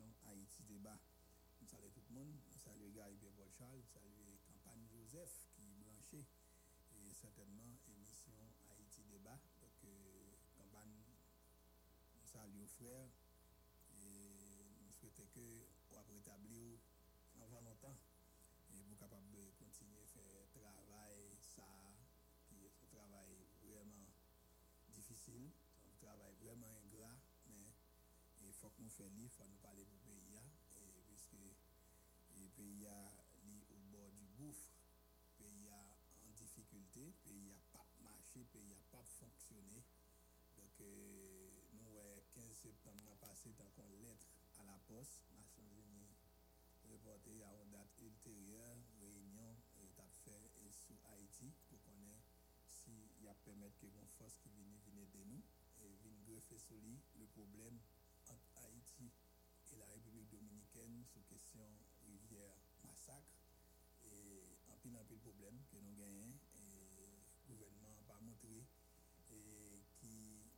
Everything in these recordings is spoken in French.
Haïti Débat. Nous saluons tout le monde. Nous saluons Gary Paul Charles. Nous saluons Campagne Joseph qui est branché. Et certainement, émission Haïti Débat. Donc, euh, campagne, nous saluons frères. Et nous souhaitons que vous rétablir avant longtemps. Et vous capable de continuer à faire travail, ça, qui est un travail vraiment difficile, un travail vraiment faut que nous fassions il faut nous parler du pays, hein. et puisque le pays est au bord du gouffre, le pays est en difficulté, le pays n'a pas marché, le pays n'a pas fonctionné. Donc, euh, nous, le 15 septembre, passé tant qu'on lettre à la poste, Nations Unies reporté à une date ultérieure, réunion est fait sur Haïti pour connaître s'il y a permettre que une force qui vienne venir de nous et vienne greffer sur lui le problème Et la République dominicaine sur question rivière massacre. Et en pile en pile problème que nous gagnons et le gouvernement n'a pas montré et qui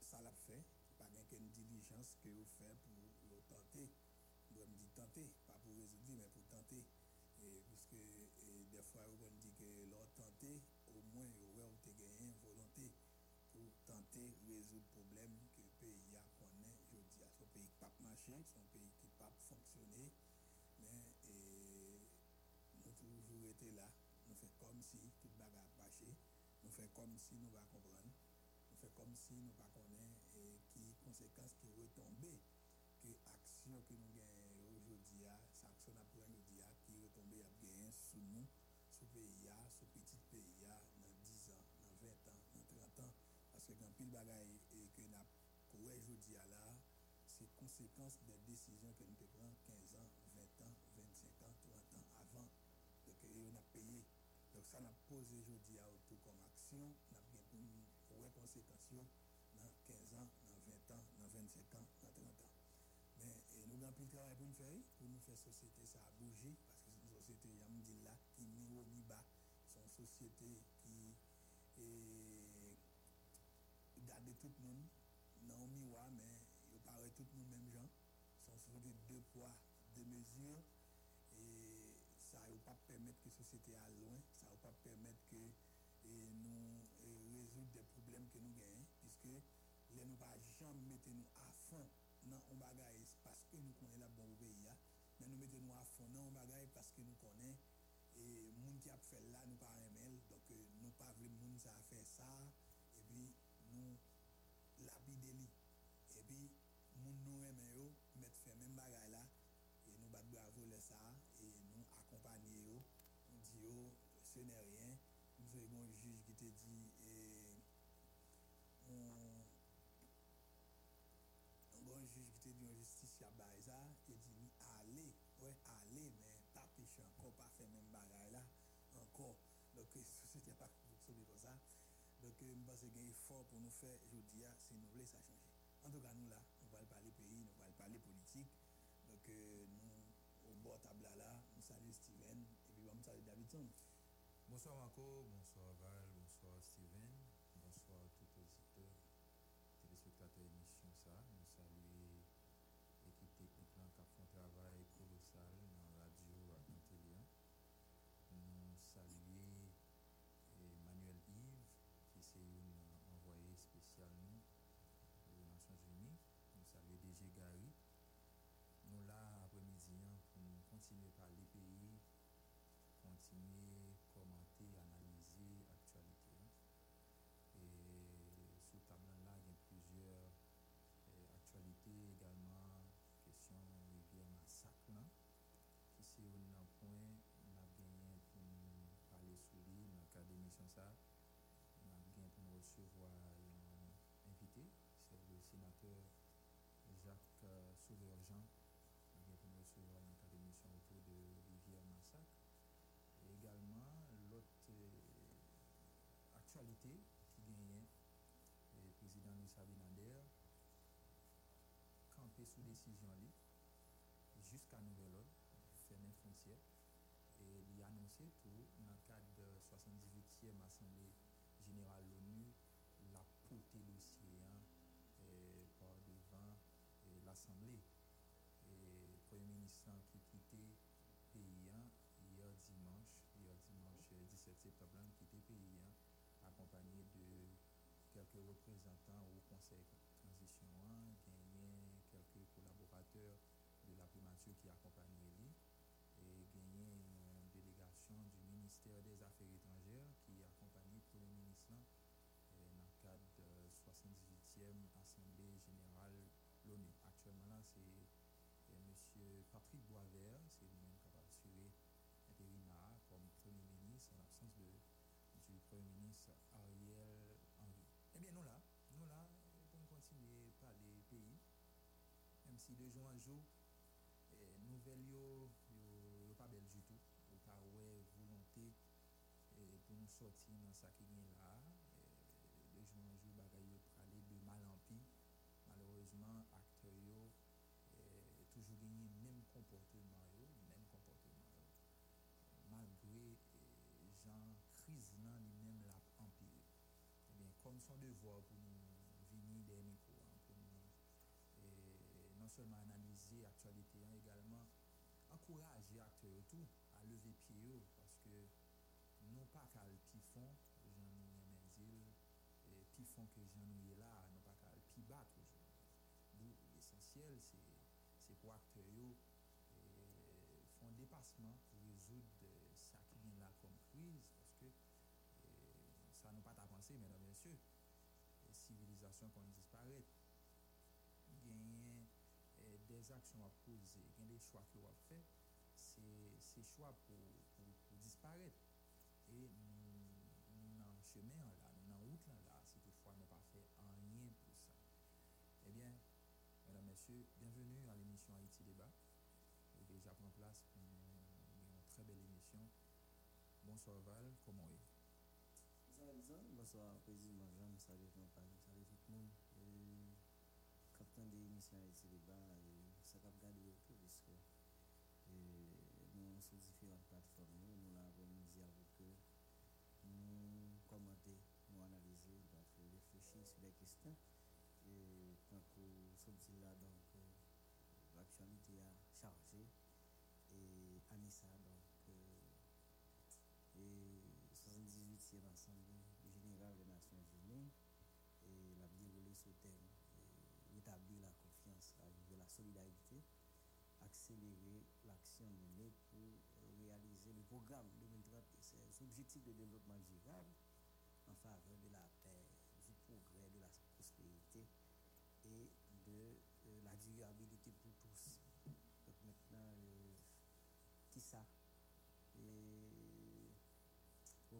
ça l'a fait. Pas une diligence que vous faites pour tenter. Je me dis tenter, pas pour résoudre, mais pour tenter. Et puisque des fois, on dit que l'on tenter, au moins, vous avez gagné une volonté pour tenter résoudre le problème pa manche, son peyi ki pa fonksyone, men nou toujou ete la, nou fe kom si tout baga apache, nou fe kom si nou va kompran, nou fe kom si nou va konen ki konsekans ki retombe, ki aksyon ki nou genye oujodi ya, sa aksyon apren oujodi ya, ki retombe ap genye sou nou, sou peyi ya, sou petit peyi ya, nan 10 an, nan 20 an, nan 30 an, paske kan pil bagay e ke nap kouwe jodi ya la, c'est conséquence des décisions que nous prenons 15 ans, 20 ans, 25 ans, 30 ans avant de nous avons payé. Donc ça n'a posé aujourd'hui à autour comme action, nous avons des conséquences dans 15 ans, dans 20 ans, dans 25 ans, dans 30 ans. Mais nous avons plus de travail pour nous faire, pour nous faire société, ça a bougé, parce que c'est une société, il dit là, qui met au bas. C'est une société qui garde tout le monde dans le miroir, mais il paraît tout le monde même gens. C'est une société de deux poids, deux mesures. Et ça ne va pas permettre que la société aille loin, ça ne va pas permettre que nous résoudre des problèmes que nous gagnons, puisque nous ne pas jamais mettre nous à fond dans un bagage parce que nous connaissons la bonne pays, mais nous mettons nous à fond dans un bagage parce que nous connaissons et les gens qui a fait là, nous pas aimer, donc nous pas vraiment ça faire ça, et puis nous l'habiller. Et puis, moun nou remen yo, met fè men bagay la, e nou bat bravo le sa, e nou akompanye yo, nou di yo, se nè ryen, nou zè yon juj ki te di, e, yon bon juj ki te di yon justisya bay za, e di ni ale, wè ouais, ale, men pa peche anko, pa fè men bagay la, anko, lòk e, sou se te pa soube kon sa, lòk mba se gen yon fò pou nou fè, jodi ya, se nou vle sa chanje. An tou ka nou la, parler politique. Donc, nous, au bord table là, nous saluons Steven, et puis nous saluons Davidson. Bonsoir Marco, bonsoir Val, bonsoir Steven, sénateur Jacques Sauveur-Jean. On a gagné pour nous recevoir dans le cadre d'émission autour de rivière massacre. Et également, l'autre actualité qui gagnait le président Louis Abinader campé sous décision jusqu'à nouvel ordre, fermer frontière. Et il a annoncé tout dans le cadre de 78e Assemblée générale de l'ONU, la portée l'océan par devant l'Assemblée. ministre qui quittait pays hier dimanche, hier dimanche 17 euh, septembre, qui quittait pays accompagné de quelques représentants au conseil de transition, gagné quelques collaborateurs de la primature qui accompagnaient lui et gagné une délégation du ministère des Affaires étrangères qui accompagnait le Premier ministre euh, dans le cadre de la 78e Assemblée générale l'ONU. C'est M. Patrick Boisvert, c'est lui-même qui va assurer l'intérim comme Premier ministre en l'absence du Premier ministre Ariel Henry. Eh bien, nous là, nous là, pour continuer à parler pays, même si de jour en jour, eh, nouvelles pas belle du tout, ou pas ouais volonté eh, pour nous sortir dans ce qui là, eh, de jour en jour, bagaille parler de mal en pire malheureusement, acteurs ont eh, toujours gagné le même comportement, même comportement, malgré eh, gens crise là, lui-même l'a empiré. Eh son devoir pour nous venir des micros, hein, pour nous eh, non seulement analyser l'actualité, mais hein, également encourager acteurs tout à lever pied parce que nous pas qu'à le pifon, j'en ai dire, et pifon que j'en ai là, nous pas qu'à le pi battre l'essentiel, c'est pour acteurs euh, font un dépassement pour résoudre ce qui vient là comme crise, parce que euh, ça n'a pas à penser, mesdames et messieurs. Les civilisations qu'on disparaît, il y a des actions à poser, il y a des choix qu'on va faire, c'est ces choix pour, disparaître. Et nous, dans le chemin là, nous la route là, si toutefois nous pas fait rien pour ça. Eh bien, Mesdames, Messieurs, bienvenue à l'émission Haïti Débat. Et déjà prend place pour très belle émission. Bonsoir Val, comment est Bonsoir Président Jean, salut salut tout le monde. capitaine de l'émission Haïti Débat, ça va regarder tout puisque nous sur différentes plateformes, nous l'avons dit à vous que nous commenter, nous analyser, donc réfléchir sur les questions. Et quand vous sorti là, donc euh, l'actualité a chargé et Anissa, 78e Assemblée générale des Nations Unies, et la déroulé ce thème, rétablir la confiance, de la solidarité, accélérer l'action menée pour réaliser le programme 2030 et ses objectifs de développement durable en faveur de la paix, du progrès, de la prospérité et de euh, la durabilité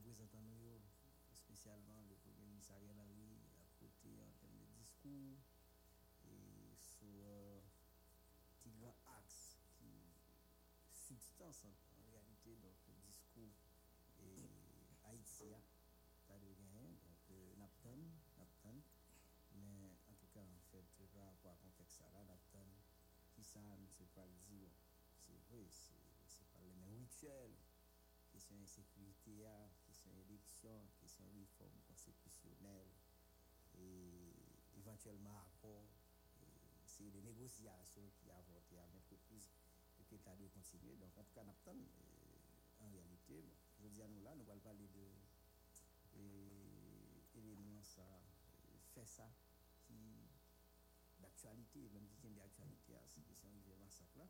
représentant nous, spécialement le Premier ministre Ariel Henry, à côté en termes de discours et sur euh, petit grand axe qui substance en, réalité donc le discours et haïtien t'as de gain donc euh, Napton Napton mais en tout cas, en fait, par rapport à contexte là, Napton, qui ça, c'est pas le dire, c'est vrai, c'est pas les mêmes rituels, question insécurité, question élection, question réforme constitutionnelle, et éventuellement accord, c'est des négociations qui a voté à et que l'État doit continuer. Donc, en tout cas, Napton, en réalité, je dis à nous là, nous allons parler de éléments ça, fait ça qui d'actualité, même qui est d'actualité à cette question de massacre là.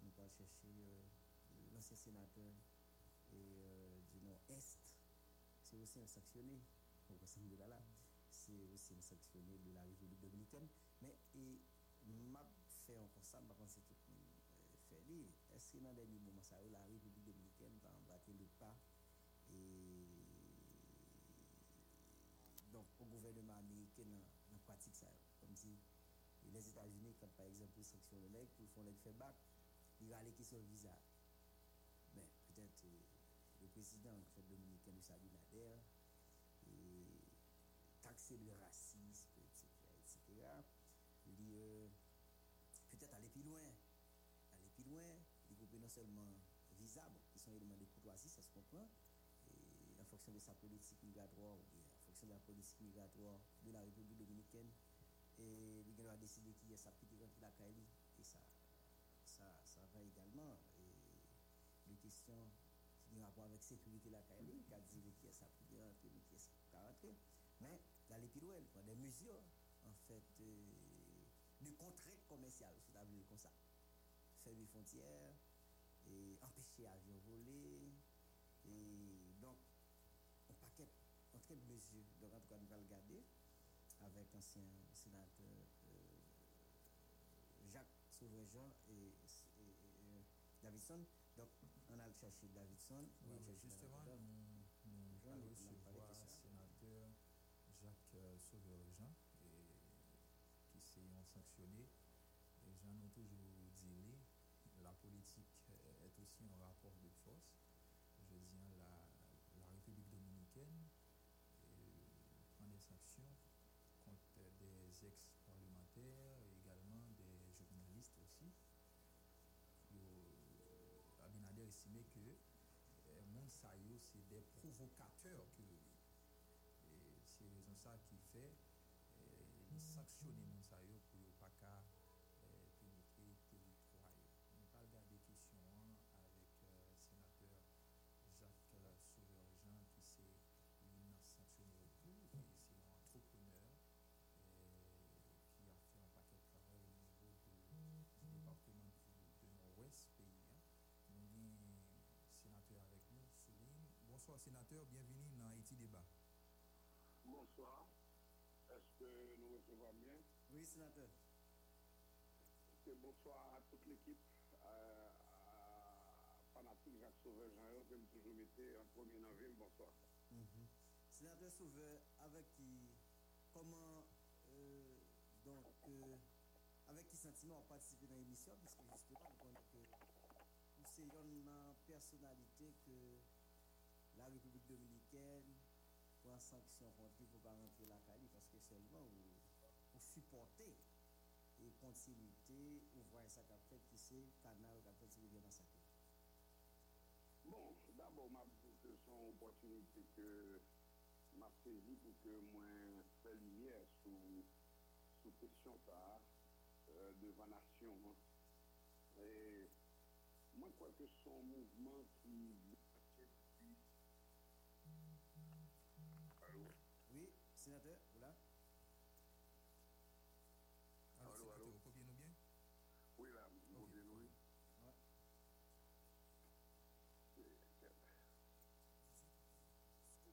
Nous allons chercher euh, l'ancien sénateur et, euh, du Nord-Est. C'est aussi un sanctionné, au de là, c'est aussi un sanctionné de la République dominicaine. Mais et m'a fait ça, par contre, c'est tout euh, fait dire. Est-ce que dans les moments, ça, la République dominicaine va embattre le pas et donc au gouvernement américain dans, pratique ça comme si les États-Unis quand par exemple ils sanctionnent le nègre pour faire les faire bac ils râlent qui le visa mais peut-être euh, le président en fait dominicain de Sabinader et taxer le racisme etc etc euh, peut-être aller plus loin aller plus loin développer non seulement visa bon, qui sont éléments de courtoisie ça se comprend et en fonction de sa politique migratoire ou bien de la politique migratoire de la République dominicaine et il a décidé qu'il y a sa petite rentrer la Kaili et ça, ça, ça travail également. Les questions qui rapport avec sécurité la Kaili, qui a dit qui qui est rentrer, qui est-ce qui est rentrer. Mais dans les prendre des mesures, en fait, euh, de contrée commerciale, c'est à comme ça. Fermer les frontières, et empêcher avions voler, et donc, un paquet, un trait de mesures. Donc, en tout cas, nous allons le garder avec l'ancien sénateur euh, Jacques Sauvejean et, et, et, Davidson. On a cherché Davidson. Oui, justement, nous, allons recevoir le sénateur Jacques euh, Sauvejean, qui s'est sanctionné. Et j'en ai toujours dit, la politique est aussi un rapport de force. Je dis, la, la République dominicaine prend des sanctions contre des ex-parlementaires et également des journalistes aussi. Abinader estimé que euh, Monsayo, c'est des provocateurs que c'est raison ça qui fait euh, sanctionner Monsayo Bonsoir sénateur, bienvenue dans Haïti Débat. Bonsoir. Est-ce que nous recevons bien? Oui, sénateur. Et bonsoir à toute l'équipe, euh, Fanatique Jacques Sauveur Jean, que nous toujours en premier novembre. Bonsoir. -hmm. Sénateur Sauveur, avec qui, comment, euh, donc, euh, avec qui sentiment a participé dans l'émission, puisque justement, on connaît que c'est une personnalité que la République dominicaine prend sanction contre pour pas rentrer la Cali parce que seulement vous supportez et continuité ou voir ça qu'a fait qui c'est canal qu'a fait qui dans sa. Bon, d'abord, ma c'est son opportunité que m'a saisi pour que moi fasse lumière sur sous question ça euh, devant nation. Hein. Et moi, crois que son mouvement qui sénateur, voilà. Alors, Allô, sénateur, allô? vous copiez-nous bien? Oui, là, vous bien, oui. Ouais.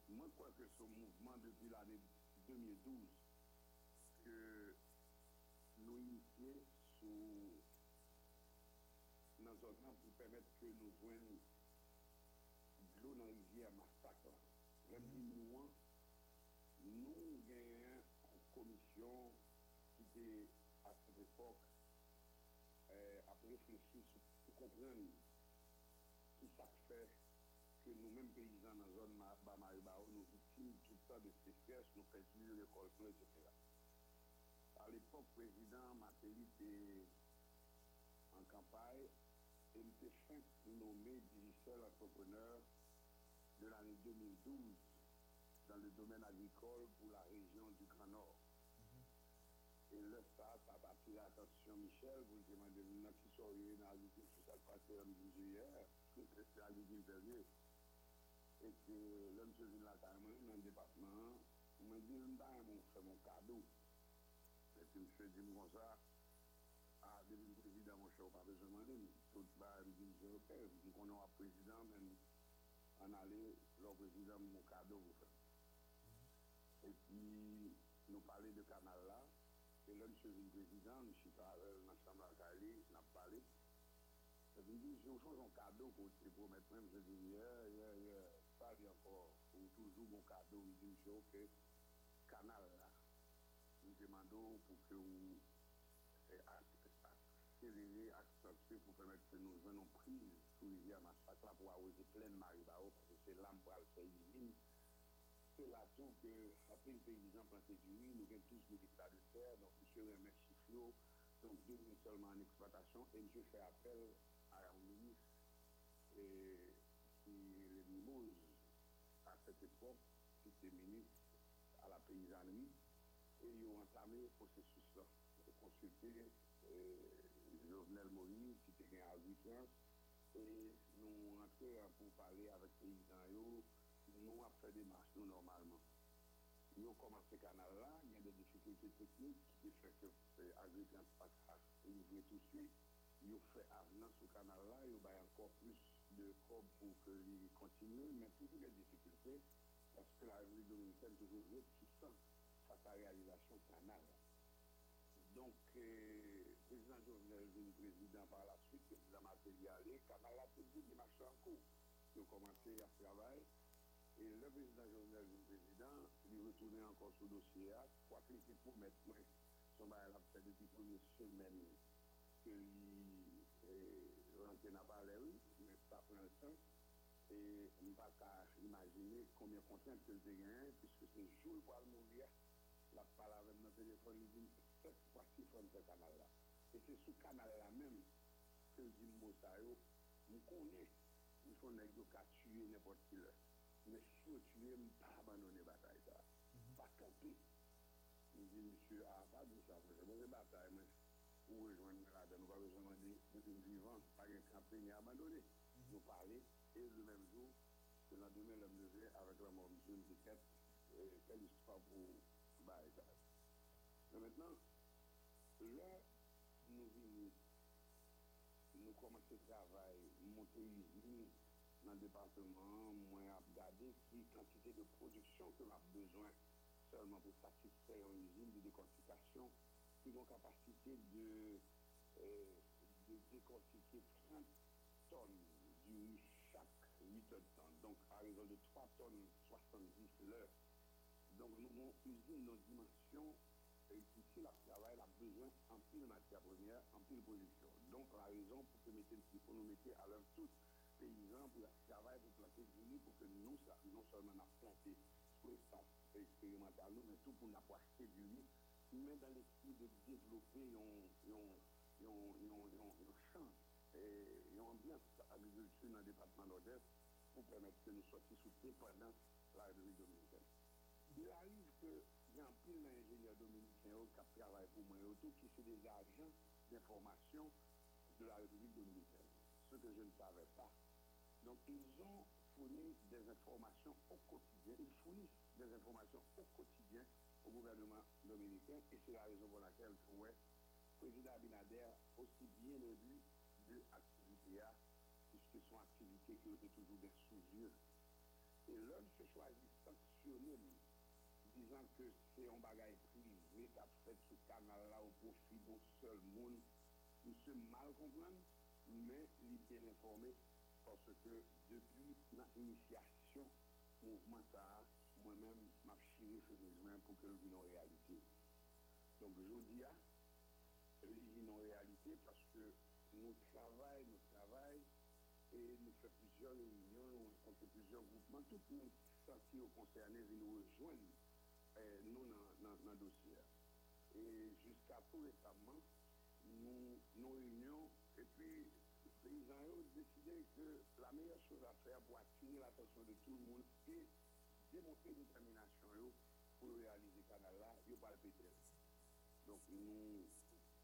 Moi, je crois que ce mouvement depuis l'année 2012 que nous initiés sous dans un pour permettre que nous joignions de l'eau dans la rivière Massacre. Même nous, nou genyen an komisyon ki te apre depok eh, apre refleksi pou kompren ki sak fè ke nou men peyizan nan zon ba Maribao nou vitim touta de spespers, nou peyizan de kolpon, etc. A l'epok, prezident Mateli te an kampay el te fèk nommé digiseur entrepreneur de l'année 2012 le domaine agricole pour la région du Grand Nord. Et là, ça, ça a attiré l'attention Michel, vous le demandez maintenant qui dans l'agriculture sur le passé en hier, c'est l'agriculture et que l'homme se vient là carrément dans le département, on m'a dit, on fait mon cadeau. Et puis, je dit comme ça, ah, depuis le président, mon cher, pas besoin de demander, tout va me dire, ok, nous connaissons un président, même en aller, le président, mon cadeau, vous faites. Et puis, nous parler de canal là, et l'homme se vient président, nous sommes dans la chambre à Cali, nous avons parlé. Et puis, il dit, je vous change un cadeau pour te promettre même, je dis, yeah, yeah, yeah, a encore, ou toujours mon cadeau, je ok, canal là, nous demandons pour que vous accélérez, accentuez pour permettre que nous venons prise sous rivière Massacre là pour arroser plein de Maribao, parce que c'est l'âme pour le faire là tout que, après le paysan planté du riz, nous avons tous 1000 hectares de terre, donc monsieur remet Chiflot, donc deux seulement en exploitation, et monsieur fait appel à un ministre qui est à cette époque, qui était ministre à la paysannerie, et ils ont entamé le processus là, de consulter euh, Jovenel Moïse, qui était à 8 ans, et nous rentrons pour parler avec les paysans, des marches normalement. Nous avons commencé ce canal-là, il y a des difficultés techniques qui font que l'agriculture pas livrer tout de suite. Ils ont fait avenant ce canal-là, ils ont encore plus de corps pour qu'il continue, mais toujours des difficultés, parce que la République dominicaine toujours réticente à la réalisation du canal. Donc, euh, le président Jovenel est président par la suite, le président matérialisé, le canal a des marchés en cours. Ils ont commencé à travailler. Et le président Jovenel est président, il retourné encore sur le dossier, quoi qu'il pour mettre son bail a fait depuis la première semaine que il n'a pas l'air, mais prend le temps. Et on ne pas imaginer combien de contraintes que j'ai gagné, puisque c'est jour pour mourir. La parole avec mon téléphone, il dit cette fois-ci, il ce canal-là. Et c'est ce canal-là même que moi, ça, nous connaissons, il faut que tuer n'importe qui. men sou tuye m pa abandone batay sa. Pa kampi. M di, msye, a pa di sa, mwen se mwen batay, mwen pou rejoan mwen la den, nou pa rejoan mwen di, mwen se m vivan, pa gen kampi, ni abandone. Mhm. Nou pale, e le menm jou, se lan demen lèm leve, avèk la mòm, msye m di ket, kel ispa pou batay sa. Men mètenan, lè, nou vini, nou komanse travay, monte yizini, dans le département, moi, à qui quantité de production que l'on a besoin seulement pour satisfaire une usine de décortication qui ont capacité de, euh, décortiquer 30 tonnes du riz chaque 8 heures de temps. Donc, à raison de 3 tonnes 70 l'heure. Donc, nous avons usine de dimension et ici, la travail a besoin en de matière première, en de production. Donc, la raison pour que pour nous mettre à l'heure tous paysans pour le travail pour planter du riz, pour que nous, non seulement a planté expérimental, mais tout pour nous acheter du riz, mais dans l'esprit de développer un champ et ambiance agriculture dans le département nord-est pour permettre que nous sortions sous dépendance la République dominicaine. Il arrive que il y un pile d'ingénieurs dominicains qui travaillent pour moi, autour qui sont des agents d'information de la République dominicaine, ce que je ne savais pas. Donc, ils ont fourni des informations au quotidien, ils fournissent des informations au quotidien au gouvernement dominicain, et c'est la raison pour laquelle je trouvais le président Abinader aussi bien élu de l'activité, puisque son activité qui était toujours des sous-yeux. Et l'homme se choisit sanctionner disant que c'est un bagage privé qui a fait ce canal-là au profit d'un seul monde. Sommes mal comprendre, mais il est bien informé parce que depuis ma initiation mouvement ça, moi-même, m'a chiré ce besoin pour que le en réalité. Donc je dis à en réalité parce que nous travaillons, nous travaillons et nous faisons plusieurs réunions, nous rencontrons plusieurs groupements, tout le monde sentir concernés et nous rejoignent eh, nous dans le dossier. Et jusqu'à tout récemment, nous, nos réunions, et puis paysans ont décidé que la meilleure chose à faire pour attirer l'attention de tout le monde et démontrer détermination pour réaliser ce canal-là, il n'y a pas le péter. Donc nous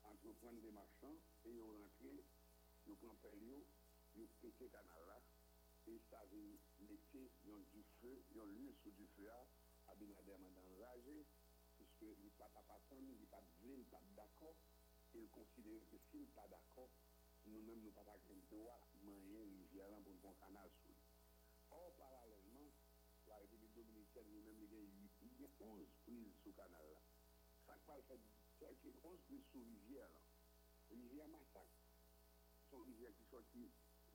entreprenons des marchands et nous rentrons, nous prenons période, nous pété le canal-là, et ça vient l'été, il y a du feu, il y a lieu sous du feu Abinader m'a enragé, puisqu'il n'est pas patron, il n'est pas il pas d'accord, et il considère que s'il n'est pas d'accord, nou mèm nou pa pa kèm doa manje rivyalan pou kon kanal sou. Or, paralèlman, la Republik Dominikèl nou mèm li gen 11 priz sou kanal la. Sak pal fè 11 priz sou rivyalan. Rivyalan masak. Son rivyalan ki soti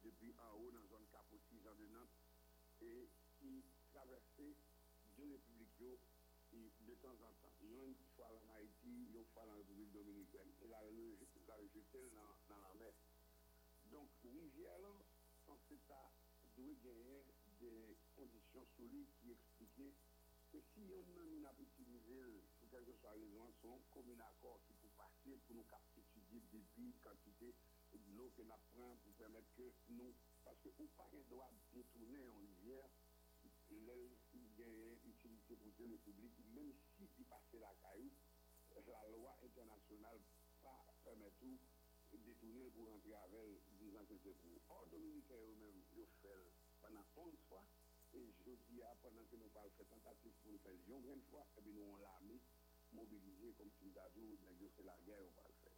depi an ou nan zon kapoti jan de Nantes e ki travesse de Republik yo de tan an tan. Yon fwa lan Haiti, yon fwa lan Republik Dominikèl. E la rejetèl nan la mèr. Rivière, fait, ça doit gagner des conditions solides qui expliquaient que si on a utilisé, pour quelle que soit raison, comme un accord qui peut passer pour nous étudier des débit, quantité de l'eau que nous prenons pour permettre que nous, parce que nous pas droit de détourner en rivière, il y pour le public, même si il passe la caillou, la loi internationale pas permet tout détourner pour rentrer avec dizan kelke pou, or Dominika yo men yo fel panan 11 fwa, e jodi a panan ke nou pal fè tentatif pou nou fel yon ven fwa, ebe nou an la mi mobilize kom si mdazou, nek yo fè la gè yo pal fè.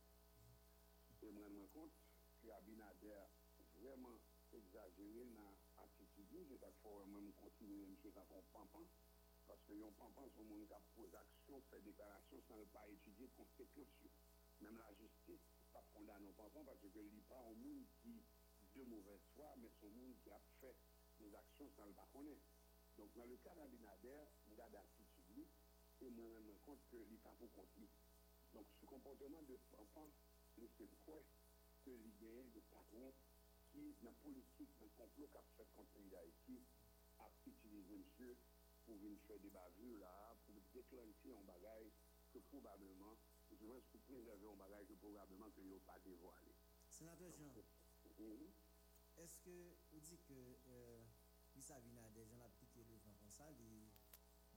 E mwen mwen kont, ki Abinader vreman exagere nan atitudin, je tak fò mwen mwen kontinue msè sa kon pampan, paske yon pampan son moun kap pose aksyon, fè deklarasyon san l pa etudye konsekonsyon, menm la justise, justice pas parce que n'est pas un monde qui de mauvaise foi, mais un monde qui a fait des actions sans le pas connaître. Donc dans le cas d'Abinader, on a l'attitude et on rend compte que l'État pour compter. Donc ce comportement de pampan, c'est quoi que l'idée de patron qui, dans la politique, dans le complot qu'a fait contre d'Haïti, a utilisé monsieur pour venir faire des bavures là, pour déclencher un bagage que probablement, moins pour préserver un bagage que probablement que n'ont pas dévoilé. Sénateur Jean, mm-hmm. est-ce que vous dites que euh, Vina des gens qui piqué le vent comme ça, les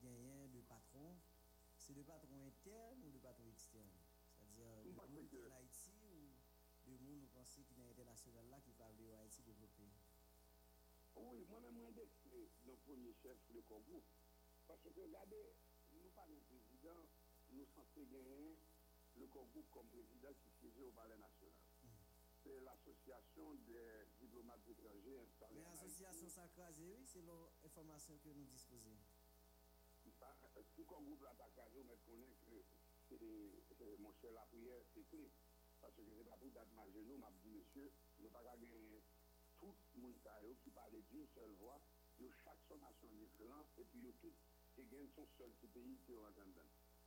gagnants de patron, c'est le patron interne ou le patron externe? C'est-à-dire le patron Haïti ou de monde nous pensez qu'il est international là qui parle de Haïti développé Oui, moi-même, moi, le premier chef de Congo. Parce que, regardez, nous pas le président, nous sommes gagner le Congo comme président qui siège au Palais national. Mm. C'est l'association des diplomates étrangers installés. Mais l'association s'accrasée, oui, c'est l'information que nous disposons. Le Congo peut attaquer, on met que c'est mon cher la prière, c'est clé. Parce que c'est pas pour date ma genou, m'a dit, monsieur, ne pas gagner tout le monde qui parle d'une seule voix, de chaque son nation différente, et puis tout, et gagne son seul pays qui est en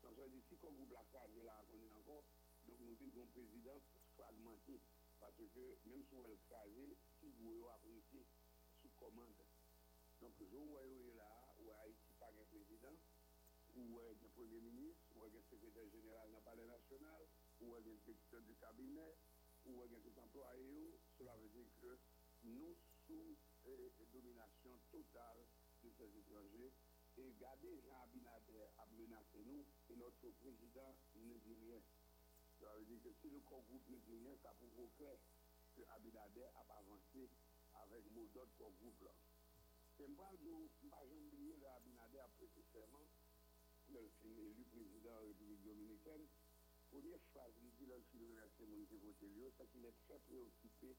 veut dire, si comme vous blacage là, on est encore, donc nous avons un président fragmenté, parce que même si on le craser, si vous avez sous commande. Donc, je vois là, où Haïti pas un président, où un premier ministre, où un secrétaire général dans le palais national, ou un directeur du cabinet, ou un employé, cela veut dire que nous sous eh, domination totale de ces étrangers. Et regardez Jean Abinader a menacé nous et notre président ne dit rien. Ça veut dire que si le corps groupe ne dit rien, ça provoquerait que Abinader a avancé avec d'autres corps groupe là. Et moi, je n'ai pas oublié Abinader a prêté serment, il est élu président de la République dominicaine, première phrase, il dit dans le remercier mon c'est qu'il est très préoccupé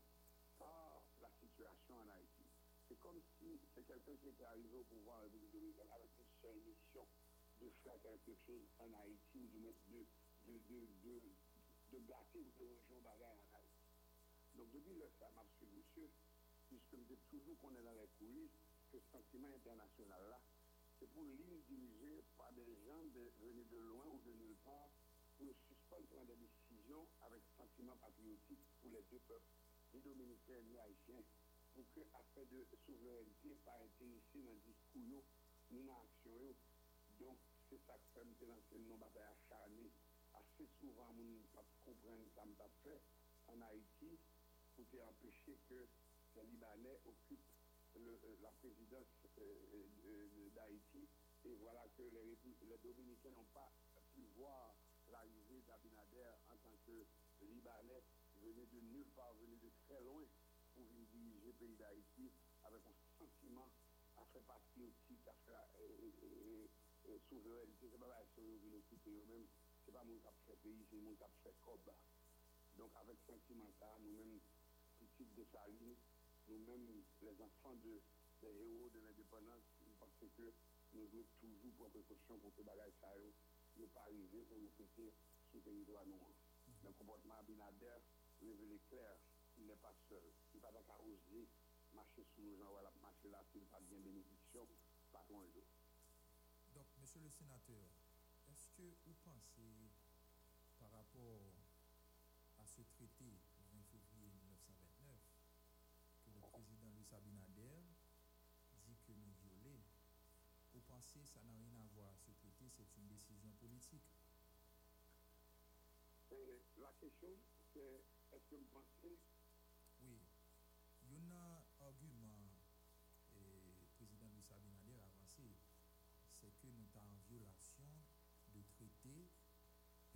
par la situation en Haïti. C'est comme si c'est quelqu'un qui était arrivé au pouvoir en République dominicaine avec une seule mission de faire quelque chose en Haïti ou de mettre de, de, de, de, de ou de rejoindre bagaille en Haïti. Donc depuis le ça m'a monsieur, puisque me toujours qu'on est dans les coulisses, que ce sentiment international là, c'est pour l'île dirigée par des gens venus de loin ou de nulle part pour suspendre prendre des décisions avec sentiment patriotique pour les deux peuples, ni dominicains ni haïtiens, pour que, afin de souveraineté, pas intéressé dans le discours, ni dans l'action. Donc, c'est ça que fait me lancer une bataille acharnée. Assez souvent, on ne pas comprendre ça me fait en Haïti pour empêcher que les Libanais occupent le, euh, la présidence euh, euh, d'Haïti. Et voilà que les, Dominicains n'ont pas pu voir l'arrivée d'Abinader en tant que Libanais, venu de nulle part, venu de très loin pour diriger le pays d'Haïti avec un sentiment à faire patriotique, à faire souveraineté. C'est pas la souveraineté eux-mêmes, c'est pas mon a fait pays, c'est mon a fait COB. Donc avec ce sentiment ça, nous-mêmes, petits de Saline, nous-mêmes, les enfants de, des héros de l'indépendance, nous pensons que nous devons toujours prendre précaution pour que les bagages ne pas arriver pour nous fêter sous le territoire noir. Le comportement Abinader révèle clair, il n'est pas seul. Il n'est pas d'accord oser marcher sous nos gens, marcher là, s'il pas bien bénédiction, pas de Donc, monsieur le sénateur, est-ce que vous pensez, par rapport à ce traité du 20 février 1929, que le président Louis Abinader dit que nous violons, vous pensez que ça n'a rien à voir, ce traité, c'est une décision politique? La question, c'est est-ce que vous pensez? Oui. Il y a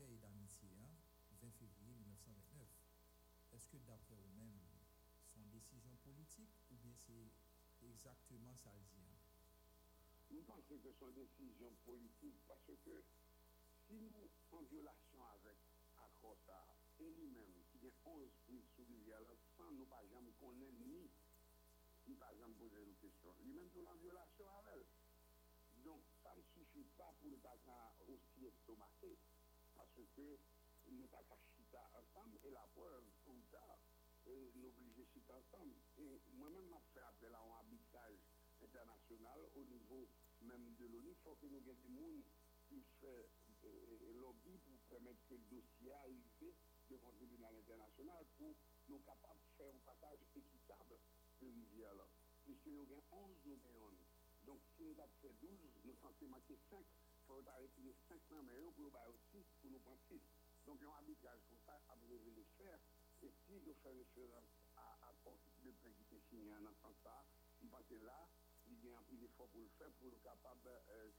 paix d'amitié 20 hein, février 1929. est-ce que d'après vous-même, son décision politique ou bien c'est exactement ça le dit hein? Je pense que son décision politique, parce que si nous, en violation avec accord ça, et lui-même, qui a 11 prises sous rivière sans nous pas jamais connaître ni, ni pas jamais poser une question, lui-même tout en violation avec elle. Donc, ça ne suffit pas pour le pas aussi estomaqué, parce que nous pas chita ensemble, et la preuve, ou tard, nous obligés chita ensemble. Et moi-même, je fait appel à un arbitrage international au niveau même de l'ONU. Il faut que nous ayons des gens qui fait euh, lobby pour permettre que le dossier arrive devant le tribunal international pour nous capables de faire un partage équitable de rivière-là. Puisque nous avons 11, nous avons Donc, si nous avons fait 12, nous sommes manquer 5. Il faut arrêter 5 numéros pour nous 6, pour nous prendre 6. Donc, il y a un arbitrage comme ça à vous le faire. Et si nous faisons référence à politique de paix qui est signé en ce sens-là, je pense que là, il y a un peu d'effort pour le faire, pour être capable, euh,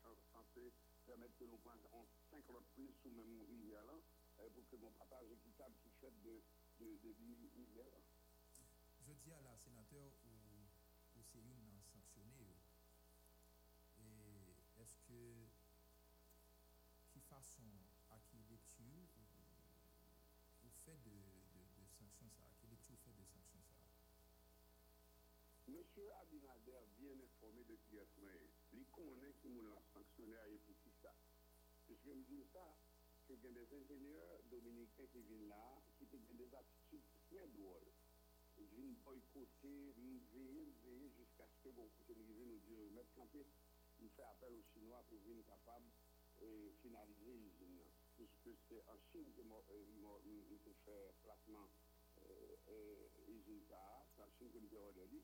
permettre que nous prenions 5 reprises sous même rivière là, euh, pour que mon partage équitable qui fait de, de, de rivière là. Je dis à la sénateur ou, ou une à qui lecture ou, fait de, sanctions ça, qui lecture fait de sanctions ça? Monsieur Abinader, bien informé de qui est il connaît qui nous l'a sanctionné à pour ça. Puisque me dis ça, que y a des ingénieurs dominicains qui viennent là, qui ont des attitudes très drôles. Ils viennent boycotter, nous veiller, veiller jusqu'à ce que bon côté nous dire, mettre campé, il fait appel aux Chinois pour venir capable E finalize l'usine nan. Pouske se an chine euh, te fè plasman l'usine euh, euh, ta, se an chine kon te rode li,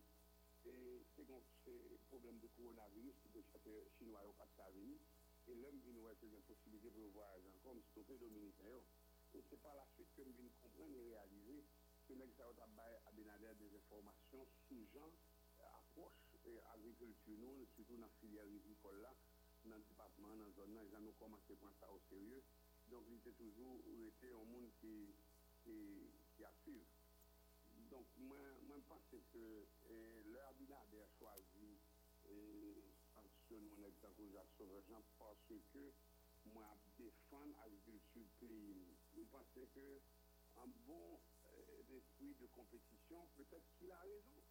e se kon se problem de koronavirus ki de chate chinois yo pat sa vini, e lèm vini wè te gen posibilite pou voyaj an kon, stopè dominikè yo. E se pa la suite kon vini kompren e realize ke nek sa yo tabay abenader de reformasyon sou jan aproche agrikulture nou, soutou nan filial rizikol la, dans le département, dans la zone, nous avons commencé à prendre ça au sérieux. Donc, il était toujours été un monde qui, qui, qui a suivi. Donc, moi, je pense que eh, leur Abinader a choisi et sanctionne mon exemple Jacques Sauvejean parce que moi, défendre l'agriculture pays. Je pense que un bon eh, esprit de compétition, peut-être qu'il a raison.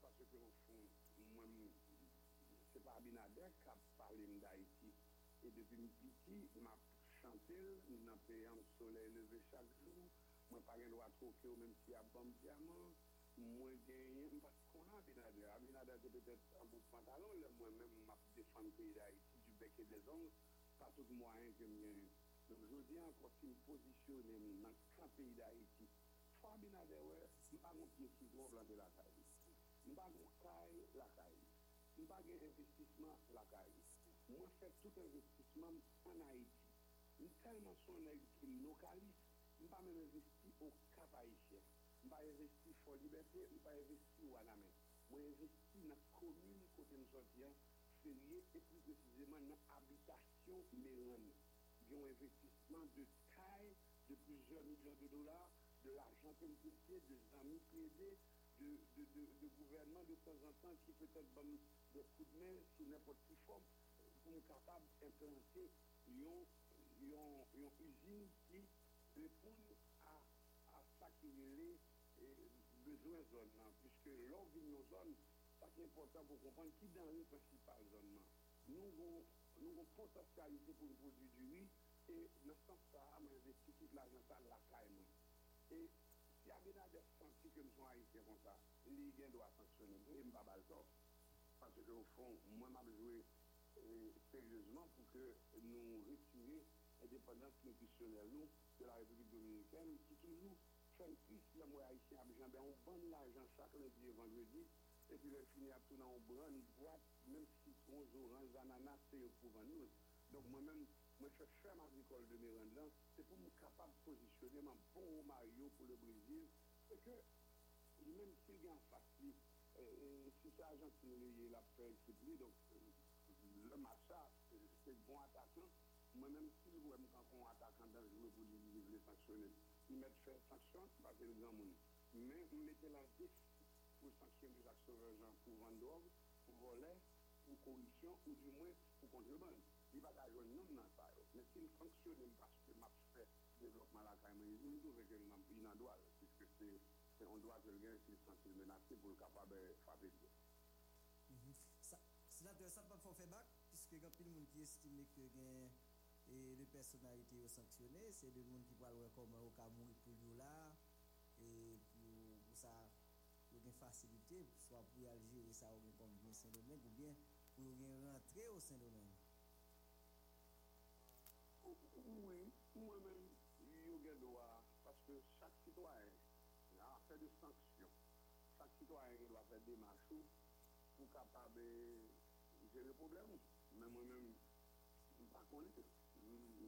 Parce que, au fond, moi, Abinader kap palim da iti. E depi mi piti, map chantel, nan peyan soley leve chak jou, mwen pare lwa troke ou menm si a bom diamant, mwen genye, mwen pati kon Abinader. Abinader te petet an bout pantalon, le mwen menm map defan peyi da iti, du beke de zon, pa tout mwen ke mwen. Don jodi an konti m posisyonem nan kan peyi da iti. Fwa Abinader we, mpa mwen piye si gwo blan de la kaye. Mpa mwen kaye la kaye. m pa gen investisman lakay. Mwen fè tout investisman an Haiti. M telman son Haiti lokalis, m pa men investi ou kap Haitien. M pa investi fò liberté, m pa investi wana men. Mwen investi nan komune kote m sotiyan, serye et plus précisément nan habitasyon mérane. Yon investisman de taille de plusieurs millions de dollars, de l'argent compliqué, de amis plaidés, de, de, de, de gouvernement de temps en temps qui peut-être bon de soudmen sou nèpot ki fòm pou nou kapab implemente yon, yon, yon usine ki repoun a, a sakirele bezwen zon nan. Piske lò vin nou zon, sa ki important pou kompon ki dan yon prinsipal zon nan. Nou gon, nou gon potasyalite pou nou prodou du mi e nan san sa a man investitif la jantan la ka enon. E si a bena de santi ke mson a ite kon sa, li gen do a saksyonou, e mba baltov. Parce qu'au fond, moi, je joué euh, sérieusement pour que nous retirions l'indépendance nutritionnelle nous, de la République dominicaine, qui toujours fait plus la moi haïtien à ben on vend l'argent chaque lundi et vendredi, et puis le finit à tout dans un une boîte, même citron, orange, ananas, c'est pour vendre. Donc moi-même, moi je fais ferme agricole de Miranda, c'est pour me capable de positionner mon bon Mario pour le Brésil, et que même s'il y a en face, si c'est Argentine, il a fait donc le match, c'est bon attaquant. Moi-même, si vous voyez quand on attaquant dangereux pour les sanctionner, ils mettent fait sanction parce que les gens mais on mettait la défi pour sanctionner Jacques Sauveur-Jean pour vendre pour voler, pour corruption, ou du moins pour contrebande. Il va pas jouer non dans ça. Mais s'il fonctionne parce que m'a fait développement la caille, il trouve que il en doit, puisque c'est un droit que gars s'il sent menacé pour le capable de frapper. Sénateur, ça pas faire bac, puisque il y a plus de monde qui estime que les personnalités sont sanctionnées, c'est le monde qui parle comme au cas mourir pour nous là, et pour, ça, pour une facilité, soit pour aller gérer ça comme bien Saint-Domingue, ou bien pour rentrer au Saint-Domingue. Oui, moi-même, il y a droit, parce que chaque citoyen des sanctions. Chaque citoyen doit faire des marches pour capable de gérer le problème. Mais moi-même, je ne pas connaître.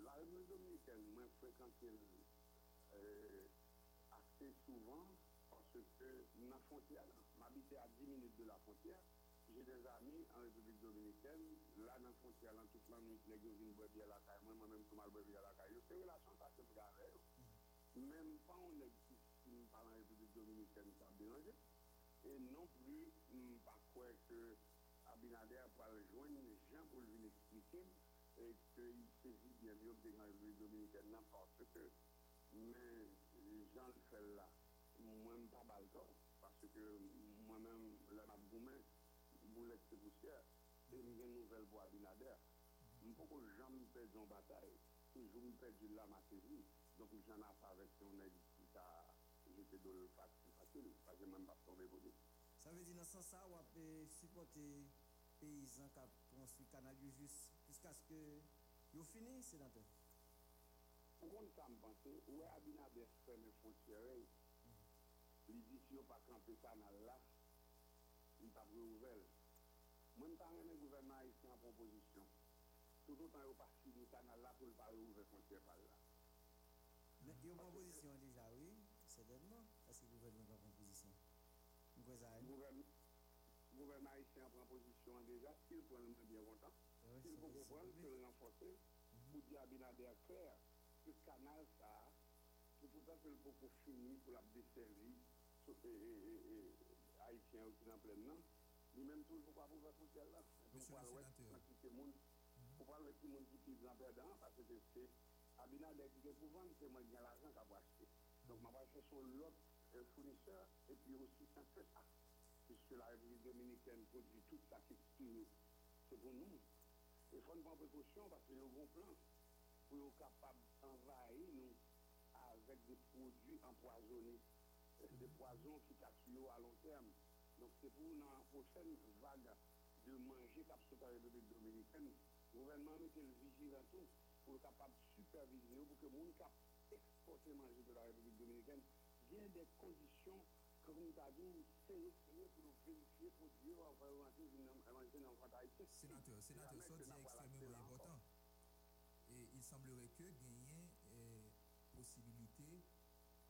La République dominicaine, moi, fréquente euh, assez souvent parce que la frontière, m'habiter à 10 minutes de la frontière. J'ai des amis en République dominicaine, là dans la frontière, dans toute la nuit, les gars viennent boire à la caille, moi-même, je mal boire à la caille. C'est une relation ça que je Même pas on est en dominicaine, ça dérange. Et non plus, pas quoi que Abinader va rejoindre les gens pour lui expliquer et qu'il saisit bien mieux que la République dominicaine, n'importe que. Mais gens le font là, moi-même pas mal parce que moi-même, le Mabgoumen, boulette de poussière, c'est une nouvelle voie Abinader. Je ne peux pas jamais perdre une bataille, toujours me perdre là ma saisie. Donc j'en ai pas avec aide qui a de le facile, parce que même pas tombé pour Ça veut dire dans ce sens-là, on peut supporter paysans qui ont construit le canal juste jusqu'à ce que vous fini, sénateur. Pour qu'on ça me pense, où est Abinader fait les frontières, il dit si on pas camper le canal là, il pas ouvert. Moi, je le gouvernement ici en proposition. Tout autant, il pas fini le canal là pour ne pas ouvrir les frontières par là. Mais il y a une proposition déjà, oui, certainement. Est-ce que le gouvernement a une proposition Le gouvernement haïtien prend position déjà, s'il prend le bien content, s'il faut comprendre, il faut le renforcer, pour dire à Binader clair que ce canal, ça, c'est pour ça que le beaucoup fini pour la desservir haïtien aussi dans plein nom. Lui-même, toujours pas pour faire frontière là. Monsieur le sénateur. Pour parler de monde qui pise en perdant, parce que c'est Abinader qui est c'est moi qui ai l'argent acheter. Donc, je vais chercher l'autre fournisseur et puis aussi ça fait ça. Puisque la République dominicaine produit toute sa texture, c'est pour nous. Il faut prendre précaution parce a un bon plan pour être capable d'envahir nous avec des produits empoisonnés, des poisons qui tuent à long terme. Donc c'est pour la prochaine vague de manger cap la République dominicaine, le gouvernement met le vigilant tout pour être capable de superviser, pour que le monde cap exporter manger de la République dominicaine, il y a des conditions que nous avons sélectionnées pour vérifier pour Dieu avoir rentrer manger dans le haïtien. Sénateur, sénateur, ça dit extrêmement important. Et il semblerait que gagner eh, possibilité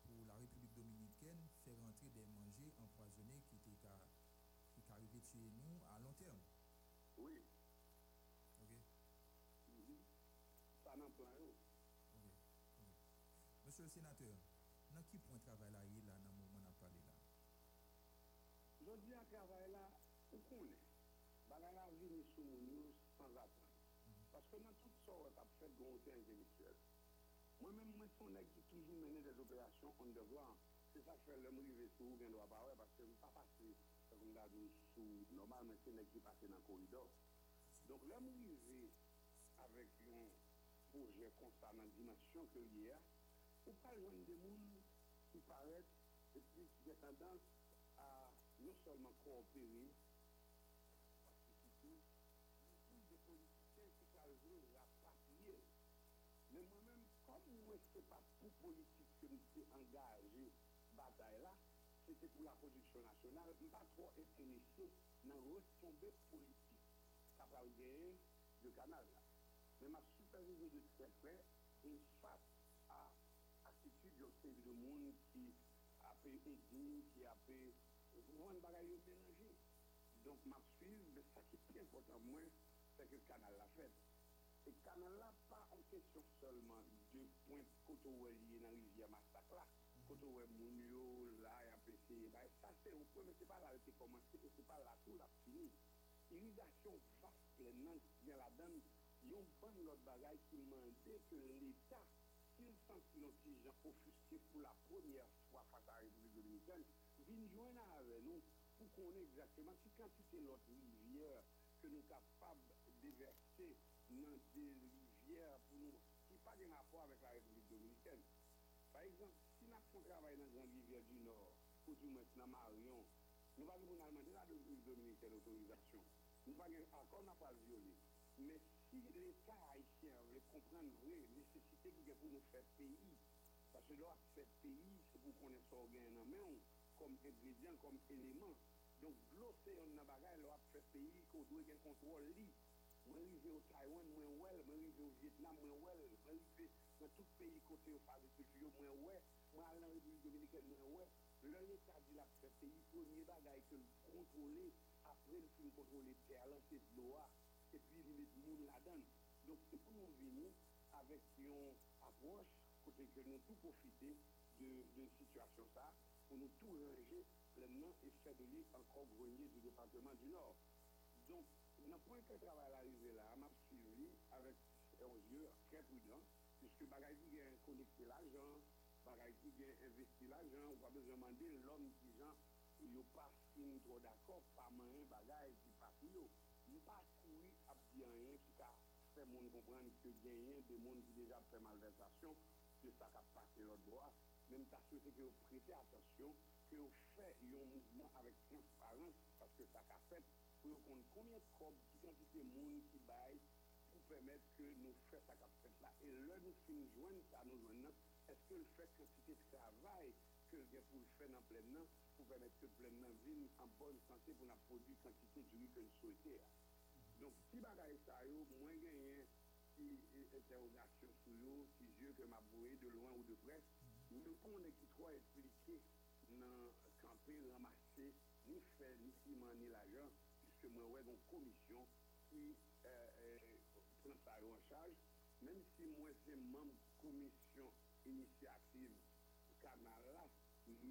pour la République dominicaine faire rentrer des manger empoisonnés qui étaient qui arrivaient chez nous à long terme. Oui. Ok. Mm -hmm. Ça n'en prend Ok. Monsieur le sénateur, dans qui point travail là, il là, dans le moment où on a parlé là? Je dis à travail là, où qu'on est la vini sou moun sans attendre. Parce que dans tout ça, on a fait de intellectuel. Moi-même, moi, son qui toujours mené des opérations on devoir. C'est ça que fait le rive sous ou doit pas parce que je pas passer comme on dit sous normalement c'est nèg qui passe dans le corridor. Donc là, rive avec un projet dans la dimension que hier, ou pas joindre des gens et puis qui ont tendance à non seulement coopérer, participer, mais des politiciens qui jouer la papier. Mais moi-même, comme moi, ce n'est pas pour politique que je suis engagé bataille là, c'était pour la production nationale, je ne pas trop intéressé dans la retombée politique qu'a gagné le canal. Mais ma supervision de très près, et face à l'attitude de série de monde apè edi, ki apè moun bagay yo menanje. Donk ma suiv, be sa ki pi important mwen, se ke kanal la fèd. E kanal la pa an kesyon solman de point koto wè liye nan rivya masak la, koto wè moun yo la apè se, ba e sa se ou pwè, me se pa la te komanse, se pa la tou la fini. Irizasyon vaste nan ki gen la dan, yon ban lot bagay ki mande ke l'Etat, il senti nou ti jan ofuske pou la première République dominicaine, vienne joindre avec nous pour qu'on ait exactement qui quantité notre rivière que nous sommes capables de déverser dans des rivières pour nous, qui n'ont pas de rapport avec la République dominicaine. Par exemple, si nous avons dans une rivière du Nord, ou du moins dans Marion, nous pouvons pas demander la République dominicaine l'autorisation. Nous ne pouvons pas encore pas violer. Mais si l'État haïtien veut comprendre la nécessité qu'il y a pour nous faire pays, parce que là, faire pays, pou konen so gen nan men ou, kom ingredient, kom eleman. Donk glose yon nan bagay lo ap fe peyi ko dwe gen kontrol li. Mwen rive ou Taiwan mwen wel, mwen rive ou Vietnam mwen wel, mwen rive nan tout peyi kote yo faze kultiyo mwen wel, mwen alan Republik Dominikèn mwen wel. Lèn etat di la fe peyi, premier bagay ke kontrole, apre l fin kontrole te alan se dlo a, e pi li met moun la dan. Donk se pou nou vini avèk yon apwosh kote ke nou tout profite, de, situation ça, pour nous tout ranger pleinement et lui encore grenier du département du Nord. Donc, dans point que travail arrivé là, m'a suivi avec un yeux très prudent, puisque Bagaille qui a connecté l'argent, Bagaille qui a investi l'argent, on va besoin demander l'homme qui gens, il n'y a pas fini trop d'accord, pas moyen Bagaille qui pas plus nous pas courir à bien rien qui a fait monde comprendre que gagner des gens qui déjà fait malversation, que ça a passé leur droit, même t'as souhaité que vous prêtez attention, que vous faites un mouvement avec transparence, parce que ça a fait pour qu'on combien de corps, quantité de monde qui baille, pour permettre que nous fassions ça qu'a fait là. Et là, nous finissons joindre ça, nous joignons, est-ce que le fait quantité de travail que pour le faire dans plein pour permettre que plein vienne en bonne santé pour la produire quantité de riz que nous souhaitons. Donc, si bagaille ça, moins gagné, si interrogation sur eux, si je que m'a de loin ou de près, nou konen ki tro explike nan kampe ramase ni fè, ni siman, ni lajan piske mwen wè gon komisyon ki pren sa yo an chaj menm si mwen se mam komisyon inisyative kanal la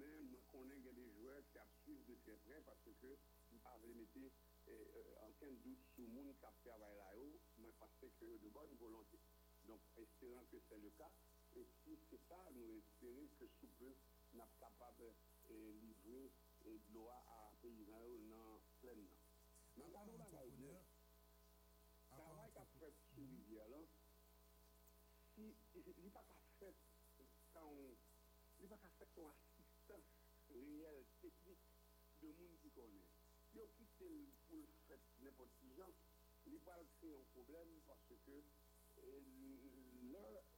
men mwen konen gen de jwè ki ap suiv de se pre parce ke mwen pa vle mette anken dout sou moun kap fè avay la yo mwen passe ke yo de bon volante donc espérant que c'est le cas. Et si c'est ça, nous espérons que sous peu, nous sommes capables de livrer de l'eau à paysans dans pleinement. Mais quand on a le travail qu'a fait sur rivière là, si il n'est pas fait quand il n'est pas fait son assistance réelle, technique de monde qui connaît. Il a quitté pour le fait n'importe qui gens, il va créer un problème parce que leur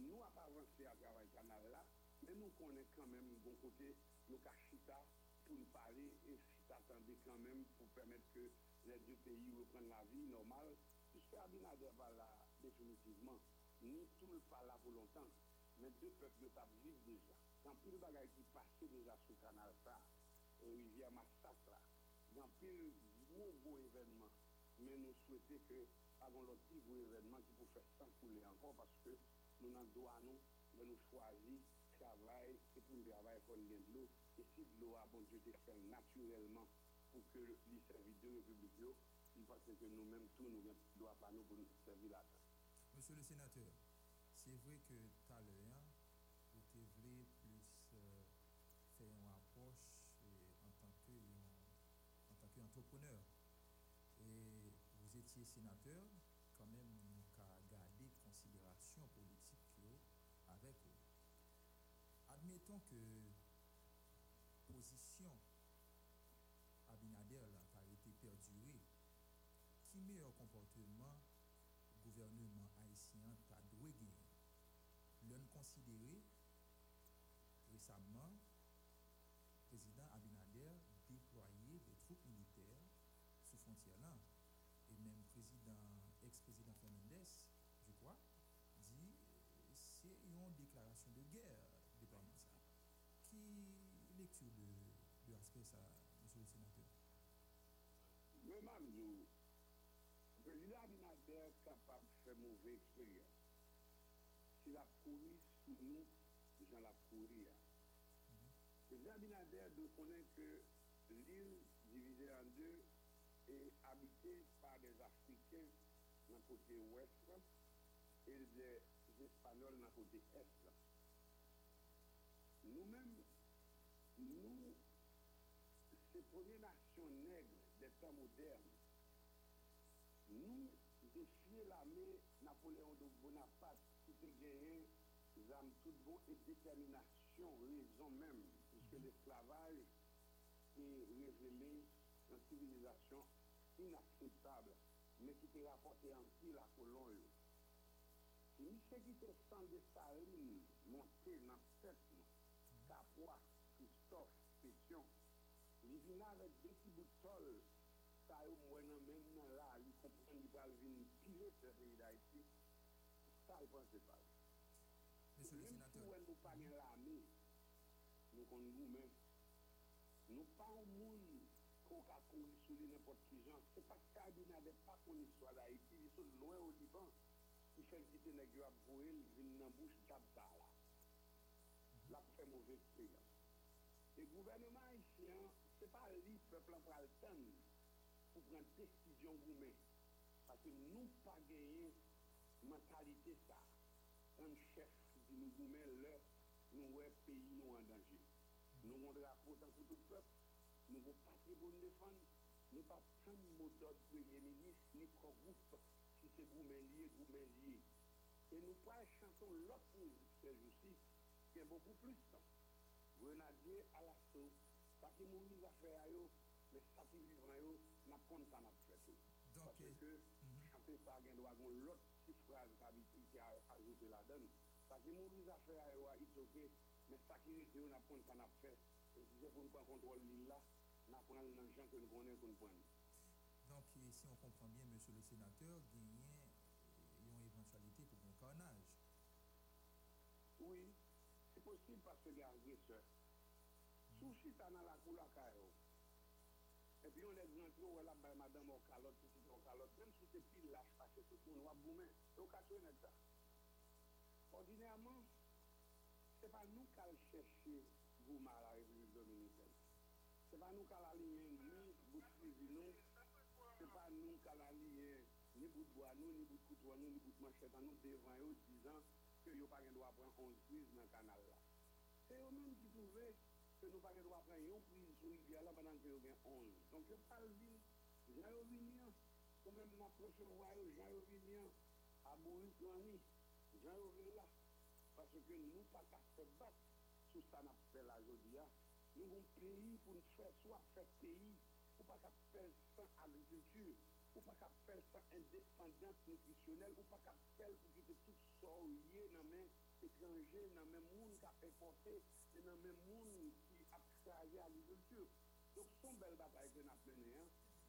nous n'avons pas avancé à travers le canal là, mais nous connaissons quand même bon côté, nos cachita pour nous parler et s'attendre quand même pour permettre que les deux pays reprennent la vie normale, puisque Abinader va là définitivement, ni tout le pas là pour longtemps, mais deux peuples ne vivre déjà. Dans plus de bagages qui passaient déjà sur le canal ça, et rivière Massacre là, dans plus gros gros événements, mais nous souhaitons que avant l'autre gros événement qui peut faire sans couler encore parce que nous n'en doit nous, de nous travail, et pour le travail, pour de l'eau, et si de l'eau a bon Dieu de faire naturellement pour que les services de République, il pense que nous-mêmes, tous, nous ne doit pas nous pour nous servir là Monsieur le sénateur, c'est vrai que tout à l'heure, vous voulez plus euh, faire une approche que en tant qu'entrepreneur. Et vous étiez sénateur, quand même, nous avons gardé considération politique avec vous. Admettons que position Abinader là, a été perdurée, qui meilleur comportement gouvernement haïtien a doué gagner? L'on considéré récemment président Abinader troupes militaires sous frontière là. Et même président, ex-président Fernandez, je crois, dit c'est une déclaration de guerre lecture de, de aspect ça, monsieur le sénateur? Mamdou, le président Abinader capable de faire mauvaise expérience. Si la police sous nous, j'en la courir. Le président Abinader doit connaître que l'île divisée en deux est habitée par des Africains le côté ouest et des Espagnols le côté est. là. nou, se premier nation negre de tan moderne, nou defye la me Napoléon de Bonaparte ki te genye zam tout bon et déterminasyon rezon mèm, puisque l'esclavage est révélé en civilisation inacceptable, mais qui te rapporté en pile à Cologne. Ni se ki te san de sa rime monte nan set nou, sa poa vin avèk deti boutol, sa yo mwen nan men nan la, li kompren li pral vin pile se peyi da iti, sa yo panse pal. Mwen pou wè nou pa gen la mi, nou kon nou men, nou pa ou moun kon ka kon sou li nepot ki jan, se pa kadi nan de pa kon iswa da iti, li sou loue ou liban, ki fèl kite neg yo ap boel, vin nan bouch kap da la. La pou fè mouvè peyi an. E gouvernement isyan, pas lui, peuple en pral pour prendre décision vous-même. Parce que nous pas gagné mentalité ça. Un chef dit nous vous-même nous ouais pays nous en danger. Nous avons drapeau dans tout le peuple, nous parti pour nous défendre, nous pas prendre mot d'ordre premier ministre, ni groupe, si c'est vous-même lié, vous-même lié. Et nous pas chanter l'autre musique, c'est aussi, qui est beaucoup plus. Grenadier à l'assaut, parce mais ça qui n'a tout. Parce que chanter l'autre petite phrase d'habitude a ajouté la donne. Mais ça qui n'a. Et si c'est pour nous l'île là, gens que nous connaissons, donc, si on comprend bien, monsieur le sénateur, gagner euh, une éventualité pour un carnage. Oui, c'est possible parce que les agresseurs, Souchi sa nan lakou lakay yo. Epi yon lèk nan tro wè la bay madame ou kalot, touti ou kalot, mèm sou te pil lach pache tout moun wap goumen, yo katwe net sa. Ordinèman, se pa nou kal chèche gouman la Republik Dominikèl. Se pa nou kal aliye ni bout suivinou, se pa nou kal aliye ni bout boanou, ni bout koutouanou, ni bout manchetanou, devan yo dizan ke yo pa gen do apwen 11 kriz nan kanal la. Se yo mèm ki touve... ke nou pa gen do apren yon priz sou rivya la banan ke yo gen 11. Donk yo pal vin, jan yo vin yan, kon men mwen aproche mwa yo, jan yo vin yan, a mou yon plan ni, jan yo vin la, paswe ke nou pa ka se bat sou sa na pe la jodi ya. Nou yon peyi pou nou fè, sou a fè peyi, ou pa ka fè san agrikultur, ou pa ka fè san indépendant nutrisyonel, ou pa ka fè pou ki te tout sorye nan men ekranje, nan men moun ka pepote, nan men moun les a. Donc, une belle bataille que nous?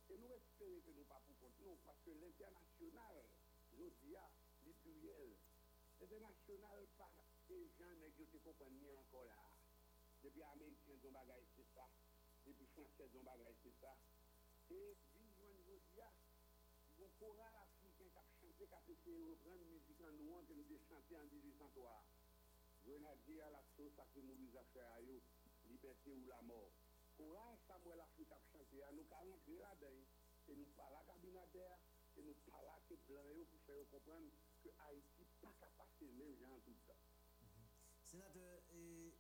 Et nous espérons que nous pas pour compte, non, parce que l'international, jodia, les pluriels, L'international par les gens qui comprennent bien encore là. Depuis les Américains ont bagaille c'est ça. Depuis les Français ont bagaille c'est ça. Et vivre aujourd'hui, il y a un choral africain qui a chanté, qui a de reprendre musique en nous, nous chanté en 1803. Grenadier à la sauce, fait à liberté ou la mort. Choral Samuel Afrique a chanté, nous 40 là-dedans, et nous parlons à Cabinader, et nous parlons à Blanc pour faire comprendre que Haïti pas capable de même gens tout le temps. Sénateur et,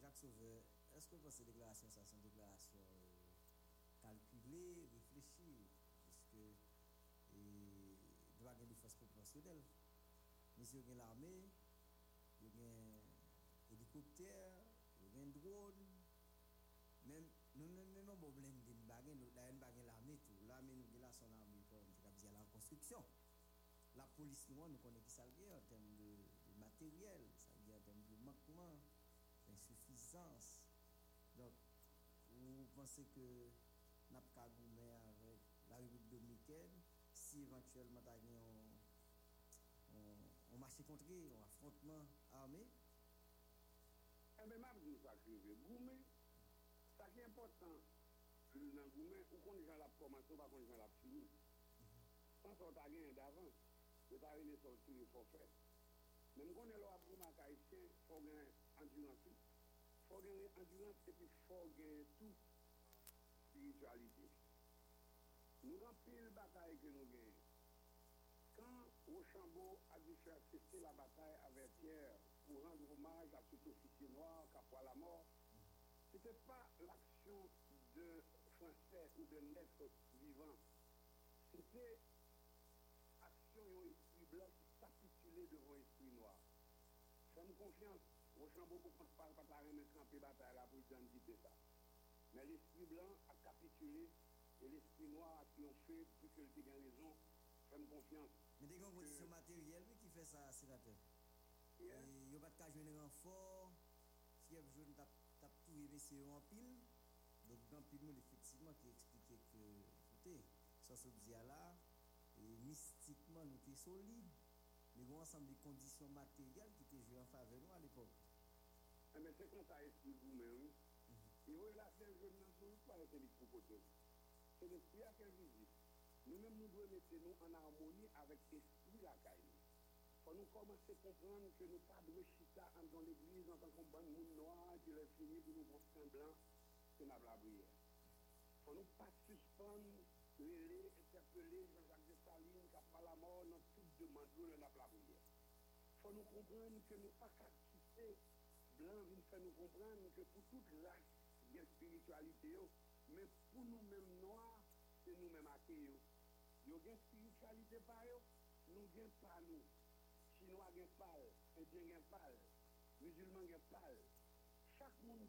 Jacques Sauveur, est-ce que votre déclaration, ça, c'est une déclaration euh, calculée, réfléchie, puisque il doit y avoir des forces proportionnelles? Mais si vous avez l'armée, vous avez hélicoptère, vous avez drone, même nous même même un problème de baguette, nous là une l'armée tout, l'armée nous là son je dire la construction. La police nous nous connaît qui ça en termes de, de matériel, ça veut dire en termes de manquement, d'insuffisance. Donc vous pensez que nap ka goumen avèk la Republik Dominikèn si yon- yon marché kontre, yon affrontement armé. Eh pi important, nan goumen, ou kon jan la komanso, pa kon jan la fini. San sot a gen d'avan, yo ta rene sorti yo fò fè. Men konen lò ap gouman ka isyen, fò gen anduransi. Fò gen anduransi, epi fò gen tout spiritualite. Nou kan pil batay ke nou gen. Kan Rochambeau a di fè asiste la batay avè Pierre, pou rende omaj a tout ofisye noir, kapwa la mort, c'était pas la ou de nègres vivants. C'était action d'un esprit blanc qui capitulait devant l'esprit noir. Fais-moi confiance, Rochambeau ne peut pas pas remettre camper bataille là pour identifier ça. Mais l'esprit blanc a capitulé et l'esprit noir a triomphé depuis que le a raison. Fais-moi confiance. Yon kondisyon materyel mi ki fè sa, sénateur. Hier, E, yo bat ka jwen renfort, fièv jwen tap, tap touye mesye yo an pil. Donk gan pil moun efektivman ki eksplike ke, ekoute, sa sou diya la, e mistikman nou te solide, men yon ansan de kondisyon materyel ki te jwe an fave nou al epok. eh, mais c'est comme ça esprit vous-même. Et vous, là, c'est un jeune dans son pas c'est les côté. C'est l'esprit à quel visite. Nous-mêmes, nous devons mettre nous en harmonie avec l'esprit la caille. Faut nous commencer à comprendre que nous pas de chita en dans l'église en tant qu'on bon monde noir qui est fini pour nous voir un blanc, la prière. Faut nous pas suspendre, les interpeller Jean-Jacques Dessalines qui a pas la mort dans toute demande de la prière. Faut nous comprendre que nous pas qu'à quitter blanc vient faire nous comprendre que pour toute race, il y a spiritualité, mais pour nous-mêmes noirs, c'est nous-mêmes accueillis. Il y a spiritualité par eux, nous gagnons pas nous. Chinois gagnent pas, Indiens gagnent pas, musulmans gagnent pas. Chaque monde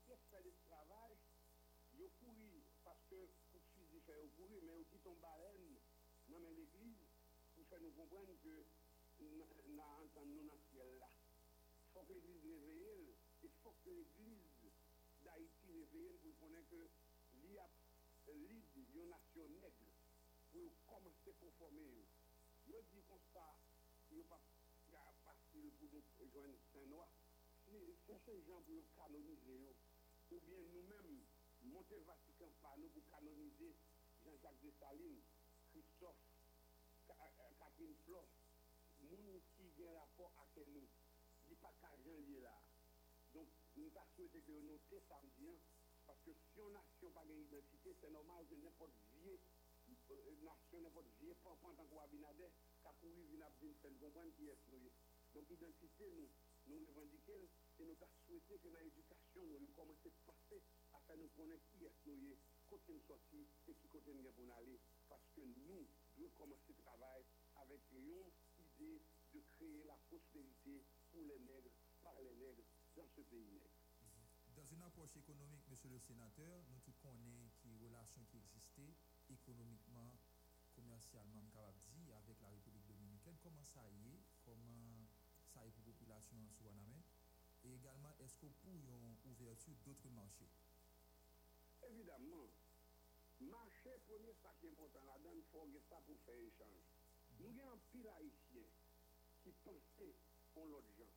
que de fusil fait au courir, mais il tombe baleine dans l'église, pour faire nous comprendre que nous entendons dans ciel là. Il faut que l'église réveille, il faut que l'église d'Haïti réveille pour connaître que l'IA lead une nation nègre pour commencer à former. Je dis n'y a pas facile pour nous joindre Saint-Noir. C'est ces gens pour canoniser, ou bien nous-mêmes, monter Vatican par nous pour canoniser Jean-Jacques Dessalines, Christophe, euh, Catherine Flore, moun qui gen rapport avec nous. Il pas qu'à lié là. Donc, nous avons souhaité que nous samedi, parce que si on nation pas une identité, c'est normal que n'importe vieux euh, nation, n'importe vieux papa en tant qu'Abinader, bon, qui a couru, qui a comprendre qui est Donc, identité, nous, nous revendiquons et nous avons souhaité que dans l'éducation, nous commençons à passer nous connaître qui est nous, côté nous sortir et qui côté nous pour aller. Parce que nous devons commencer le travail avec une idée de créer la prospérité pour les nègres, par les nègres, dans ce pays nègre. Dans une approche économique, monsieur le sénateur, nous connaissons qui relation qui existait économiquement, commercialement, avec la République dominicaine. Comment ça y est? Comment ça y est pour la population en Souanamé Et également, est-ce que pour une ouverture d'autres marchés? Évidemment, marché premier, ça qui important là-dedans, il faut regarder ça pour faire échange. Nous avons un pile haïtien qui pensait pour l'autre gens,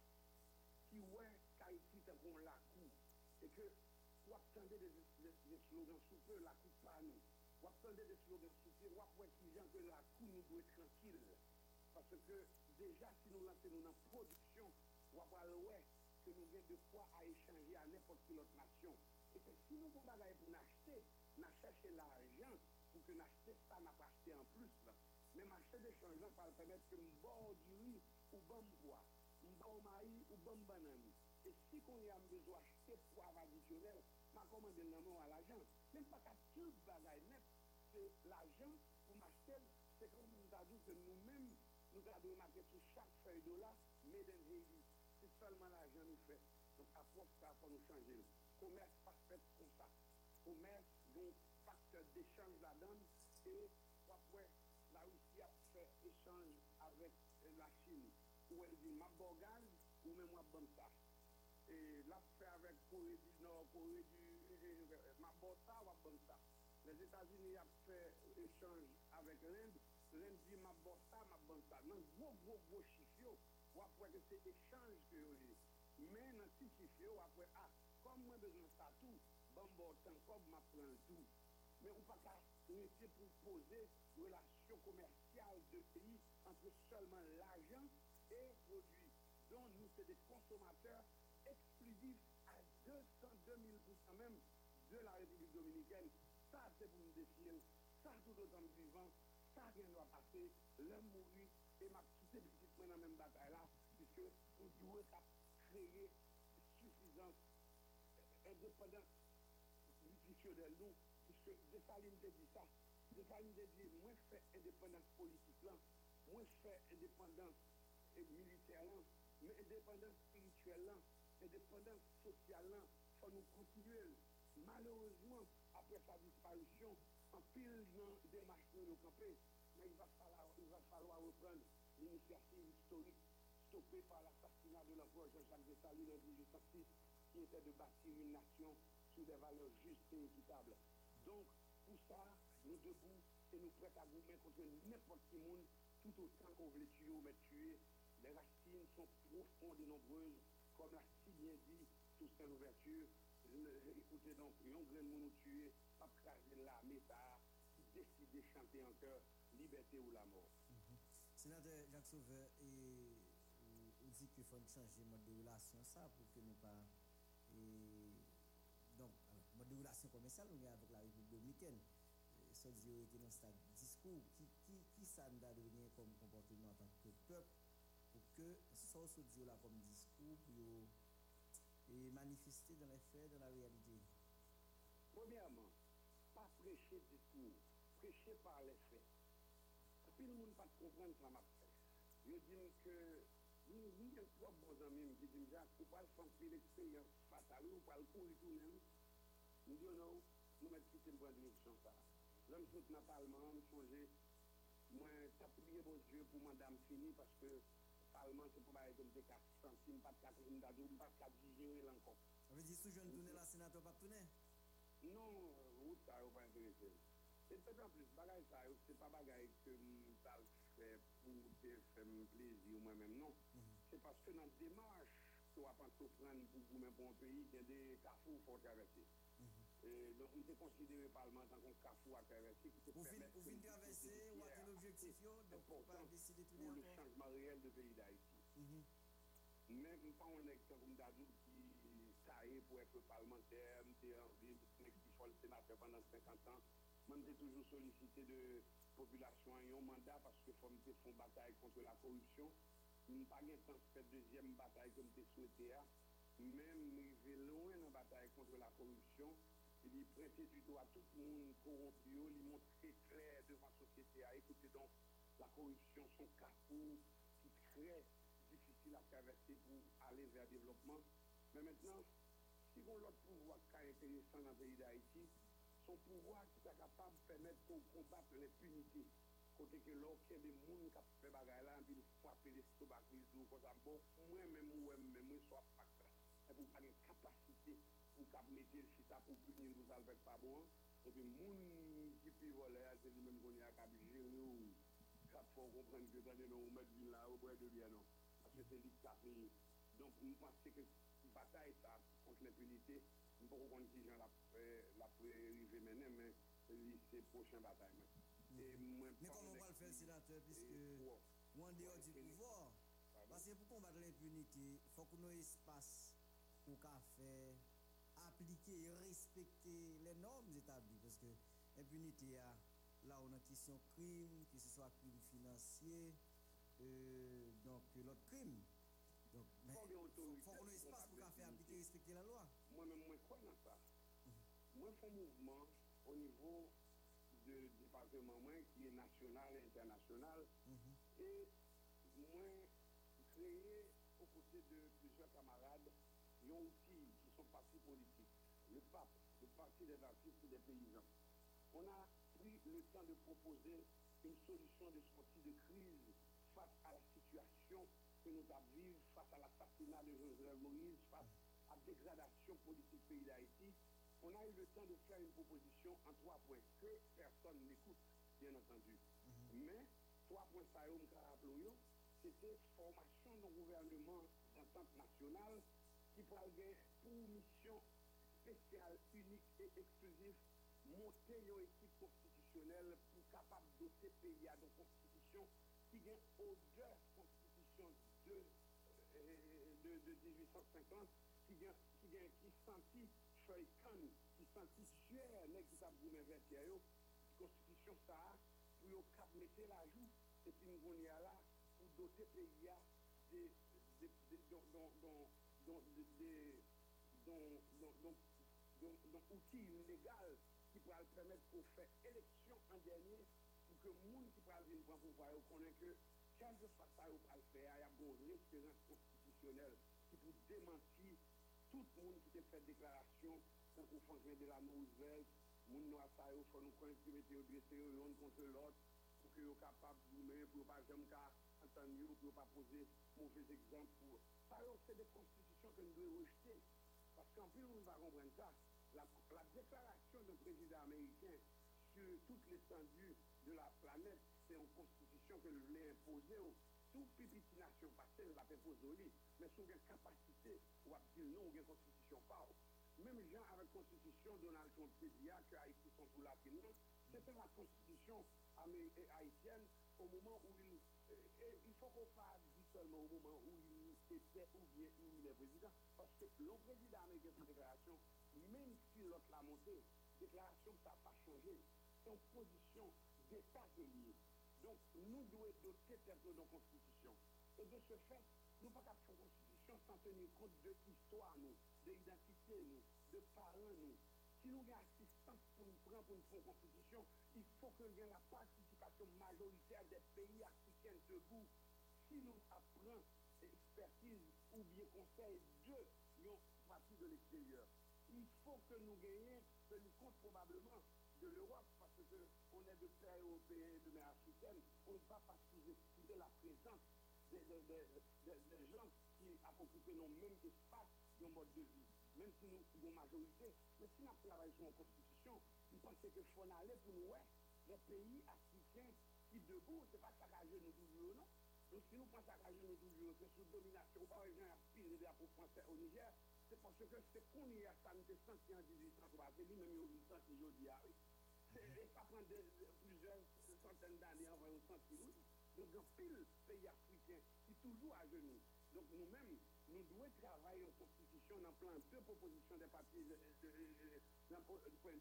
qui ouais qu'Haïti est la cour, et que vous attendez des, des, des slogans sous peu, la cour pas nous. Vous attendez des slogans sous peu, vous gens que la cour nous doit être tranquille. Parce que déjà, si nous lançons la production, vous allez ouais que nous avons de quoi à échanger à n'importe quelle autre nation. Et si nous avons des pour acheter, nous chercher l'argent pour que nous acheter ça, nous acheter en plus. Là. Mais marché d'échange va permettre que nous boire du riz ou bon bois, nous boire maïs ou bon banane. Et si on a besoin d'acheter poivre additionnel, m'a commandé le nom à l'argent. Même pas qu'à tout bagaille net, c'est l'argent pour m'acheter, c'est comme nous avons dit que nous-mêmes, nous avons remarqué sur chaque feuille de là, Made in Haiti. C'est seulement l'argent nous fait. Donc, à propos ça, il faut nous changer. Commerce gen pakte dechange la dan, e wapwe la Rusi ap fè dechange avèk la Chine. Ou el di mabogaj, ou men wabanta. E la fè avèk kore di nor, kore di mabota, wabanta. Les Etats-Unis ap fè dechange avèk l'Inde, l'Inde di mabota, mabanta. Nan gwo gwo gwo chifyo, wapwe ke se dechange ke yo li. Men nan si chifyo, wapwe a, kom ah, mwen bezon sa tou, comme ma prend tout. Mais on pas rester pour poser relation commerciale de pays entre seulement l'argent et produits dont nous sommes des consommateurs exclusifs à 202 000 même de la République dominicaine. Ça, c'est pour nous défier. Ça, tout autant vivant. Ça, rien doit passer. L'homme mourir et m'a quitté petitement dans la même bataille là, puisque nous devons créer suffisance, indépendance nutritionnelle nous, puisque Dessalines dit ça. Dessalines te dit, moins fait indépendance politique là, moins fait indépendance militaire là, mais indépendance spirituelle là, indépendance sociale là, faut nous continuer. Malheureusement, après sa disparition, en pile dans démarche de nos campés, mais il va falloir, il va falloir reprendre l'initiative historique stoppée par l'assassinat de l'empereur Jean-Jacques Dessalines en 1806, qui était de bâtir une nation sur des valeurs justes et équitables. Donc, pour ça, nous debout et nous prêts à vous mettre contre n'importe qui monde, tout autant qu'on veut tuer ou mettre tuer. Les racines sont profondes et nombreuses, comme l'a si bien dit sous cette ouverture. Écoutez donc, un grand monde tué, pas craser l'armée, ça, décide de chanter en cœur liberté ou la mort. -hmm. Sénateur Jacques Sauveur, et dit qu'il faut changer mode de relation, ça, pour que nous pas. avon de relasyon komensyal nou gen avok la Republik Dominiken. So diyo ete nan sa diskou, ki sa nou da devenye kom komportement an tanke pep pou ke so so diyo la kom diskou pou yo manifeste dan le fè, dan la realite? Premièrement, pa preche diskou, preche par le fè. Api nou moun pa te kompren sa map fè. Yo din ke, nou moun gen kwa bon zanmim ki din ja, ou pa l'fansi l'eksperyans fatal, ou pa l'kou l'itounen, Nous disons non, nous mettons direction ça. L'homme saute dans le Parlement, nous changer. Moi, t'as prié bon Dieu pour madame fini parce que le Parlement, c'est pour comme des 4 centimes, pas de 4 centimes, pas de 4 digérer encore. Ça veut dire, si je ne la sénateur, pas tourner? Non, route, ça pas intéressé. Et peut-être en plus, bagage ça, c'est pas bagage que fait pour te faire plaisir moi-même, non. -hmm. C'est parce que dans la démarche que vous entreprendre pour vous-même pour un pays, y a des carrefours faut traverser. Donc, on est considéré le Parlement en tant qu'un carrefour à traverser. Qui vous venez traverser, ou à l'objectif, donc pas décider tout pour le changement réel du pays d'Haïti. Même pas un électeur comme Dadou qui taillé pour être parlementaire, qui a envie de faut le sénateur pendant 50 ans. Moi, j'ai toujours sollicité de population un mandat parce que faut me une bataille contre la corruption. Je n'ai pas de deuxième bataille comme je souhaité. Même arrivé loin dans la bataille contre la corruption, il prêté du doigt à tout le monde corrompu, il montre très clair devant la société. Écoutez donc, la corruption, son carrefour qui très difficile à traverser pour aller vers le développement. Mais maintenant, si on l'autre pouvoir qui intéressant dans le pays d'Haïti, son pouvoir qui est capable de permettre de combattre l'impunité. Côté que l'autre, des gens qui fait bagaille là, puis frapper les stomacs, les dos, comme ça. Bon, moi-même, moi-même, moi. Et pour pas pou kap metil chita pou punir pou salvek pa bon, epi moun ki pi vole a se di men konye ak ap jere ou kap fon kompren ke tande nou met vin la ou bwen de bien nou. Ache se di kap e, donk mou panse ke batay sa kont l'impunite, mou pou kon ki jan la eh, pou rive menen men, li se pochen batay men. Men koman wal fel senatè, piske mwen deyo di pouvo, paske pou kon bat l'impunite, fok nou espas pou ka fè appliquer et respecter les normes établies. Parce que l'impunité, là, on a question crime, que ce soit crime financier, euh, donc l'autre crime. Donc, il faut qu'on ait espace pour faire appliquer et respecter la loi. Moi-même, moi, crois dans ça. Moi, je fais un mouvement au niveau de département qui est national et international. Mhm. Et moi, créé aux côtés de plusieurs camarades un outil Le PAP, le Parti des artistes et des paysans. On a pris le temps de proposer une solution de sortie de crise face à la situation que nous avons vivre, face à l'assassinat de Josué Moïse, face à la dégradation politique du pays d'Haïti. On a eu le temps de faire une proposition en trois points que personne n'écoute, bien entendu. Mais trois points, ça c'était formation d'un gouvernement d'entente nationale qui pourrait pour spéciale, unique et exclusive monter une équipe constitutionnelle pour capable de doter pays à une constitution qui vient au-delà constitution de, euh, de, de 1850, qui vient qui qui sentit feuille qui sentit boumé vertière, constitution ça pour cap mettre la joue et puis nous là pour doter pays de de de de de outils légaux qui pourraient permettre de faire élection en dernier pour que le monde qui pourra venir pour pouvoir connaître que quel que soit ça, le faire, il y a une référence constitutionnelle qui peut démentir tout le monde qui a fait déclaration pour qu'on Franklin de la Roosevelt, moun noir ça, il faut nous connaître qui mettait dressé l'un contre l'autre pour qu'ils soient capables de nous pour pas jamais entendre, pour pas poser mauvais exemple pour. Ça, c'est des constitutions que nous devons rejeter. Parce qu'en plus, on va comprendre ça. La, la déclaration d'un président américain sur toute l'étendue de la planète, c'est une constitution que nous voulons imposer aux tout petite nation parce qu'elle l'a lit. Mais sur une capacité, on va dire non, une constitution pas. Même gens avec constitution Donald Trump dit que Haïti sont pour la c'était la constitution haïtienne au moment où il. Il faut qu'on parle seulement au moment où il était ou bien où il est président. Parce que le président américain sa déclaration, même l'autre l'a monté, déclaration ça n'a pas changé. Une position d'État lié. Donc, nous devons doter de nos constitutions. Et de ce fait, nous ne pouvons pas faire constitution sans tenir compte de l'histoire, nous, de l'identité, nous, de parents, nous. Si nous avons assistance pour nous prendre pour une faire constitution, il faut que nous la participation majoritaire des pays africains debout. Si nous apprenons expertise ou bien conseil de une partie de l'extérieur, pour que nous gagnions, se nous compte probablement de l'Europe, parce qu'on est de pays européens, de mer africaine, on ne va pas sous-estimer la présence des, des, des, des gens qui a occupé nos mêmes espaces, nos modes de vie. Même si nous avons majorité, mais si nous travaillons sur une constitution, nous pensons qu'il faut aller pour nous, ouais, les pays africains qui debout, ce n'est pas ça qu'à nous toujours, non Donc si nous pensons qu'à nous toujours, que sous domination, par exemple, pire de la français au Niger, parce que c'est qu'on y a ça, nous senti en 1803, c'est lui-même, il a senti aujourd'hui. Et ça prend plusieurs centaines d'années avant de sentir nous. Donc, un pile pays africain qui toujours à genoux. Donc, nous-mêmes, nous devons travailler en constitution dans plan deux propositions des de, deux propositions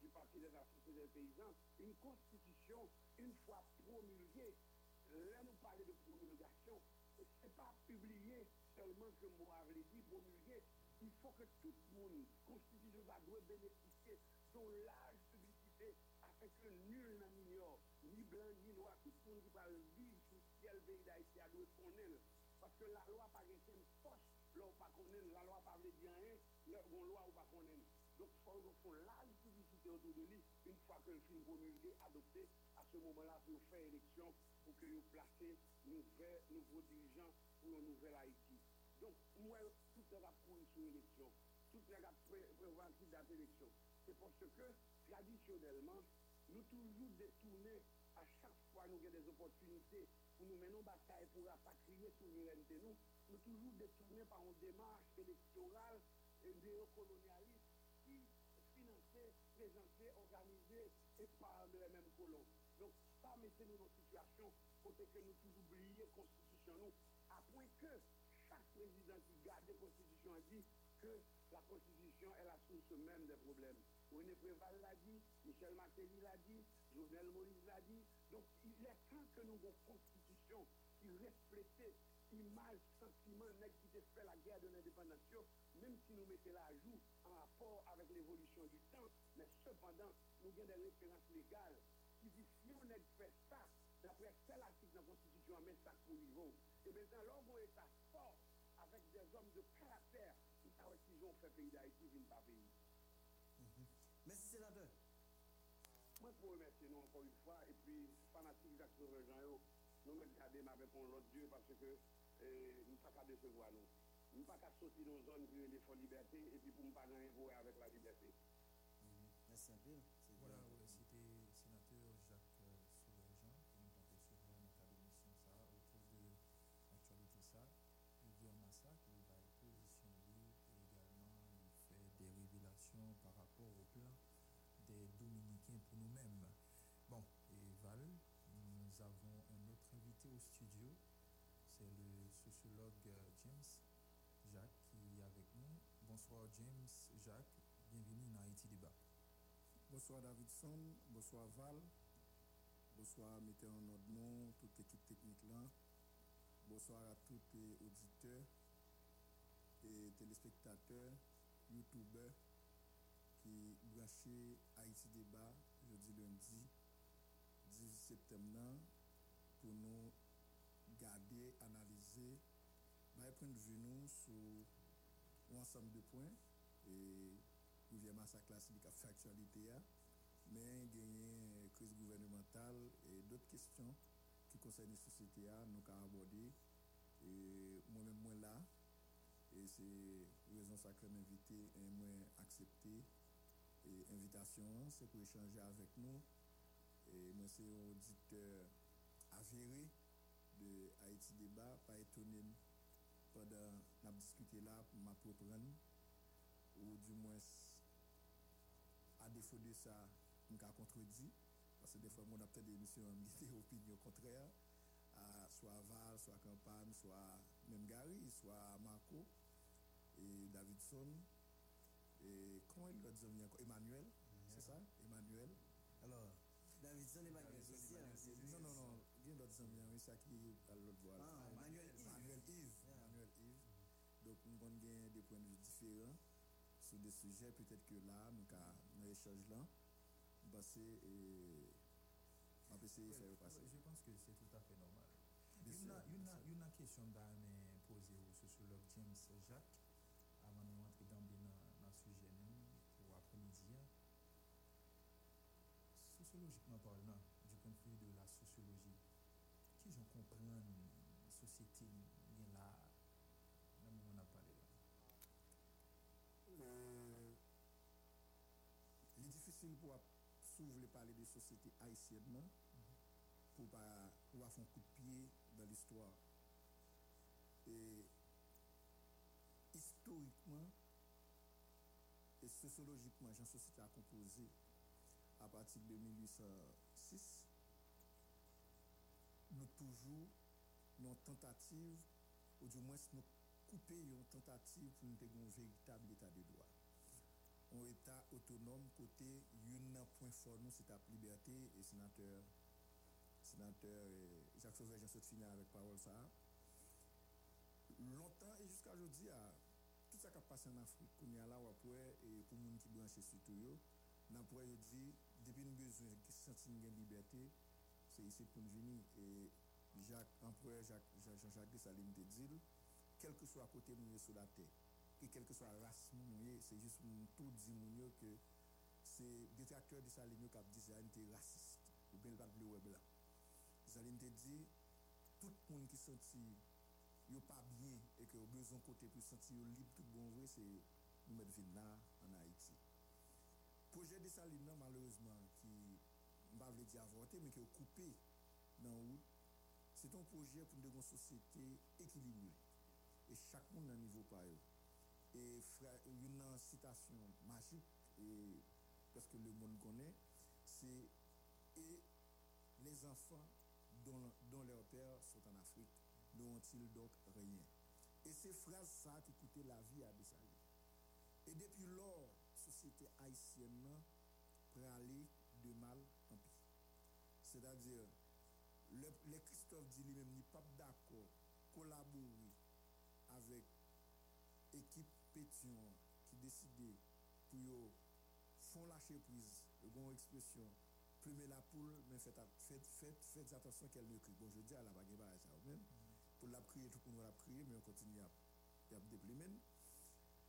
du Parti des artistes et des paysans, une constitution, une fois promulguée, là nous parler de promulgation, ce n'est pas publié seulement que moi avais dit, promulgué, il faut que tout le monde, constitution va doit bénéficier de large publicité afin que nul n'en ignore, ni blanc ni noir, tout le monde qui va vivre sous ciel pays d'Haïti a doit connaître. Parce que la loi été une force, là pas connaître, la loi veut dire rien, la loi ou pas connaître. Donc, il faut faire large publicité autour de lui, une fois que le film promulgué, adopté, à ce moment-là, pour faire élection, pour que vous placez nouveaux dirigeants pour une nouvelle Haïti. Donc, moi, tout est là pour une élection, tout préventif date d'élection. C'est parce que, traditionnellement, nous toujours détournés à chaque fois nous avons des opportunités pour nous mener en bataille pour rapatrier souveraineté nous, nous toujours détournés par une démarche électorale néocolonialiste qui financée, présentée, organisée et par les mêmes colons. Donc, ça mettez nous dans une situation côté que nous toujours oublier la constitution à point que président qui garde la constitution a dit que la constitution est la source même des problèmes. René Préval l'a dit, Michel Martelly l'a dit, Jovenel Moïse l'a dit. Donc, il est temps que nous avons une constitution qui reflète image, sentiment, qui fait la guerre de l'indépendance, même si nous mettons la joue en rapport avec l'évolution du temps, Mais cependant, nous avons des références légales qui disent si on fait ça, d'après tel article de la Constitution, mais ça pour niveau. Et maintenant, l'homme est hommes de caractère, qui ont fait pays d'Haïti, vient pas pays. Merci, sénateur. Moi, pour remercier nous encore une fois, et puis, fanatique Jacques Sauveur-Jean, nous mettons garder avec l'autre Dieu parce que nous ne pouvons pas décevoir nous. Nous ne pas sortir dans une zone qui est liberté et puis pour ne pas gagner avec la liberté. Merci un peu. Euh, James Jacques qui est avec nous. Bonsoir James Jacques, bienvenue dans Haïti Débat. Bonsoir Davidson, bonsoir Val, bonsoir mettez en notre nom, toute l'équipe technique là. Bonsoir à tous les auditeurs et téléspectateurs, youtubeurs qui branchent Haïti Débat jeudi lundi 18 septembre pour nous garder, analyser, bah, prendre vue sur un ensemble de points et Rivière Massa classique qui a fait actualité, mais gagner crise gouvernementale et d'autres questions qui concernent la société, nous avons abordé. Et moi-même, moi là, et c'est raison ça que invité et moi accepté et invitation, c'est pour échanger avec nous. Et moi, c'est un auditeur avéré de Haïti Débat, pas étonné pendant discuté là pour m'apprendre ou du moins à défaut de ça, je suis contredit. Parce que des fois, on a peut-être des émissions qui ont opinion contraire, à soit Val, soit Campagne, soit même Gary, soit Marco et Davidson. Et comment il va dire encore? Emmanuel, c'est ça? Emmanuel. Alors, Davidson Emmanuel, c'est ça Non, non, non, il a d'autres amis, c'est ça qui est à l'autre voie. Ah, Emmanuel Des points de vue différents sur des sujets peut-être que là, nous avons échange là, passer et on va essayer de faire passer. Je pense que c'est tout à fait normal. Bien Il y sûr, a bien une, sûr. une question d'âme posée au sociologue James Jacques avant de rentrer dans le sujet nous, pour après-midi. Sociologiquement parlant, du point de vue de la sociologie, qui j'en comprends société bien là, même on a parlé là. Euh, il est difficile pour s'ouvrir parler de société haïtienne non? pour pas avoir un coup de pied dans l'histoire. Et historiquement et sociologiquement, la société a composé à partir de 1806, nous toujours nos tentatives, ou du moins nous couper une tentative pour nous un véritable état de droit. on etat autonome kote yon nan point for nou se tap liberté e senateur senateur Jacques Sauveur jan sot finan avèk parol sa lontan e jiska jodi a tout sa kap pase an Afrik koun ya la wapwe e pou moun ki blanche sutou yo nan pou yo di depi nou bezwen ki sentin gen liberté se yisi pou nou vini e Jacques, empereur Jacques Jean-Jacques Salim te dil kelke sou akote nou ye sou la tey ki kelke swa ras moun yo, se jist moun tou di moun yo ke se detrakteur di sa linyo kap di Zaline te rasist, ou bel bat ble web la. Zaline te di, tout moun ki senti yo pa bien, e ke yo bezon kote pou senti yo lib tout bon vwe, se nou met vin nan an Haiti. Proje de sa linyo malouzman ki mba vle di avote, men ki yo koupe nan wout, se ton proje pou nou de kon sosyete ekilibre, e chak moun nan nivou pa yo. Et une citation magique et parce que le monde connaît, c'est et les enfants dont, dont leurs pères sont en Afrique n'ont-ils donc rien? Et ces phrases ça qui coûtaient la vie à Dessalines. Et depuis lors, société haïtienne aller de mal en pis. C'est-à-dire, le, Christophe dit lui-même n'est pas d'accord collaborer Qui décidait pour font lâcher prise, bon expression, plumer la poule, mais faites, faites, faites, attention qu'elle ne crie. Bon, je dis à la bague, ça même. Pour la prier, tout le monde la prier, mais on continue à, à déplimer.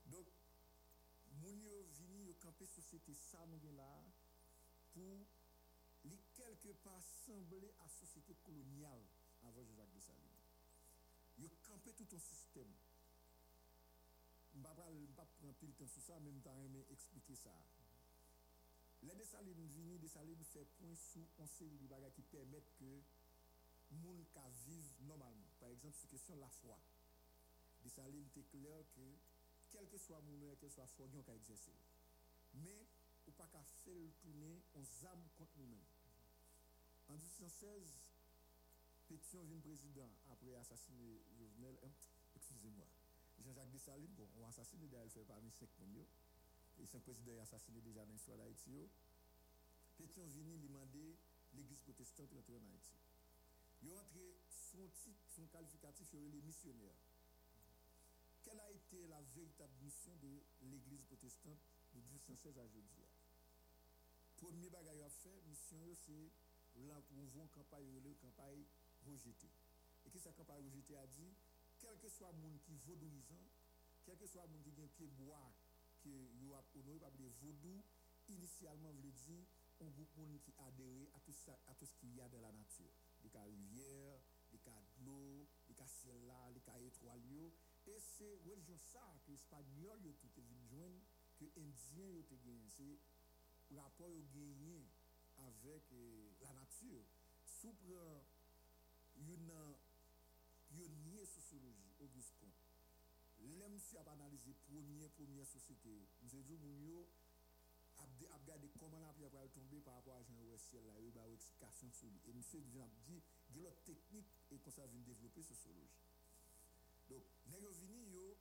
Donc, moun yo vini yo société ça là pour les quelque part sembler à société coloniale avant Jacques Dessalines. Yo camper tout un système. Je ne vais pas prendre pile temps sur ça, même temps expliquer ça. Les Dessalines vini, Dessalines fait point sur on série de bagages qui permettent que moun ka vivre normalement. Par exemple, sur question la foi. Dessalines était clair que quel que soit mon quel que soit foi, on peut exercer. Mais, ou pas qu'à faire tourner, on zame contre nous-mêmes. En 1816, Pétion vient président après assassiner Jovenel, hein, excusez-moi, Jean-Jacques Dessalines, bon, on assassiné d'ailleurs, fait parmi cinq millions. Et cinq présidents assassiné déjà dans l'histoire d'Haïti. Pétion vient demander l'église protestante rentrer en Haïti. Il entré son titre, son qualificatif, il les missionnaires quelle a été la véritable mission de l'église protestante de 1816 à aujourd'hui Premier bagage à faire, mission c'est une campagne une campagne rejetée. Et que cette campagne rejetée a dit, kelke swa moun ki vodouizan, kelke swa moun ki gen piye boar ki yo ap onori pa bile vodou, inisyalman vle di, on goup moun ki adere a tout, sa, a tout ki y a de la natyur. Li ka rivyer, li ka glou, li ka siela, li ka etroal yo, e se wèljon sa ki espanyol yo tout evinjwen, ke indyen yo te genye, se rapor yo genye avèk eh, la natyur. Soupre yon nan une pionnier sociologie Auguste Comte. Là monsieur a première première société monsieur dit moun yo a regardé comment va tomber par rapport à Jean Ouessiel là il a explication sur lui. Et monsieur vient dit y a technique et comme ça sociologie. Donc, les vini yo,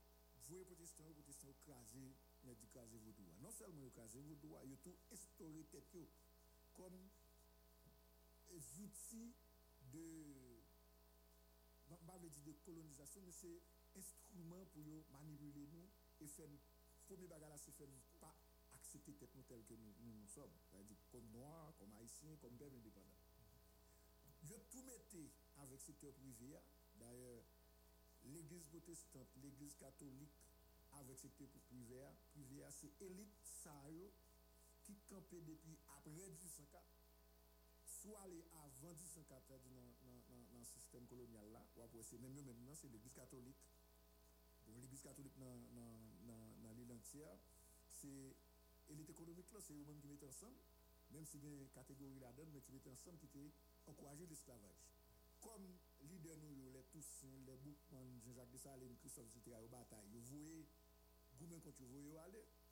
protestants crasé, mais dit vos droits. Non seulement craser vos droits, yo tout tête yo comme outils de pas dire de colonisation, mais c'est instrument pour manipuler nous et faire premier bagage c'est faire pas accepter tête nous tel que nous, nous, sommes, comme noirs, comme haïtiens, comme peuple indépendant. Yo tout mettait avec secteur privé, d'ailleurs l'église protestante, l'église catholique, avec secteur privé, privé c'est élite ça qui campait depuis après 1804, soit les avant 1804, dans le système colonial là, ou après c'est même maintenant, c'est l'église catholique. L'église catholique dans, l'île entière, c'est élite économique là, c'est eux-mêmes qui mettent ensemble, même si une catégorie là-dedans, mais qui mettent ensemble, qui encouragé l'esclavage. Comme leader nous, les tous, les Boukman, Jean-Jacques Dessalines, Christophe Zitra, au bataille, vous voyez, Goumen quand vous voyez aller, yo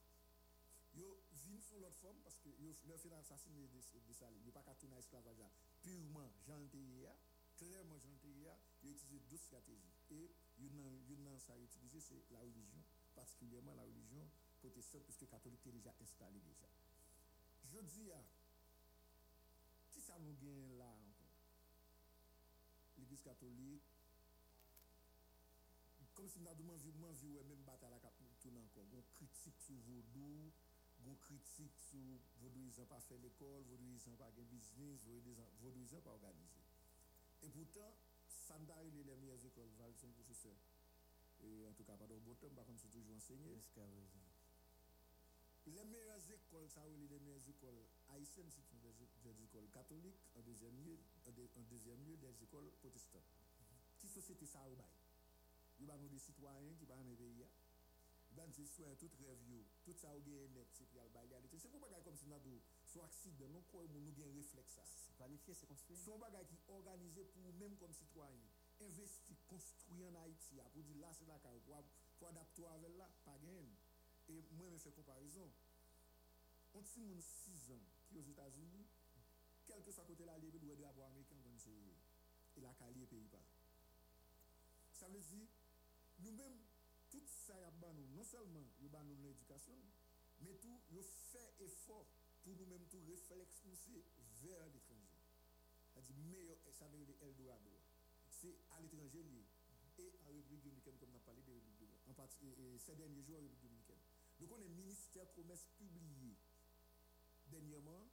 l'autre forme parce que leur fait assassiner Dessalines, yo pas qu'à tourner esclavage purement Théia, clairement Théia, yo utilisé deux stratégies et yo nan ça utilisé c'est la religion, particulièrement la religion protestante puisque catholique est déjà installé déjà. Je dis à qui ça nous gagne là l'Église catholique, comme si nous avons vu, vu même bataille à la tourne encore. On critique sur vaudou, on critique sur vaudouisant pas faire l'école, vaudouisant pas faire business, vaudouisant pas organiser. Et pourtant, n'a les meilleures écoles, Val, son professeur. Et en tout cas, pas bon temps, par contre, c'est toujours enseigné. Les meilleures écoles, ça les meilleures écoles haïtiennes, c'est des, des, écoles catholiques, en deuxième lieu, en deuxième lieu des écoles protestantes. Qui société ça au bail? Il y a des citoyens qui parlent dans pays. Y a des soins, tout rêve, tout ça au net, c'est pour le bail. C'est pour pas comme si nous avons soit accident, nous quoi nous avons réflexe ça. C'est planifié, c'est construit. C'est un qui est organisé pour même comme citoyen. Investir, construire en Haïti, pour dire là c'est là pour adapter avec là, pas gain. Et moi, je fais comparaison. On petit monde 6 ans qui est aux États-Unis, quel que soit côté la libre, doit avoir américain comme c'est il a calé pays pas. Ça veut dire nous-mêmes tout ça y a nous non seulement y a nous l'éducation, mais tout y fait effort pour nous-mêmes tout réflexe pousser vers l'étranger. C'est-à-dire meilleur ça veut dire Eldorado. C'est à l'étranger lié et en République dominicaine comme on a parlé de République dominicaine. En partie, ces derniers jours en République dominicaine. Donc on est ministère commerce publié dernièrement,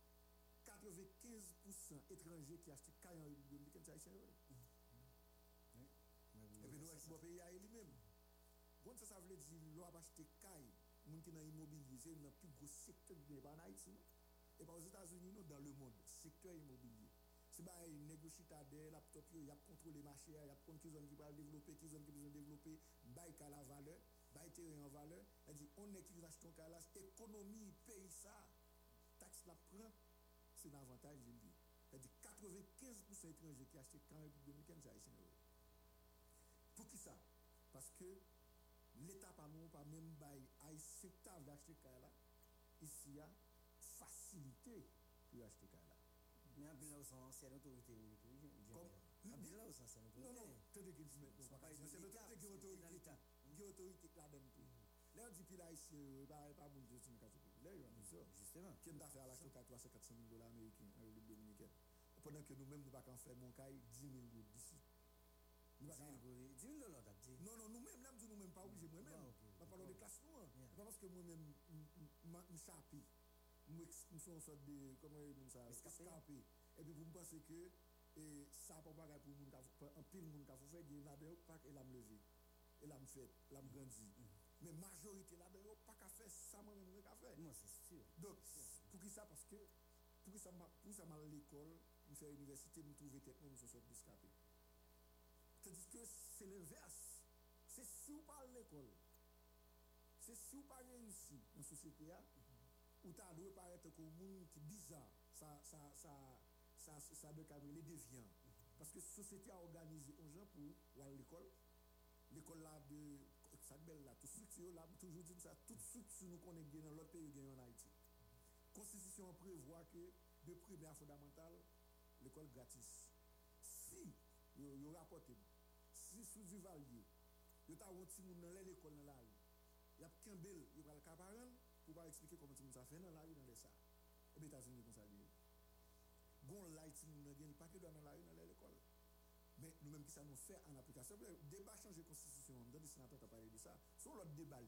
95% étrangers qui achètent caille en République dominicaine, c'est haïtien. Et puis nous, mon pays à lui-même. Bon, ça, ça veut dire, l'on va acheter caille, moun qui dans l'immobilier, c'est le plus gros secteur qui est? Et pas aux États-Unis, non, dans le monde, secteur immobilier. C'est pas une négociateur, laptop, il y a contrôlé marché, il y a compte qui zone qui va développer, qui zone qui besoin développer, bail qu'à la valeur, bail terrain en valeur. Elle dit, on est qui achetons qu'à la économie, pays ça, taxe la prend, c'est un avantage, je dis. Elle dit, 95% étrangers qui achètent quand République dominicaine, c'est. Pour qui ça? Parce que l'État pas nous pas même bail acceptable d'acheter là ici y a facilité pour acheter là. Mais en plus là, c'est ancienne autorité. oui, oui, oui, oui, Comme- En plus là, c'est ancienne autorité. Non non, tenez que dis maintenant, C'est pas pas c'est l'autorité qui est c'est autorité, qui est autorité là dedans tout. Là on dit là ici euh, pas pas bon sur le cas populaire, il va nous dire. Justement. Qui m'a fait à 300 400 000 dollars américains en République dominicaine. Pendant que nous-mêmes nous pas qu'en faire mon caille 10 000 gouttes d'ici. Nous pas qu'en- 10 000 dollars, t'as dit. Non, non, nous-mêmes, nous même pas obligé moi-même. Je parle de classe noire. Pas parce que moi-même, je suis. Je suis une sorte de, comment on ça, Escapé. Et puis vous me pensez que ça pas pas pour moun un pile moun ka faut faire il dedans pas et la me lever. Et la me fait, la me grandi. Mais majorité là dedans pas qu'à faire ça moi même qu'à faire. Non, c'est sûr. Donc, pour qui ça? Parce que, pour qui ça m'a pour ça l'école, je fais l'université, je trouve tête je suis d'escapé. Tandis que c'est l'inverse. C'est si vous parlez l'école, c'est si vous pas réussi dans la société, là, ou tu doit paraître comme un monde qui bizarre, ça, ça, ça, ça, ça, les déviants. Parce que la société a organisé aux gens pour aller à l'école. L'école là de ça belle là, toute structure là, toujours dit ça, toute structure nous connaissons dans l'autre pays gagne en Haïti. Constitution prévoit que de primaire fondamentale, l'école gratis. Si yo, yo rapporté, si sous du valier, yo ta un petit moun dans l'école la rue, y a qu'un bel, yo va le caparan pour pas expliquer comment tout ça fait dans la rue dans les ça. Et bien États-Unis comme ça lié. Gon ti moun pas que dans la rue dans l'école. Mais nous-mêmes qui ça fait en application, débat changer constitution, dans le sénateur a parlé de ça, sur l'autre débat.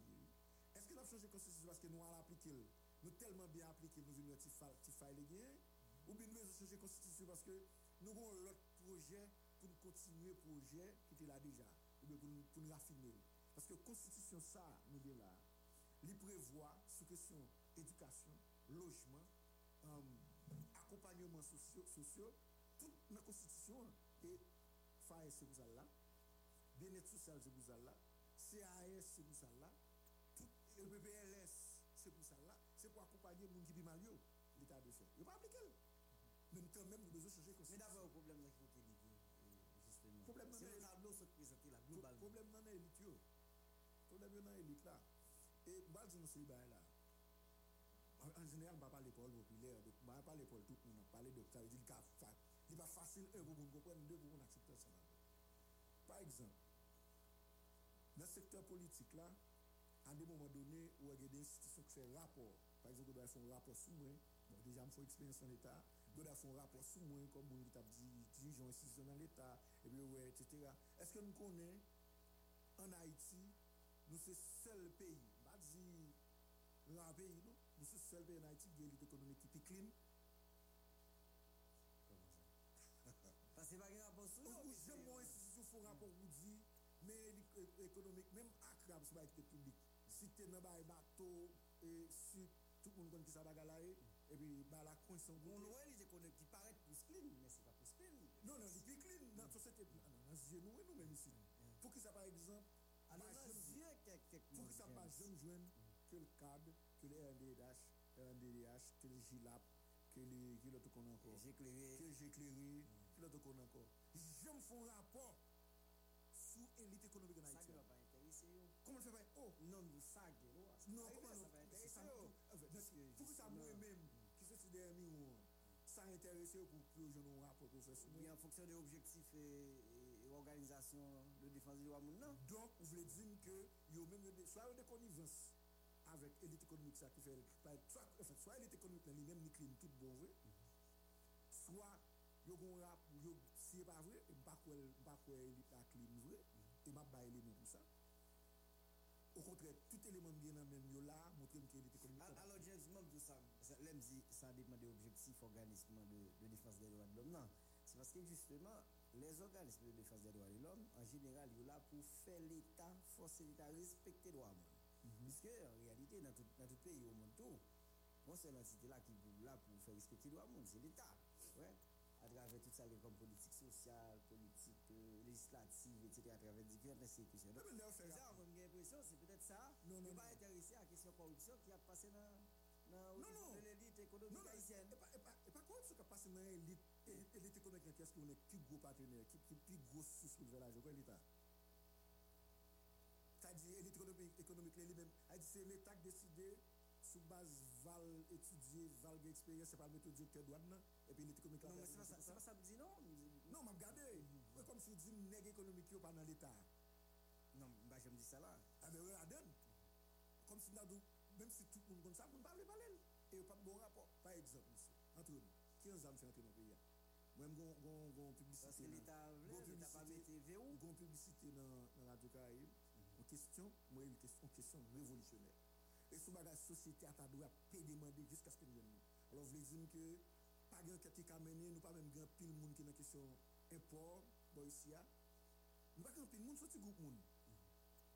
Est-ce que nous changé constitution parce que nous allons appliquer, nous tellement bien appliqué, nous venons petit faille les ou bien nous avons changé constitution parce que nous avons l'autre projet pour continuer le projet qui était là déjà, bien pour nous, pour nous raffiner. Parce que la constitution, ça, nous dit là, il prévoit sous question éducation, logement, euh, accompagnement sociaux, sociaux, toute la constitution et FAES c'est ça là, bien-être social c'est ça là, CAS c'est pour ça là, tout le PPLS c'est pour ça là, c'est pour accompagner les gens qui l'état de fait. Il pas appliqué. Même quand même, nous devons changer la Mais constitution. d'abord, le problème là problem nan elite. Se prezente la globalman. Problem nan elite yo. Problem yo nan elite la. E bal zin sou bay la. An jenèl ba pa l'ekol popilè, ba pa l'ekol tout moun ap pale doktor, di l'ka fat. Li pa fasil e pou moun kompren, de pou moun aksepte sa nan. Par exemple, nan sektèr politik la, an de mouman donè, ou a gè de institisyon ki fè rapor. Par exemple, ou do a fè un rapor sou mwen, bon, deja m fò eksperyans an l'Etat, do da fon rapor sou mwen kom moun ki tap di dirijon institisyon nan l'Etat, epi yo wè, etc. Eske nou konen, an Haiti, nou se sel peyi, ba di lan peyi non, nou, nou se sel peyi an Haiti gen lit ekonomik ki pi klin. Koman sa? Pase bagen rapor sou yo? Non? Ou jem moun institisyon fon rapor ou di, men ekonomik, menm akrab se ba ekte publik. Si te nan ba e bato, e sut, tout moun kon ki sa baga la e, et puis bah la coin son Bon, ouais, il est qui paraît plus clean, mais c'est pas plus clean. non non c'est plus clean dans la société non non dans yeux nous nous même ici pour que ça par exemple pour que ça pas jamais joindre que le cadre que le RNDH RNDH que le GILAP que le que l'autre qu'on encore J'ai éclairé. que j'ai éclairé, que l'autre qu'on encore. J'aime font rapport sous élite économique en Ça Haïti. va. Comment je fais pas Oh, Non, nous ça, gueule, ouais. non, Ça, comment ça va ça. Pour que ça moi-même, derrière moi, ça intéressé pour que je nous rapport pour faire ça. Ou bien en fonction des objectifs et, et, organisation de défense l'homme, non? Donc, vous voulez dire que yo même yo de- soit yo de connivence avec élite économique ça qui fait soit en fait soit élite économique lui-même ni clean tout bon vrai. Soit yo gon rap yo si c'est pas vrai et pas quoi pas quoi élite la clean vrai et m'a ba élément pour ça au contraire, tout élément est dans même là, montrer que l'élite économique. Al- Alors, moi, tout ça, ça, dépend des objectifs organismes de, défense des droits de l'homme. Non, c'est parce que justement, les organismes de défense des droits de l'homme, en général, ils sont là pour faire l'État, forcer l'État à respecter les droits de l'homme. Puisque, en réalité, dans tout, dans tout pays au monde, tout, on seule entité là qui est là pour faire respecter les droits de l'homme, c'est l'État. Ouais. À travers tout ça, les comme politique sociale, politique euh, législative, etc., à travers différentes institutions. Donc, Non, mais là, on fait c'est ça, rapport. on a l'impression, c'est peut-être ça, Non, non, mais pas intéressé à la question corruption qui a passé dans, dans Non, non. de l'élite économique Non, non, haïtienne. et pas, qui passe dans l'élite, économique, qu'est-ce qu'on est plus gros partenaire, qui, qui plus gros source faire l'argent, quoi, l'État? C'est-à-dire, l'élite économique, économique, lui-même, a dit, c'est l'État qui décide, sous base val étudier, val expérience, c'est pas le méthode directeur douane, et puis l'élite économique, Non, mais fait c'est pas ça, me dit non. Non, m'a regardé. Ouais, Comme si dit nègre économique qui est pas dans l'État. Non, bah, je me dis ça là. La donne. Comme si nous même si tout le monde comme ça, ne pas d'elle. Et pas de bon rapport. Par exemple, monsieur, entre nous, qui est un fait entrer dans le pays Moi, j'ai une publicité. Parce que dans- l'État pas publicité Radio Caraïbe. Une question, moi, une question, révolutionnaire. Et ce bagage société a droit à demander jusqu'à ce que nous. Alors, vous voulez dire que pas de qui a mené, nous pas même grand pile monde qui est dans la question import, bon ici, nous pas grand pile monde, c'est un groupe monde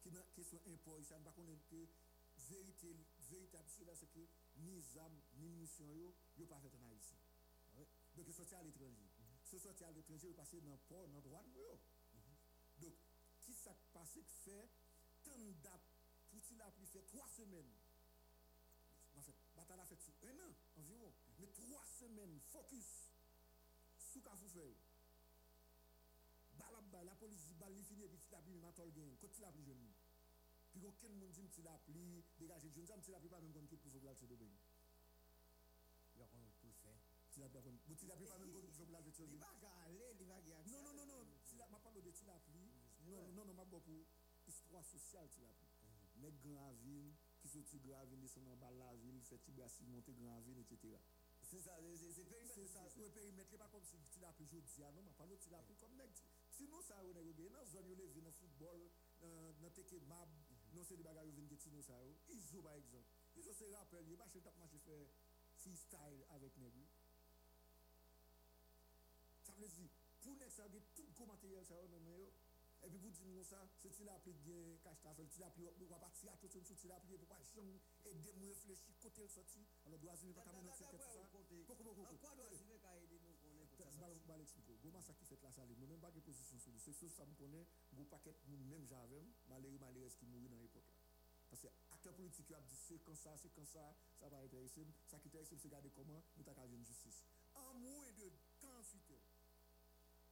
qui dans la question import ici, nous pas connaître que vérité, véritable cela, c'est que ni âme, ni munitions, yo, yo pas fait en Haïti. Oui. Donc, ils sortent à l'étranger. Ce sorti à l'étranger, ils passent dans le port, dans le droit, yo. Donc, qui ça passe que fait tant pour qu'il a pris fait trois semaines en fait, bataille a fait sur un an environ, mais trois semaines focus sous Kafoufeuille. Balab, la police dit bal fini et puis tol gain, quand tu l'as pris jeune. Pi koken moun di mti la pli, degaje di yon sa mti la pli pa mèm kon tout pou fok lal se do bèy. Yon kon pou fè. Ti la pli kon, mou ti la pli pa mèm kon pou fok lal se do bèy. Li ba ka ale, li ba ki akse. Non, non, non, non ti la, ma palo de ti la pli, mm-hmm. non, non, non, ma bo pou istwa sosyal ti la pli. Mm-hmm. Mek gran vil, ki soti gran vil, lison nan bal la vil, fè ti brasi, monte gran vil, etc. Se sa, se perimet. Se sa, se perimet, li pa kom se ti la pli jodi anon, ma palo ti la pli mm-hmm. kom nek. Sinon sa, ou nek ou bèy, nan zon yo le vi nan futbol, nan teke mab, non se de bagay yo vin geti nou sa yo, izo ba ekzamp. Izo se rappel yo, ba chel tap manche fe freestyle avèk neg yo. Sa vle zi, pou nek sa yo get tout ko materyel sa yo nan men yo, epi pou di nou sa, se ti la pli gen kachtasol, ti la pli wap, wap ati ato sen sou, ti la pli, pou pa chan edè mou reflechi kote l soti, alo do azime pa kamen nan se ket sa. Poko, poko, poko. An kwa do azime ka e? Je vais expliquer. Comment ça qui fait la salle Nous même pas de position sur lui. C'est sûr ça me connaît. Gros paquet moun même j'avais malheureux malheureux qui mourir dans l'époque. Parce que acteur politique a dit c'est comme ça, c'est comme ça, ça va intéresser. Ça qui intéresse c'est regarder comment nous t'a une justice. En moins de 48 heures,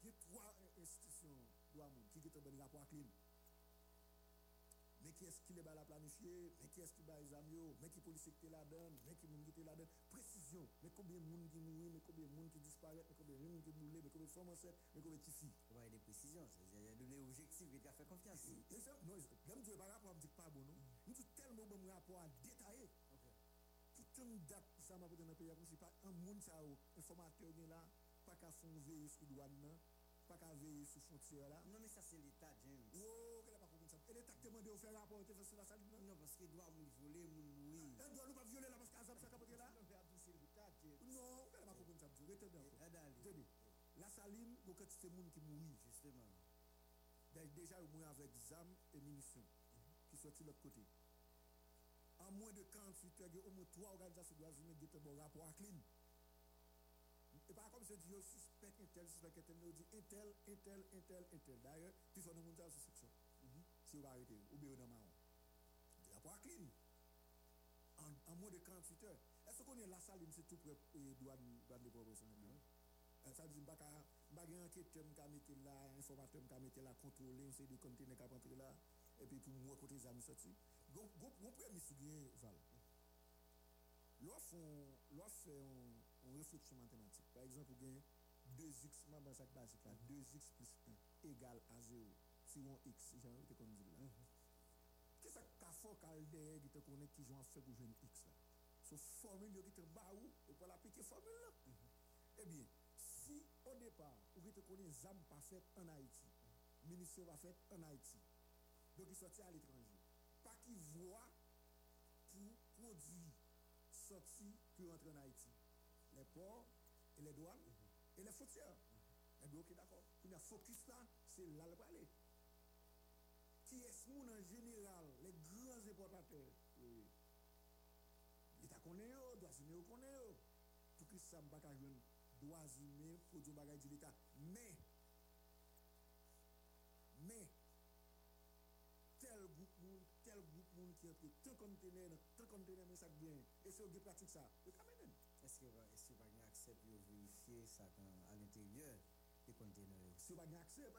il y a trois institutions qui ont un rapport à. Mais qui est-ce qui les va la planifier Mais qui est-ce qui va les amis Mais qui policier qui est là-dedans Mais qui moun qui est là-dedans Précision. Mais combien de monde qui mourit Mais combien de monde qui disparaît Mais combien de monde qui brûlé Mais combien de femmes enceintes? Mais combien de filles On va avoir des précisions. c'est- donné objectif, il a fait confiance. Et ça, non, même tu par rapport me dire pas bon, non? Nous sommes tellement bon rapport à détailler. Pour tant de dates ça m'a dans le pays si pas. Un monde ça informateur qui est là pas qu'à fond veiller sur douane là, pas qu'à veiller sur frontière là. Non, mais ça, c'est l'État, James. Oh, Et l'État te demandé de faire rapport faire sur la salle. Non, parce qu'il doit nous voler, nous mourir. Elle doit nous pas violer là parce qu'Azam ça capote là. Non, elle a pas compris ça. Retenez encore. Eh. Tenez. La saline, a quantité de monde qui mourit. Justement. Dé- Déjà, au moins avec ZAM et munitions qui sortent de l'autre côté. En moins de 48 heures, il y a au moins trois organisations qui doivent venir dire bon rapport à clean. Et pas comme c'est dit, suspect, intel, suspect, intel, nous dit intel, intel, intel, intel. D'ailleurs, puis il faut nous monter sur section. Si vous arrêtez, ou bien dans marron. Rapport à clean. En, en moins de 48 heures. Est-ce qu'on est la saline, c'est tout près douane de euh, ça veut dire que je n'ai pas enquêteur qui mettre là, informateur qui mettre là, contrôler, on sait des conteneurs qui rentrer là, et puis pour moi, côté les amis sortis. Donc, mon premier souvenir, Val. Lorsqu'on fait une réflexion mathématique, par exemple, vous avez 2x, moi, dans cette basique là, 2x plus 1 égale à 0. Si on x, j'ai envie de dire là. Qu'est-ce que faut qu'elle derrière qui te connaît qui joue en fait pour jouer une x là? So, formule qui te bat où, et pour l'appliquer formule là. Eh bien, si au départ, vous te connaissez ZAM pas fait en Haïti, munitions pas fait en Haïti, donc ils sortent à l'étranger, pas qui voie pour produits sortis pour rentrer en Haïti. Les ports et les douanes et les frontières. Eh bien, ok, d'accord. Puis, focus là, c'est là le aller. Est-ce moun en général, les grands importateurs. L'État connaît yo, droits humains connaît yo. Pour que ça ne pas jouer droits humains, produits bagage de l'État. Mais, mais, tel groupe moun, tel groupe moun qui entre tant conteneur, tant conteneur, mais ça bien. Et c'est au pratique ça. Est-ce que est-ce que vous acceptez de vérifier ça à l'intérieur des conteneurs? Si avez accès,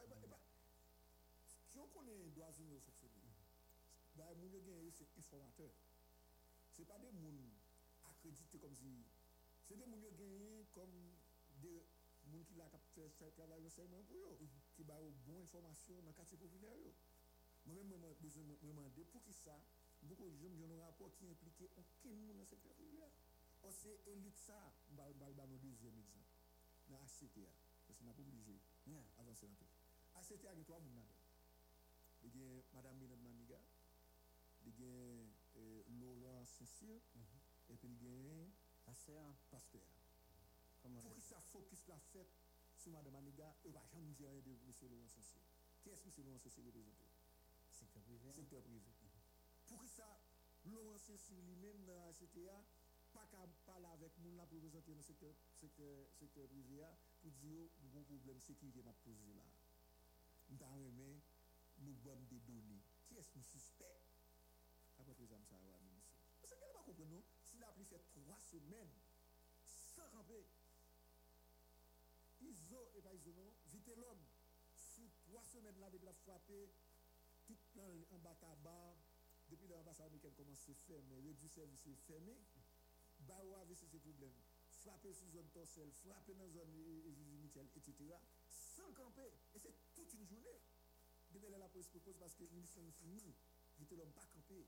si on connaît droits humains fonctionner, bah, moun yo gen c'est informateur. C'est pas des moun accrédités comme si c'est des moun yo gen comme des moun qui la fait faire travail enseignement pour eux, qui ba bon information dans quartier populaire yo. Moi-même, moi, besoin me demander pour qui ça, beaucoup de gens ont un rapport qui implique aucun monde dans secteur privé. Or, c'est élite ça, je vais vous un deuxième exemple. Dans ACTA, parce qu'on n'a pas obligé d'avancer dans tout. Y a trois personnes là-dedans. Il y a Mme Minad Maniga, il y a Laurent Saint-Cyr, et puis il y a Pasteur. Pasteur. Pour qui ça focus la fête sur Mme Maniga, ne va jamais dire rien de M. Laurent Saint-Cyr. Qui est-ce que M. Laurent Saint-Cyr représente Secteur privé. Secteur privé. Pour que ça, Laurent Saint-Cyr lui-même dans la CTA, pas qu'à parler avec moun là pour représenter dans le secteur, secteur, secteur privé pour dire avons un problème sécurité m'a posé là. Remis, nous avons des données. Qui est-ce nous suspect Après tout ça, ça va, ministre. Parce que vous pas comprendre? S'il a pris fait trois semaines sans camper, ISO et pas ISO non, vite l'homme, sous trois semaines là, depuis la frapper, tout en bas tabac, depuis l'ambassade américaine commence à fermer, réduit service est fermé, Barreau avait ces problèmes, frapper sous zone torselle, frapper dans zone Michel, etc., sans camper. Et c'est toute une journée. Depuis la police propose parce que l'émission est finie, vite l'homme pas camper.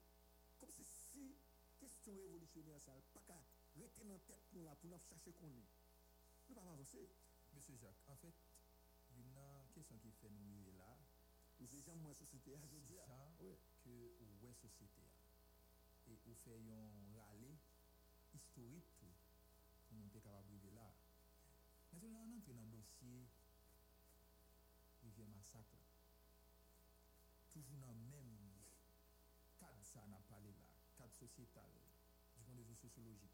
Comme c'est si question révolutionnaire ça, pas qu'à rester dans tête pour là, pour nous chercher qu'on est. Nous pas avancer. Monsieur Jacques, en fait, il y a une question qui fait nous là. C'est gens moins société, je dis. Oui. Que ouais société? Et vous fait un rallye historique pour nous être capable de là. Maintenant, on entre dans le dossier Rivière Massacre. Toujours dans le même cadre, ça n'a parlé là, cadre sociétal, du point de vue sociologique.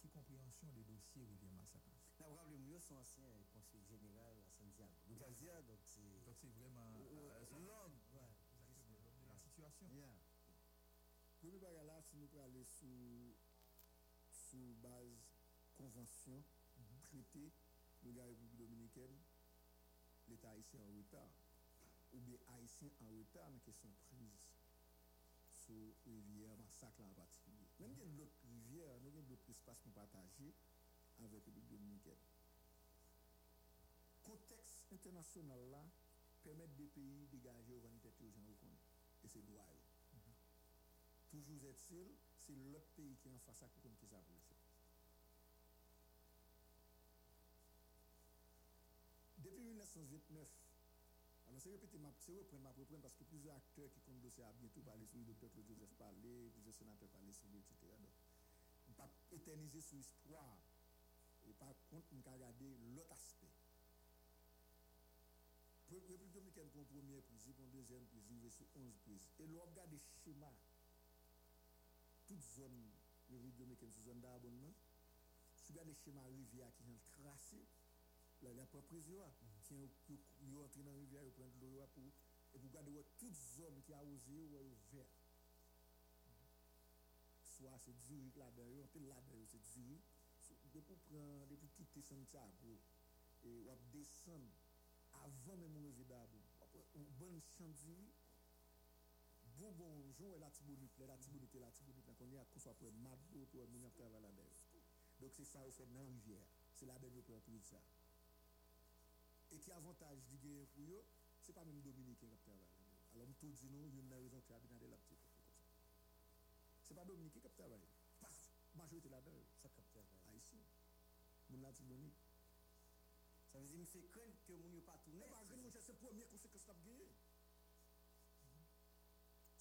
Qui compréhension des dossiers Rivière Massacre? Vous rappelez, mieux son ancien conseiller général à Santiago. Donc, donc c'est. Donc, c'est vraiment. Euh, l'homme, ouais. L'homme de la situation. Premier bagage là, si nous pouvons aller sous, sous base convention, -hmm. traité, le gars République dominicaine, l'État haïtien en retard, ou bien haïtien en retard dans la question prise sur rivière, massacre en particulier. Même il y a d'autres rivières, nous avons d'autres espaces pour partager avec la République dominicaine. Contexte international là permet des pays de dégager aux tête aux gens. Et c'est droit. Mm -hmm. Toujours est-il, c'est l'autre pays qui est en face à qui ça pour le faire. Depuis 1929, Alors, c'est répéter, c'est reprendre, ma reprendre, parce que plusieurs acteurs qui comptent dossier à bientôt parler sur le docteur Claude Joseph parler, plusieurs sénateurs parler sur lui, etc. Donc, pas éterniser sur l'histoire. Et par contre, on va regarder l'autre aspect. République dominicaine pour première prise, pour deuxième prise, il sur 11 prises. Et l'on regarde le schéma. Toute zone, République dominicaine, c'est zone d'abonnement. Si on regarde le schéma rivière qui est tracé, là, il y a pas prise. Mm tient ils rentrent dans la rivière, ils prennent de l'eau pour et vous gardez toutes les hommes qui arrosent ou vert. Soit c'est direct là-dedans, on là-dedans, c'est direct. Depuis prendre, depuis tout tes cimetières, et on descend avant même mon évidemment. On bonne chantier, bon bonjour, et la tibonite, la tibonite, la tibonite, la connaît, qu'on soit pour un mado, pour un mouniap travail là-dedans. Donc c'est ça, on fait dans la rivière. C'est là-dedans, on prend tout ça. Et qui avantage du gain pour eux, c'est pas même Dominicain qui travaille. Alors tout dit nous, il y a une raison qui a bien la petite ça. C'est pas Dominicain qui travaille. Paf, majorité là-dedans, ça capte Haïtien. Mon la tibonite. Ça veut dire qu'il fait craindre que mon pas. C'est pas grave, c'est la première conséquence que as gagné.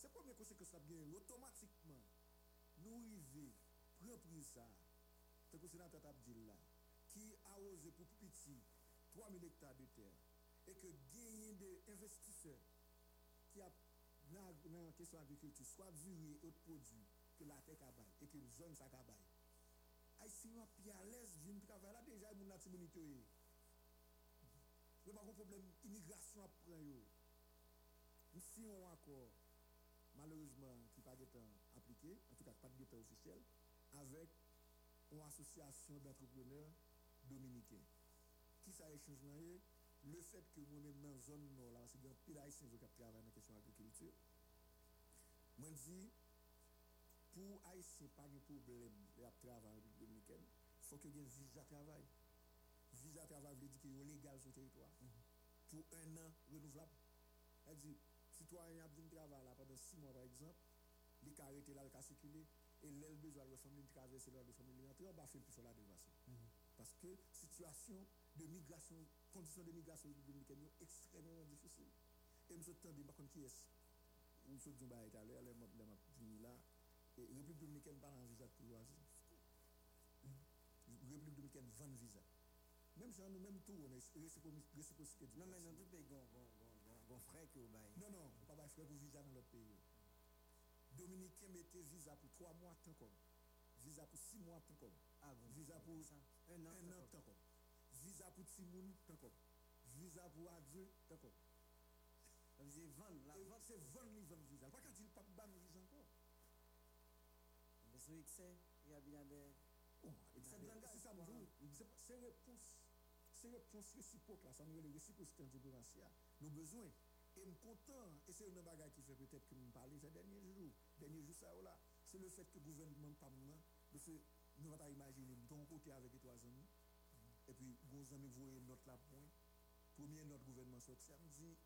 C'est premier conséquence ap gen, automatiquement, nous rive, pren prise ça, te ko sénateur tap dil la, qui a osé pour petit 3000 hectares de terre, et que gagner des investisseurs qui a dans la question agriculture, soit viré autre produit que la terre kabay, et que zone sa kabay. Haïtien pi à l'aise vin travailler là déjà mon nationalité yo. Le pas problème immigration après yo. Nous signons un accord malheureusement qui pas été appliqué, en tout cas pas de officiel avec une association d'entrepreneurs dominicains. Qui ça échange le fait que moi-même dans la zone nord, là, c'est un pile haïtien qui travaille dans la question agriculture, moi dis, pour haïtien, pas de problème de République dominicaine, il faut qu'il y ait un visa travail. Visa travail veut dire qu'il est légal sur le territoire. Pour un an renouvelable. Elle dit, citoyen a besoin de travailler là pendant six mois par exemple, a arrêté là, a circulé, et l'aile besoin de famille traverser de famille rentrer, on va faire plus la dévastation. Parce que situation de migration, conditions de migration dominicaine extrêmement difficile. Et je me suis par contre, qui est je dit, bah, tout à l'heure, suis là, et République dominicaine parle en visa pour loisir. République dominicaine vend visa. Même si nous-mêmes tout, on est réciprocité. Non, mais dans tout pays, on frère que vous Non, non, on pas frère pour visa dans l'autre pays. Dominicain mettait visa pour 3 mois tant comme. Visa pour 6 mois tant comme. Ah bon. Visa pour un an tant comme visa pour Timoun, d'accord. Visa pour adieu, d'accord. C'est vendre, la vente. C'est vendre, les vendre visa. Pas quand il pas ban visa encore. Mais c'est excès, il y a bien des. Oh. C'est ça. C'est réponse. C'est réponse réciproque là, ça nous le réciprocité en diplomatie. Nous besoin. Et me content, et c'est une bagarre qui fait peut-être que me parler ces derniers jours, derniers jours ça là, c'est le fait que le gouvernement pas moi, que nous va pas imaginer, ton côté avec les trois amis, et puis, vos amis voient notre là point. Premier, notre gouvernement sorti. Ça me dit,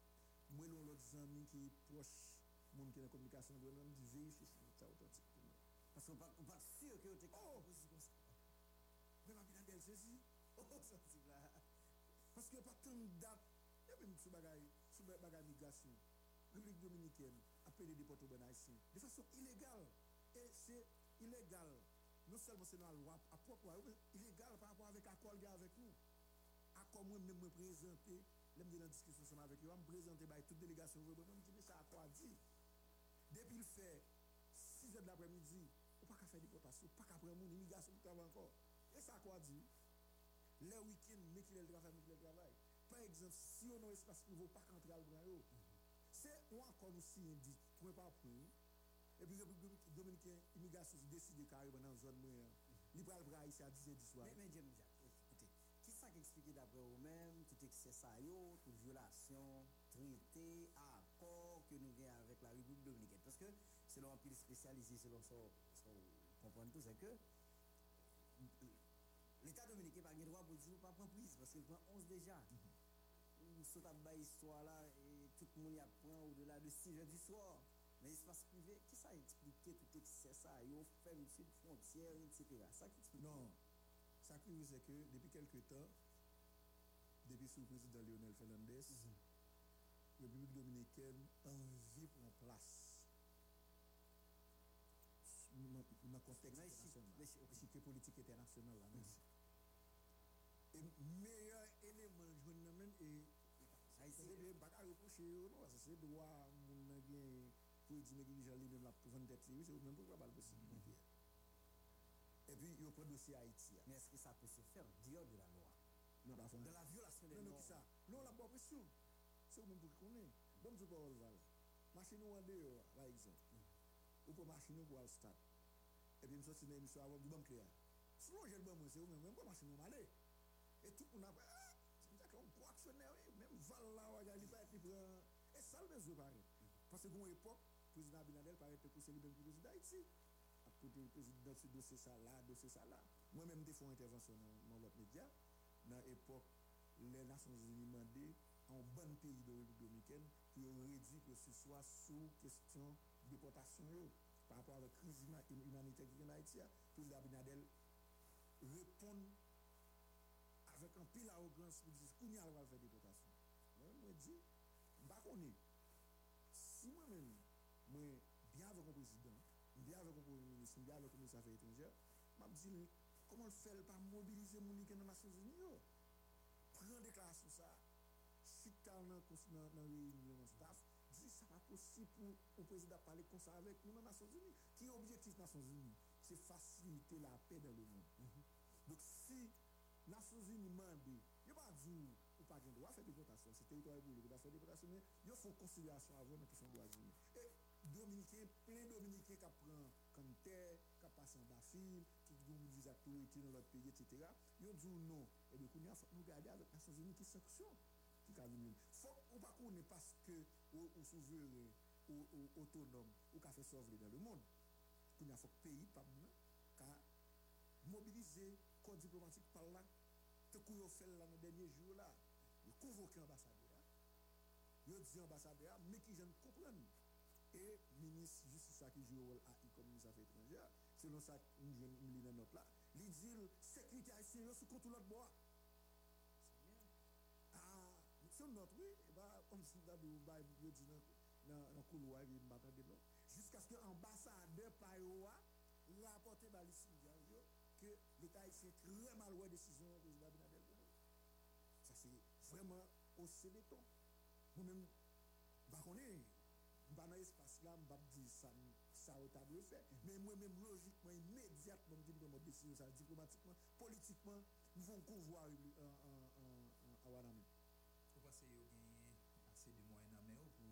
moi, l'autre ami qui est proche, monde qui est en communication, gouvernement me dit, vérifiez si c'est authentique. Parce qu'on n'est pas sûr que vous êtes oh! ça. Même à Binadel, ceci. Oh, ça dit là. Parce qu'il n'y a pas tant de dates. Il y a même sous bagaille, sous bagaille migration. République dominicaine, appelé des portes haïtiens, de façon illégale. Et c'est illégal non seulement c'est dans la loi, à propre loi, illégal par rapport avec accord gars avec nous. Accord moi-même me présenter, même dans la discussion avec lui, me présenter par toute délégation, je me dis, mais ça quoi dit. Depuis le fait, 6 heures de l'après-midi, on pas qu'à faire déportation, pas qu'à prendre mon immigration qui travaille encore. Et ça quoi dit Le week-end, mais qu'il est le travail, mais qu'il est le travail. Par exemple, si on a un espace privé, pas qu'entrer à l'ouvrage. C'est un accord aussi indique, point par point, et puis, République dominicaine, immigration décide carrément dans la zone moyenne. Libéral bras ici à 10 h du soir. Mais, écoutez, qui ça qui explique d'après vous-même tout excès ça toute violation, traité, accord que nous avons avec la République dominicaine? Parce que, selon un pile spécialisé, selon son, son comprendre tout, c'est que l'État dominicain n'a pas le droit de dire pas prendre prise parce qu'il prend 11 déjà. Mm -hmm. Ou saute à histoire là et tout le monde y apprend au-delà de 6 h du soir. Mais l'espace privé, qui ça explique tout excès ça Ils ont fait une frontière, etc. Ça qui explique Non. Ça qui c'est que depuis quelques temps, depuis le président Lionel Fernandez, la République dominicaine envie pour en place dans le contexte international, l'échiquier politique international. Là. Et meilleur élément, je ne et ça, c'est à reprocher, non, c'est droit, mon pour dire négligeant lui-même la pour vendre tête, c'est même pourquoi pas le possibilité. Et puis, il y a un dossier Haïti. Mais est-ce que ça peut se faire dehors de la loi Non, pas De la violation des lois. Non, mais ça Non, la bonne pression. C'est vous-même pour connaître. Bon, je ne peux pas le Machine en dehors, par exemple. Ou pour machine pour le stade. Et puis, je me suis dit, monsieur, avant du bon clair. Sinon, j'ai le bon monsieur, vous-même, même pas machine aller. Et tout, on a. C'est un coactionnaire, même Val là, il n'y a pas été Et ça, le besoin, pareil. Parce que, bon, époque, président Abinadel paraît que c'est le même président d'Haïti. Après, le président ce dossier ça là, dossier ça là. Moi-même, des fois, intervention dans, l'autre média. Dans l'époque, les Nations Unies demandaient en bon pays de République dominicaine pour réduire que ce soit sous question de déportation par rapport à la crise humanitaire qui est en Haïti. Le président Abinadel répond avec un pile arrogance pour dire qu'on y a le faire déportation. Moi, je dis, je ne sais pas si moi-même, mwen biye avè kon prezident, mwen biye avè kon premier ministre, mwen biye avè kon ministre affaires étrangères, mwen ap di li, koman l fèl pa mobilize moun ike nan Nasyon Zini yo? Pren deklarasyon sa, chita nan reynyon nan staff, di sa pa posib pou prezident pale konsa avèk moun nan Nasyon Zini. Ki objektif Nasyon Zini? Se fasilite la pe dan le moun. Mm-hmm. Dok si Nasyon Zini mande, yo pa di ou, ou pa gen do a fè depotasyon, se teritory boulik ou da fè depotasyon, yo fò konsilyasyon avon nan kifon do a zini. E, Dominicains, plein Dominicains qui prennent terre, qui passent en bas fil, qui ont une visa autorité dans leur pays, etc. Ils ont dit non. Et bien, il faut nous garder avec les Nations Unies qui sanctionne. Qui faut pas qu'on parce que ou, ou souverain ou, autonome ou fait sauver dans le monde. Il faut que pays, pas mobiliser corps diplomatique par là. Ce qu'on a fait là dans les derniers jours là, il convoqué l'ambassadeur. Il dit ambassadeur, mais qui j'aime comprendre. Et ministre justice qui joue le rôle AI comme ministre des Affaires étrangères, selon ça, nous lis dans notre là, il dit sécurité haïtienne sous contrôle de bois. C'est bien. Ah, c'est notre, oui, comme si vous avez dit dans le couloir, il m'a entendu Jusqu'à ce que l'ambassadeur Payoa rapporte à l'issue que l'État haïtien très mal ouais décision du président Abinadel Ça, c'est vraiment au béton. Moi-même, bah, on est, dans l'espace là, je vais dire ça, ça au tableau fait. Mais moi-même, logiquement, immédiatement, je dis que décision, ça, diplomatiquement, politiquement, nous allons convoi à Waname. Vous pensez qu'il y a assez de moyens à main pour.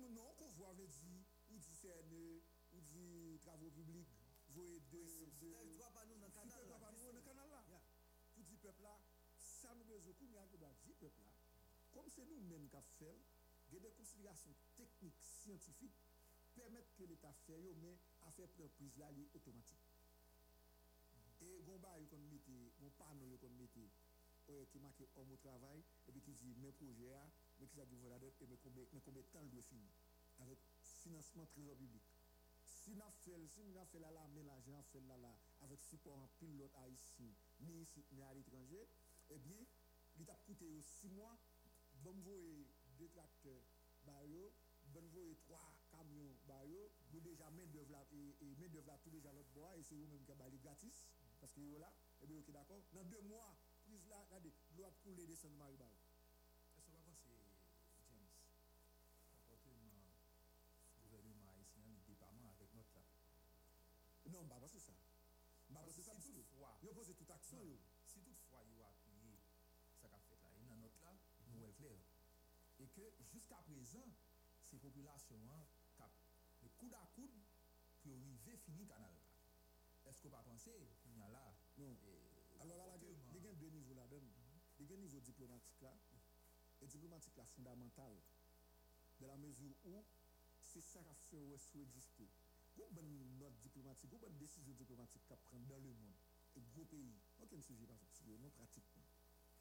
Non, non, convoi veut dire, ou dit CNE, ou dit travaux publics voyez deux. Tu vois pas nous dans le canal là. dans le canal là. Pour dire peuple là, ça nous besoin doit dire peuple là? Comme c'est nous-mêmes qui fait, gen de konsilyasyon teknik, siyantifik, permèt ke l'Etat fè yo, men a fè preprise la li otomatik. E gomba yo kon mette, gom pano yo kon mette, oye ki make om ou travay, epi ki di men proje a, men ki sa di voladet, e men konbe tan lwe fini, avèk finansman trezor publik. Si nan fèl, si nan fèl ala menaj, nan fèl ala, avèk siporan pil lot a yisi, ni yisi, ni al etranje, ebyen, li tap koute yo 6 mwa, bom voye deux tracteurs bayo bon voyer trois camions bayo vous déjà main d'œuvre là et, et main tout déjà l'autre bois et c'est vous même qui baillé gratis parce que là et eh bien OK d'accord dans deux mois prise là regardez l'eau a coulé descendre Maribal est-ce que vous c'est James comportement gouvernement haïtien le départ avec notre là? Non, bah, c'est ça. Bah, c'est ça. Si toutefois, il pose toute action. Que jusqu'à présent, ces populations, hein, le coude à coude pour arriver finir canal. Est-ce qu'on va penser qu'il y a là? Non. Alors là, il y a deux niveaux là. Il y a un niveau diplomatique là. Et diplomatique là fondamental. De la mesure où c'est ça qui fait exister une bonne note diplomatique, une bonne décision diplomatique qu'à prendre dans le monde, et gros pays, aucun sujet pas non pratiquement.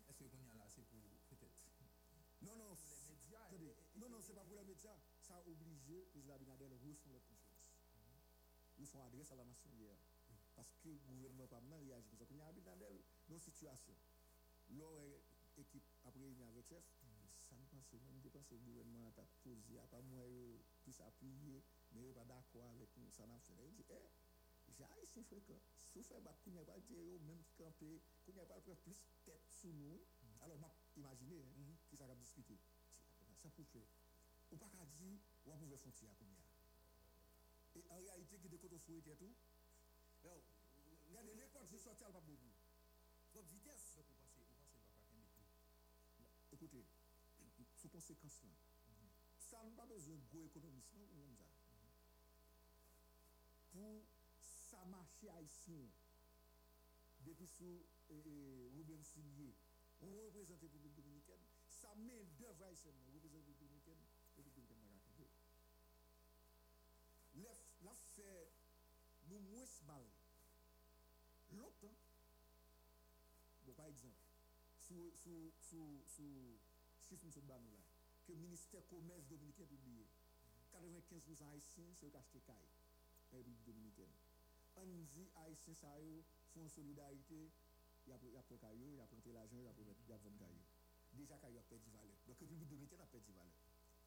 Est-ce qu'on y a là, c'est pour peut-être? Non, non, médias. Attendez, non, non, c'est pas pour les médias. Ça a obligé le président Abinadel refont leur confiance. Ils font adresse à la nation hier. Parce que le gouvernement pas maintenant réagit comme ça. Quand il y a Abinadel dans situation, leur équipe après réuni avec chef, ça ne pense même dépenser le gouvernement a posé, à pas moins plus appuyer mais il pas d'accord avec nous, ça n'a fait. Il dit, eh, j'ai haïtien fréquent. Vous faites, qu'on n'y a pas dire, même camper, qu'on n'y a pas plus tête sous nous. Alors, imaginez, hein, qui ça va discuter. Ça pour faire. Ou pas qu'à dire, on pouvait faire à combien. Et en réalité, qui décote au fouet et tout. Regardez, l'école, c'est sorti à pas beaucoup. Donc, vitesse. Donc, vous pensez, vous pensez, va pas tout. Écoutez, sous conséquence là, ça n'a pas besoin de gros économistes, non, comme ça pour sa marché haïtien depuis sous Ruben Signé on représente la République dominicaine sa main d'œuvre haïtienne fait nous mal longtemps bon par exemple sous sous sous chiffre là que le ministère commerce dominicain publié 95% haïtiens le acheté caille République dominicaine. On dit Haïtiens ça font solidarité, il y a caillou, il y a pris l'argent, il y a pris caillou. Déjà caillou a perdu valeur. Donc République dominicaine a perdu valeur.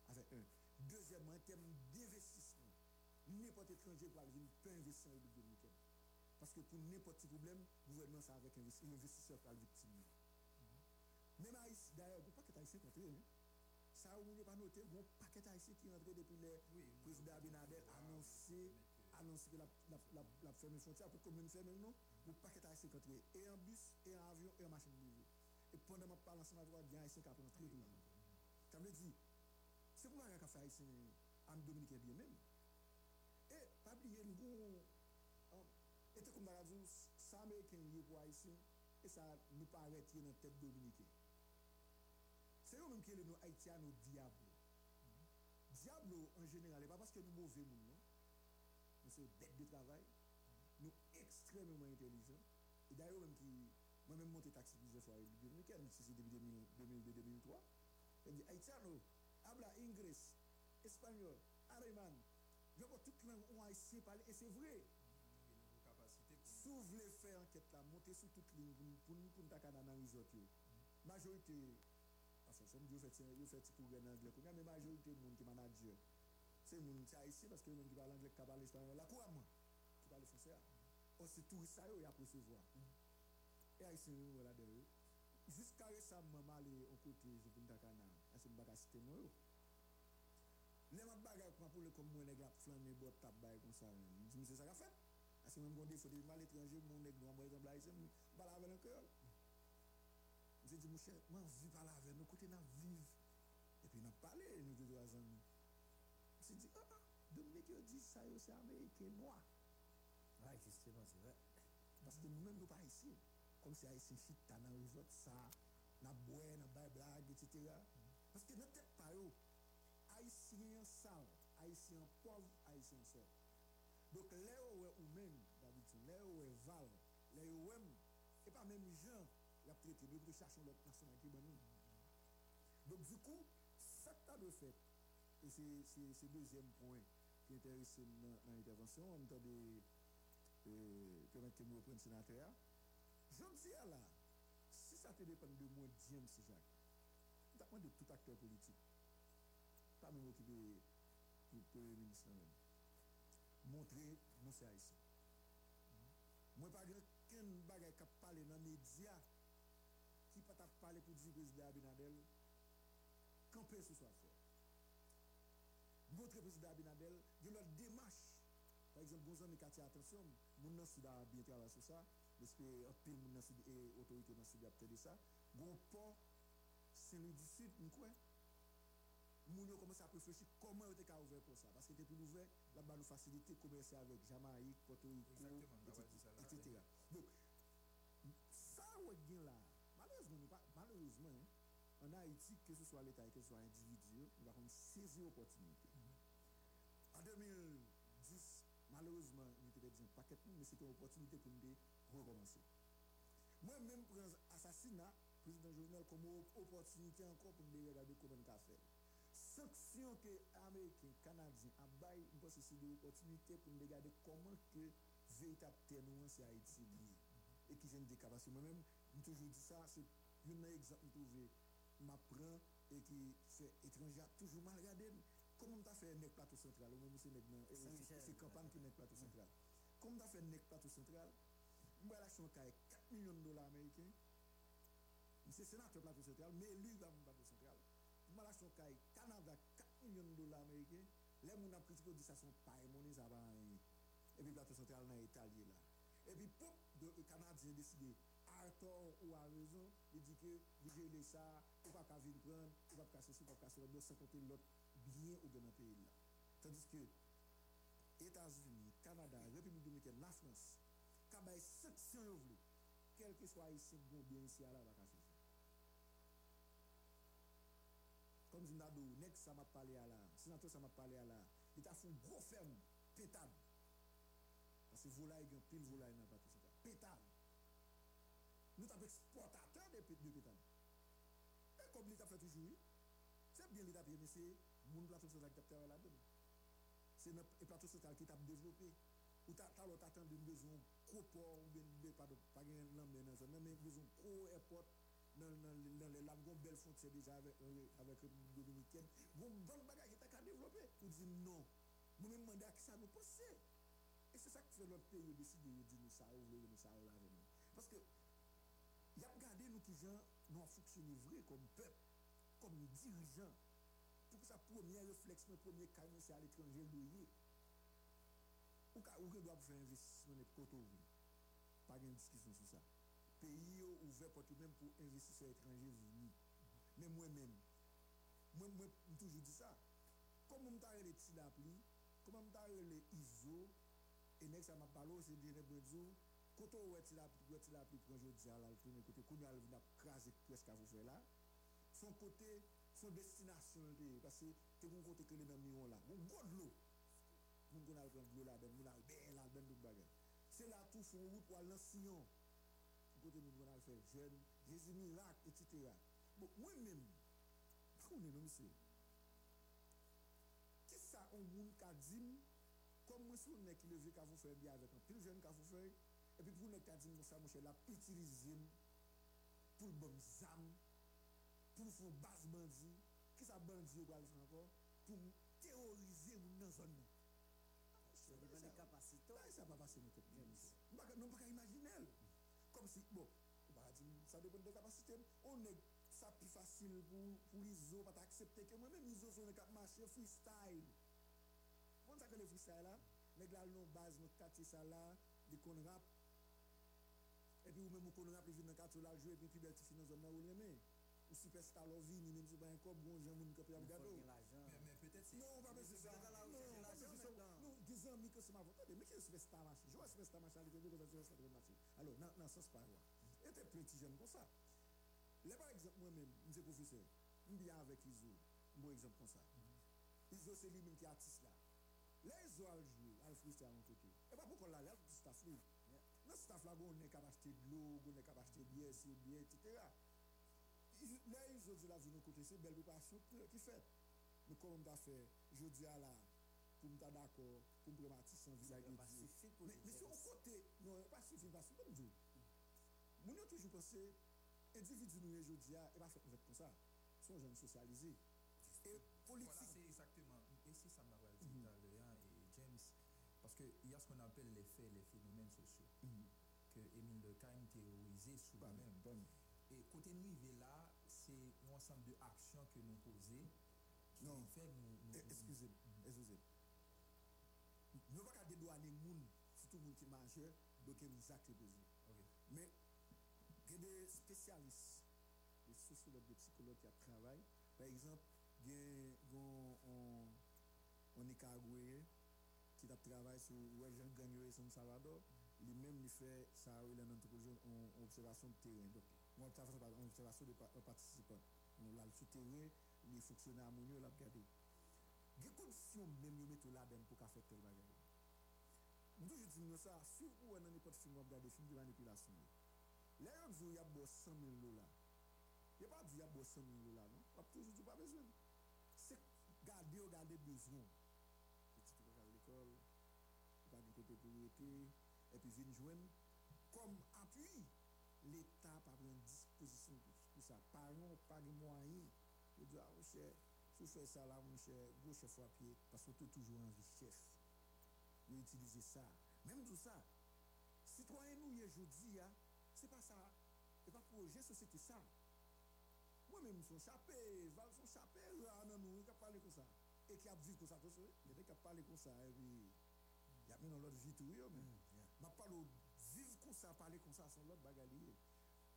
Avec un. Deuxièmement, en termes d'investissement, n'importe étranger pour aller peut investir en République dominicaine. Parce que pour n'importe quel problème, le gouvernement, c'est avec un investisseur qui est victime. Même Haïti, d'ailleurs, il n'y a pas que qui est Ça, vous n'avez pas noté, il y a un paquet d'Haïtiens qui est entré depuis le président Abinadel annoncé, annoncé que la, la, la, la ferme frontière pour commune ferme, non? Il y a un paquet d'Haïtiens qui est entré, et en bus, et en avion, et en machine privée. Et pendant que je parle ensemble avec un Haïtien qui a entré. Ça veut dire, c'est pour ça qu'il a fait Haïtien en Dominique bien même. Et, pas oublier, nous avons, et comme dans la vie, ça américain est pour Haïtien, et ça nous paraît dans la tête dominicaine. C'est eux-mêmes qui sont haïtiens, nos diables. Diable, en général, pas parce que nous mauvais, non. Nous sommes bêtes de travail. Nous extrêmement intelligents. Et d'ailleurs, même qui, moi-même, monté taxi plusieurs fois, dominicaine, ici depuis 2002-2003. Et dit, haïtien, habla inglés, espagnol, allemand. Je vois toute langue où haïtien parle, et c'est vrai. Si vous voulez faire enquête là, montez sur toute ligne pour nous, pour nous, pour analyser. Majorité, parce que je fais yo fait pour en anglais mais majorité des monde qui manager c'est monde c'est haïtien parce que les gens qui parlent anglais qui parlent espagnol là couramment qui parlent français aussi tout ça yo y a e a isen yo la deyo. Jiska resanman ma li an kote jepin takana, asen baka siten yo. Le mat bagay pou ma pou le kom mwen neg la flan me bot tap bay kon sa mwen. Mwen di mwen se sa ka fet. Asen mwen mwen defote mal etranje, mwen neg mwen mwen mwen bla isen, mwen bala ave nan kèl. Mwen se di mwen chè, mwen vi bala ave, mwen kote nan viv. E pi nan pale, nou di do a zan. Mwen se di, ah ah, Dominik yo di sa yo se Amerike noa. Ay, kiste man, se vè. Paske mwen mwen mwen pa isi. kom se a ese chit ta nan rezot sa, nan bwen, nan bay blag, etc. Paske nan tek pa yo, a ese yon sav, a ese yon pov, a ese yon sel. Dok le yo we ou men, dabitou, le yo we val, le yo wem, e pa men jen, la prete, dok de chachon lop nasyonal ki banou. Dok du kou, sakta de fet, e se dezyen poen ki enterese nan intervensyon, an ta de, permette mou repren senatè a, Je me dis là, si ça te dépend de moi, James Jacques, dépend de tout acteur politique, pas même occupé le Premier ministre montrer nous c'est haïtien. Moi, pas qu'un bagage qui parle dans les médias, qui peut pas parler pour dire président Abinadel, camper ce soit fait. Montrer président Abinadel, a une démarche. Par exemple, bon amis qui attention, mon a bien travaillé sur ça, parce que un pile mon nan sud et autorité dans sud a peut ça. Bon port Saint-Louis du Sud, nous quoi? Moun yo commence à réfléchir comment on était ouvert pour ça? Parce que depuis ouvert là-bas nous faciliter commercer avec Jamaïque, Porto Rico, etc. Donc ça ouais bien là malheureusement, malheureusement en Haïti, que ce soit l'État, que ce soit individu, nous avons saisi l'opportunité. En 2010, malheureusement, nous avons dit un paquet, mais c'était une opportunité pour nous recommencer. Moi-même, prends assassinat, président Jovenel, comme opportunité encore pour me regarder comment on fait. Sanction que Américains, Canadiens, a bail, c'est une opportunité pour me regarder comment que véritable témoin c'est Haïti Et qui j'aime des capacités. Moi-même, j'ai toujours dit ça, c'est un exemple trouvé. M'apprend et qui fait étranger toujours mal regardé. Comment on a fait le plateau central? C'est campagne qui est plateau central. Comment on a fait le plateau central? mwen laksyon kaye 4 milyon dola Ameriken, mwen se senat yon plato sentral, mwen elu yon plato sentral, mwen laksyon kaye Kanada 4 milyon dola Ameriken, lè moun ap kritiko di sa son paye mouni sa ba anye, epi plato sentral nan etalye la. Epi pop, Kanadyen deside, artor ou a rezon, li di ke, li je le sa, ou pa ka vin pran, ou pa ka se si, ou pa ka se la, do se konti lot, biyen ou gen an peyi la. Tandis ke, Etats-Unis, Kanada, Republik Dominikèn, la Frans, quand il y a sanctions, quel que soit ici, bon bien ici, à la, va casser ça. Comme je dis, Nex, ça m'a parlé à la, sénateur, ça m'a parlé à la, il a fait une gros ferme, pétade. Parce que volaille, pile volaille n'a pas tout ça. Pétade nous sommes exportateurs de, de pétale. Et comme l'État fait toujours, c'est bien l'État mais c'est mon plateau central qui a travaillé là-dedans. C'est notre plateau central qui a développé. ou ta talot atan de bezon kou por, ou ben be pa do pagyen nan men nan zon, nan men bezon kou epot nan le lam, goun bel fon se deja avek Republik Dominikèn, goun bon, bon bagay ki ta ka devlopè. Ou di non, moun men mande a ki sa nou posè. E se sa ki fè lòt pe yo deside yo di nou sa ou vle, nou sa ou la venon. Paske, yap gade nou ki jan nou an foksyoni vre kom pep, kom dirijan, pou ki sa premier refleks, nou premier kanyon se al etranje louye, Ou ka ouke do ap fè investisyon et koto ou vin. Pa gen diskisyon sou sa. Peyi yo ouve potou mèm pou investisyon etranje vini. Mè mwen mèm. Mwen mwen toujou di sa. Kom mwen tare le tsi la pli, kom mwen tare le izo, e nek sa ma palo se di ne bredzo, koto ou eti la pli, ou eti la pli pranjou di ala al prene kote, koun al vina krasi presk avou fè la. Son kote, son destinasyon li, pase te kon kote ke le mèm yon la. Bon, god lò. Moun kon al prendre de l'eau là-dedans, moun al ben là-dedans, tout bagay. C'est là tout font route pour aller dans Sion. Côté moun kon al jeune, Jésus miracle, etc. Bon, pas on est non, monsieur. Qui ça, on moun ka dit, ça, mon cher, la pour le bon zam, pour faire basse bandit, qui ça bandit ou va le faire encore, pour terroriser moun dans zone nan. Dépend des capacités. Ça va passer notre. Non, pas imaginer. Comme si, bon, ça dépend des capacités. On est ça plus facile pour, pour pas accepter que moi-même, l'ISO, sur le cap marché freestyle. Comment ça que le freestyle là? Les gars, nous base, notre quartier, ça là, des qu'on rap. Et puis, ou même, qu'on rap, ils viennent dans le quartier là, jouer, et puis, puis, belle petite dans où l'aimez. Ou superstar même si pas un corps, bon, j'ai un monde qui a regardé. Mais, mais peut-être c'est. Non, on va pas faire ça. C'est ma voix. Mais qui est superstar machin? Je vois superstar machin, il était dans le superstar machin. Alors, dans dans ce sens pas Et t'es petit jeune comme ça. Là, par exemple, moi-même, je suis professeur. Je bien avec Iso. Bon exemple comme ça. Iso, c'est lui-même qui est artiste là. Là, Iso a joué, a freestyle à mon côté. Et pas pourquoi là, là, tout staff là? Dans ce staff là, on est capable d'acheter de l'eau, on est capable d'acheter bière, c'est bière, etc. Là, Iso dit la vie de côté, c'est belle préparation qui fait. Mais comment on a fait, je dis à la, pour me d'accord, pour me en visage de Dieu. Mais, sur un côté, non, pas suffisant, parce que comme Dieu. Mon a toujours pensé, individu nous aujourd'hui, et pas fait comme ça. Sont jeunes socialisés. Et politique. Voilà, c'est exactement. Et si ça m'a dit tout à l'heure, et James, parce qu'il y a ce qu'on appelle les faits, les phénomènes sociaux, que Émile Durkheim théorisait sous lui-même. Et côté nous là, c'est un ensemble d'actions que nous posons qui fait nous. nous- Eh, nous- Excusez-moi, excusez-moi. Nous ne pouvons pas dédouaner les gens, surtout les gens qui majeur, donc ils actes besoin. Mais il y a des spécialistes, des sociologues, des psychologues qui travaillent. Par exemple, il y a un Nicaraguayen qui travaille sur Jean Gagné et San Salvador. Lui-même, il fait ça en observation de terrain. Donc, on travaille par observation de participants. On l'a sur terrain, les fonctionnaires harmonieux, on l'a regardé. Des conditions même, ils mettent là-dedans pour faire tel bagage. Je toujours dis ça, si vous avez film, vous regardez film de manipulation. Là, on dit qu'il y a beau 100 000 dollars. Il n'y a pas dit qu'il y a beau 100 000 dollars, non? On a toujours pas besoin. C'est garder, regarder besoin. Petit, tu à tu vas à côté propriété, et puis venir joindre comme appui. L'État pas prendre disposition pour, ça. Parents, pas de moyens. Je dis, ah, mon cher, si vous faites ça là, mon cher, gros chef à pied, parce que Vous utilisez ça. Même tout ça, citoyen nous, aujourd'hui, hein, c'est pas ça. C'est pas projet société ça. Moi-même, son chapé, Val son chapé, là, non, nous, qui a parlé comme ça. Et qui a vécu comme ça, tout ça. Il y a qui a parlé comme ça, et puis, il y a mis dans l'autre vie tout, mais. Ma parle vivre comme ça, parler comme ça, son l'autre bagalier.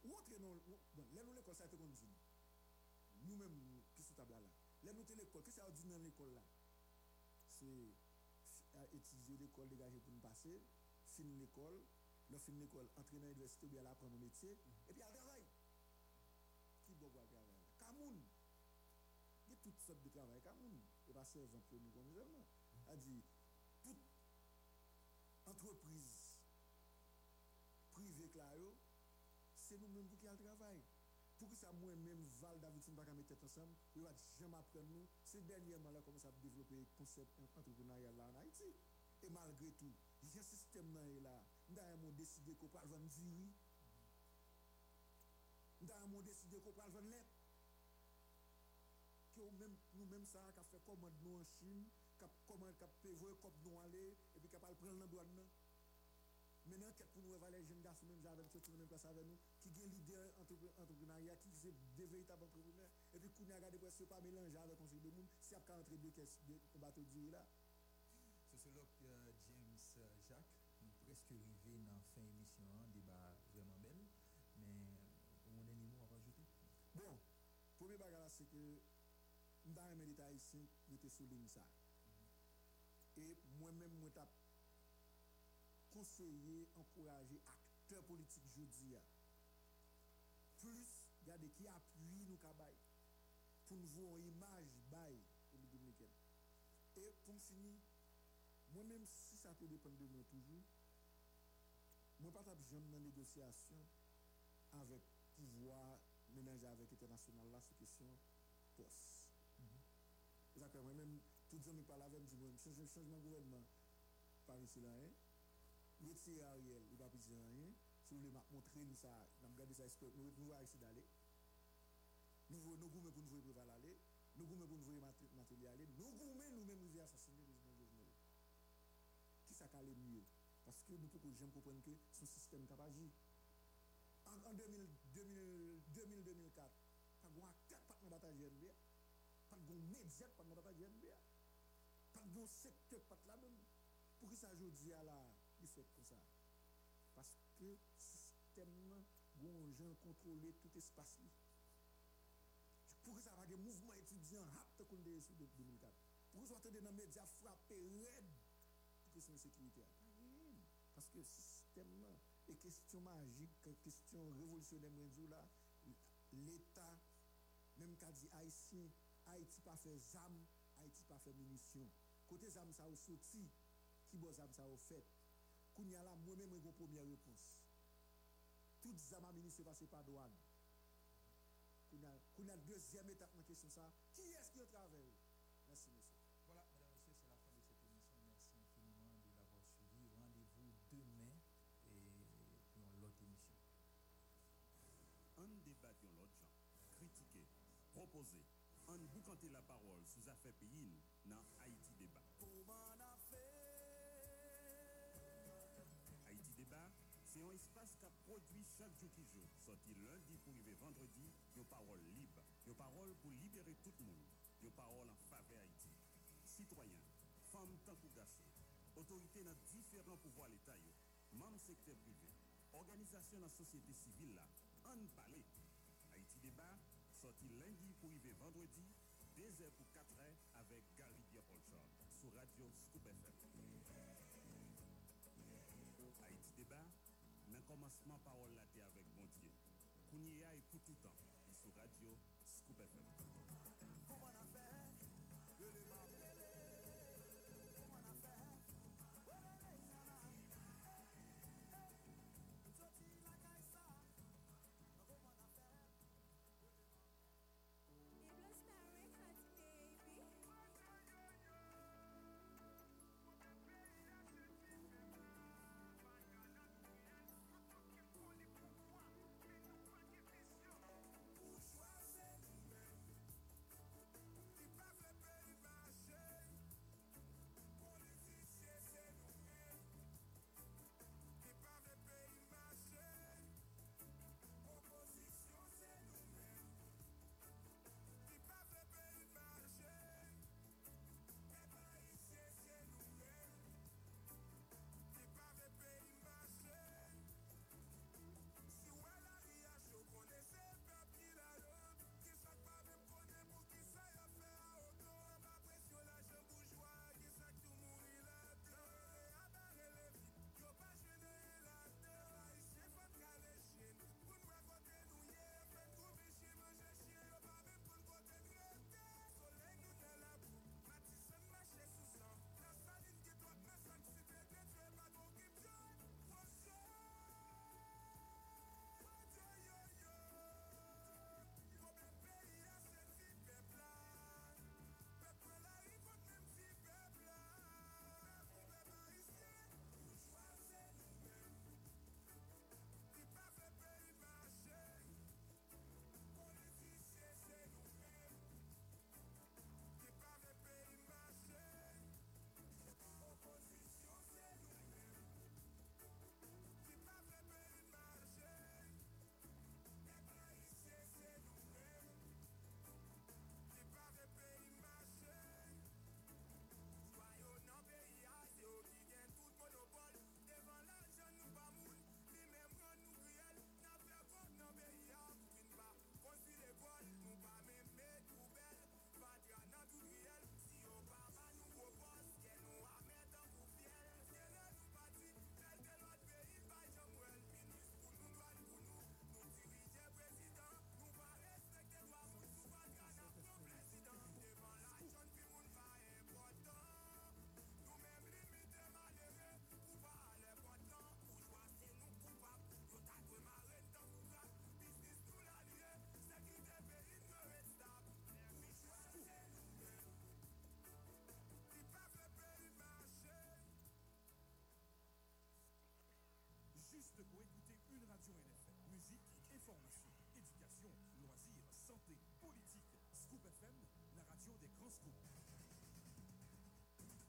Ou autre, non, là, nous, l'école, ça a été comme. Nous-mêmes, qui sont table là. Là, nous, l'école, qu'est-ce que ça a dit dans l'école là? C'est étudier l'école dégagée pour nous passer, finir l'école, le fin l'école, entrer dans l'université ou bien aller apprendre un métier, et puis à travail. Qui doit voir travail? Là? Camoun. Il y a toutes sortes de travail Camoun. Et pas servant pour nous comme seulement. A dit, toute entreprise privée c'est nous-mêmes qui allons travail. Pour que ça, moi-même, Val David, si nous ne pas mettre ensemble, il va jamais apprendre nous. C'est dernièrement là, comment ça a développé le concept entrepreneurial là en Haïti. Et malgré tout, il y a système là, et là. Nous avons décidé qu'on peut vendre riz. Nous avons décidé qu'on peut vendre lait. Que nous même, nous même ça, qu'a fait commande nous en Chine, kap koman kap pevoye kop nou ale, epi kap al pren nan douan nan. Menan ket pou nou evale jen gas ou menm javem soti nan menm plas ave nou, ki gen lider entreprenarya, ki se de veritab entrepreneur, epi kou ni agade presyo pa melanja ave konsil de moun, si ap ka entre de kes de bato diri la. Sociolog euh, James euh, Jacques, nou preske rive nan fin emisyon an, deba vreman bel, men ou moun eni mou ap ajoute? Bon, pweme bagala se ke mda reme lita isen, mwen te souline sa. E mwen men ankoraje akteur politik jodi ya. Plus, gade ki apuy nou ka bay pou nou vou an imaj bay pou li dominiken. E pou m fini, mwen men si sa te depen de mwen toujou, mwen pat ap jom nan negosyasyon avèk pouvoi menenje avèk internasyonal la se kesyon pos. Zakè, mwen men tout zon mi pala avèm di mwen, chanjman gouvenman par isi la, hein? Mwen ti a riel, li pa pi di an yen, si ou li ma montre nou sa, nam gade sa espè, nou vwa isi dale, nou goumen pou nou vwe preval ale, nou goumen pou nou vwe materi ale, nou goumen nou men nou vwe asasine nou zman jojne. Ki sa ka le mye? Paske nou pou kou jem kompren ke sou sistem kapaji. An 2000-2004, pa gwa kat pat nan bata JNB, pat gwa medyak pat nan bata JNB, pat gwa sekte pat la li fet kon sa. Paske sistem nan goun jen kontrole tout espas li. Pou ki sa vage mouvment etudyan hap te konde sou de 2004. Pou ki sa vate de nan media frape red pou kesyon sekirite a. Paske sistem nan e kestyon magik, kestyon revolisyonem wenzou la, l'Etat, menm ka di Haitien, Haiti pa fe zam, Haiti pa fe munisyon. Kote zam sa ou soti, ki bo zam sa ou fet, koun ya la mwen men mwen kon pwemye repons. Tout zama mini se pase pa douan. Koun ya l dezyem etap nan kesyon sa, ki eski yo travel? Mersi mese. Voilà, mesdames, messieurs, c'est la fin de cette émission. Merci infiniment de l'avoir suivi. Rendez-vous demain et pour l'autre émission. Un débat dans l'autre genre, critiquer, proposer, un boucanter la parole sous affaires pays dans Haïti débat. C'est un espace qui produit chaque jour qui joue. Sorti lundi pour arriver vendredi, une parole libre, une parole pour libérer tout le monde, une parole en faveur Haïti. Citoyens, femmes tant que garçons, autorités dans différents pouvoirs l'État, membres secteur privé, organisations dans la société civile là, en parler. Haïti débat, sorti lundi pour arriver vendredi, 2h pour 4h avec Gary Diapolchor sur Radio Scoop FM. Haïti débat, Komanseman parol la te avek bon diye. Kounye ya ekou toutan. Sou radio, Scoop FM. Kouman afer.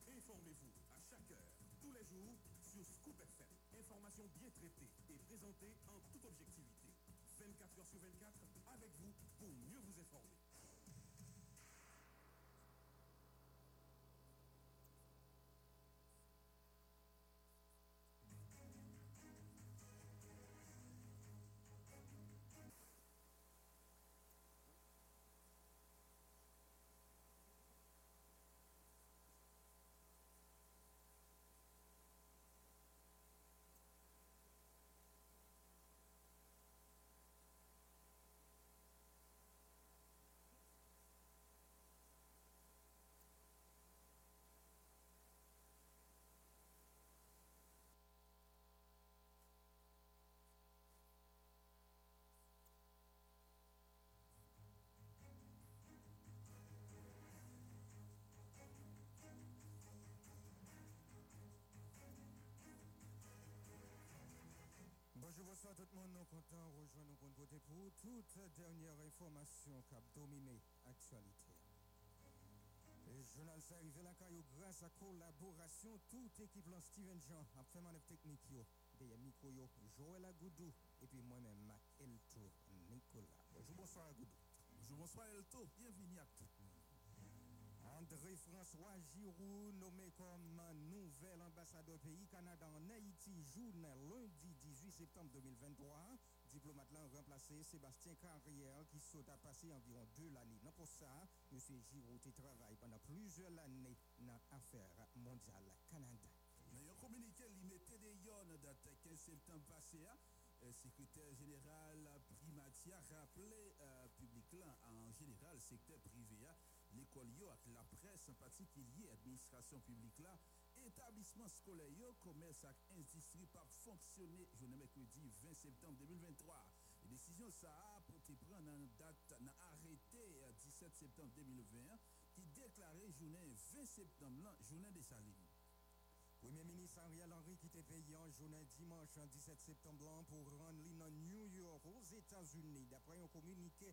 Informez-vous à chaque heure, tous les jours, sur Scoop FM. Information bien traitée et présentée en toute objectivité. 24 heures sur 24, avec vous pour mieux vous informer. Bonsoir tout le monde. Nous content rejoindre pour côté pour toute dernière information qui a dominé l'actualité. Le journal s'est arrivé là grâce à collaboration toute équipe là Steven Jean a fait manœuvre technique yo derrière micro yo Joël Agoudou et puis moi-même Elto Nicolas. Bonjour, bonsoir Agoudou. Bonjour, bonsoir Elto. Bienvenue à tout le monde. André-François Giroud, nommé comme nouvel ambassadeur pays Canada en Haïti, journée lundi 18 septembre 2023. Diplomate là remplacé Sébastien Carrière qui saute à passer environ deux l'année. Non pour ça, M. Giroud a travaillé pendant plusieurs années dans l'affaire mondiale Canada. Dans un communiqué, il mettait des yon date 15 septembre passé. Le secrétaire général Primatia rappelé euh, public là en général secteur privé l'école yo avec la presse en particulier administration publique là établissement scolaire yo commerce et industrie pas fonctionner journée mercredi 20 septembre 2023 et décision ça a pour te prendre en date dans arrêté 17 septembre 2020 qui déclarait journée 20 septembre là journée des salines Premier ministre Ariel Henry qui était payé en journée dimanche 17 septembre pour rendre l'île New York aux États-Unis. D'après un communiqué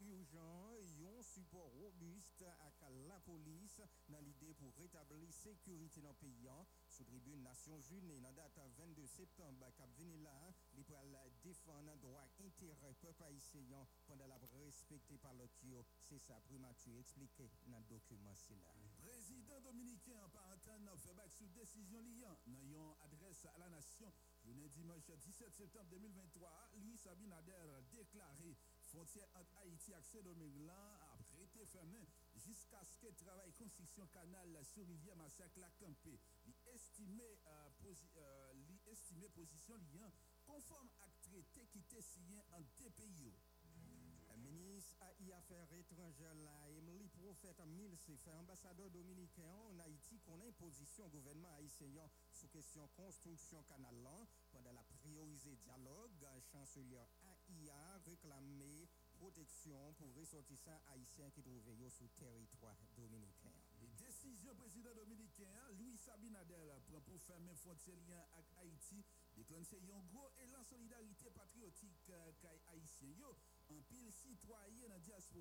urgent et support robuste à la police dans l'idée pour rétablir sécurité dans le pays sous tribune Nations Unies dans date 22 septembre cap là, il pour défendre droit intérêt peuple haïtien pendant la respecté par l'autre c'est ça primature expliqué dans le document là. Président dominicain par fait back sous décision liant dans une adresse à la nation. Journée dimanche 17 septembre 2023 Louis Sabinader déclaré frontière entre Haïti et Saint-Domingue a prêté fermé jusqu'à ce que travail construction canal sur rivière Massacre la campé. L'estimé euh, euh, position liant conforme à traité qui était signé en deux pays. Ministre AI Affaires étrangères, Emily Prophète Milse, fait ambassadeur dominicain en Haïti, qu'on a position gouvernement haïtien sous question construction canal pendant la priorisée dialogue, chancelier AIA réclamé protection pour ressortissants haïtiens qui trouvaient sur territoire dominicain. Et décision président dominicain Louis Sabinadel prend pour fermer frontière avec Haïti, déclencher un gros élan solidarité patriotique euh, haïtien. En pile citoyen dans diaspora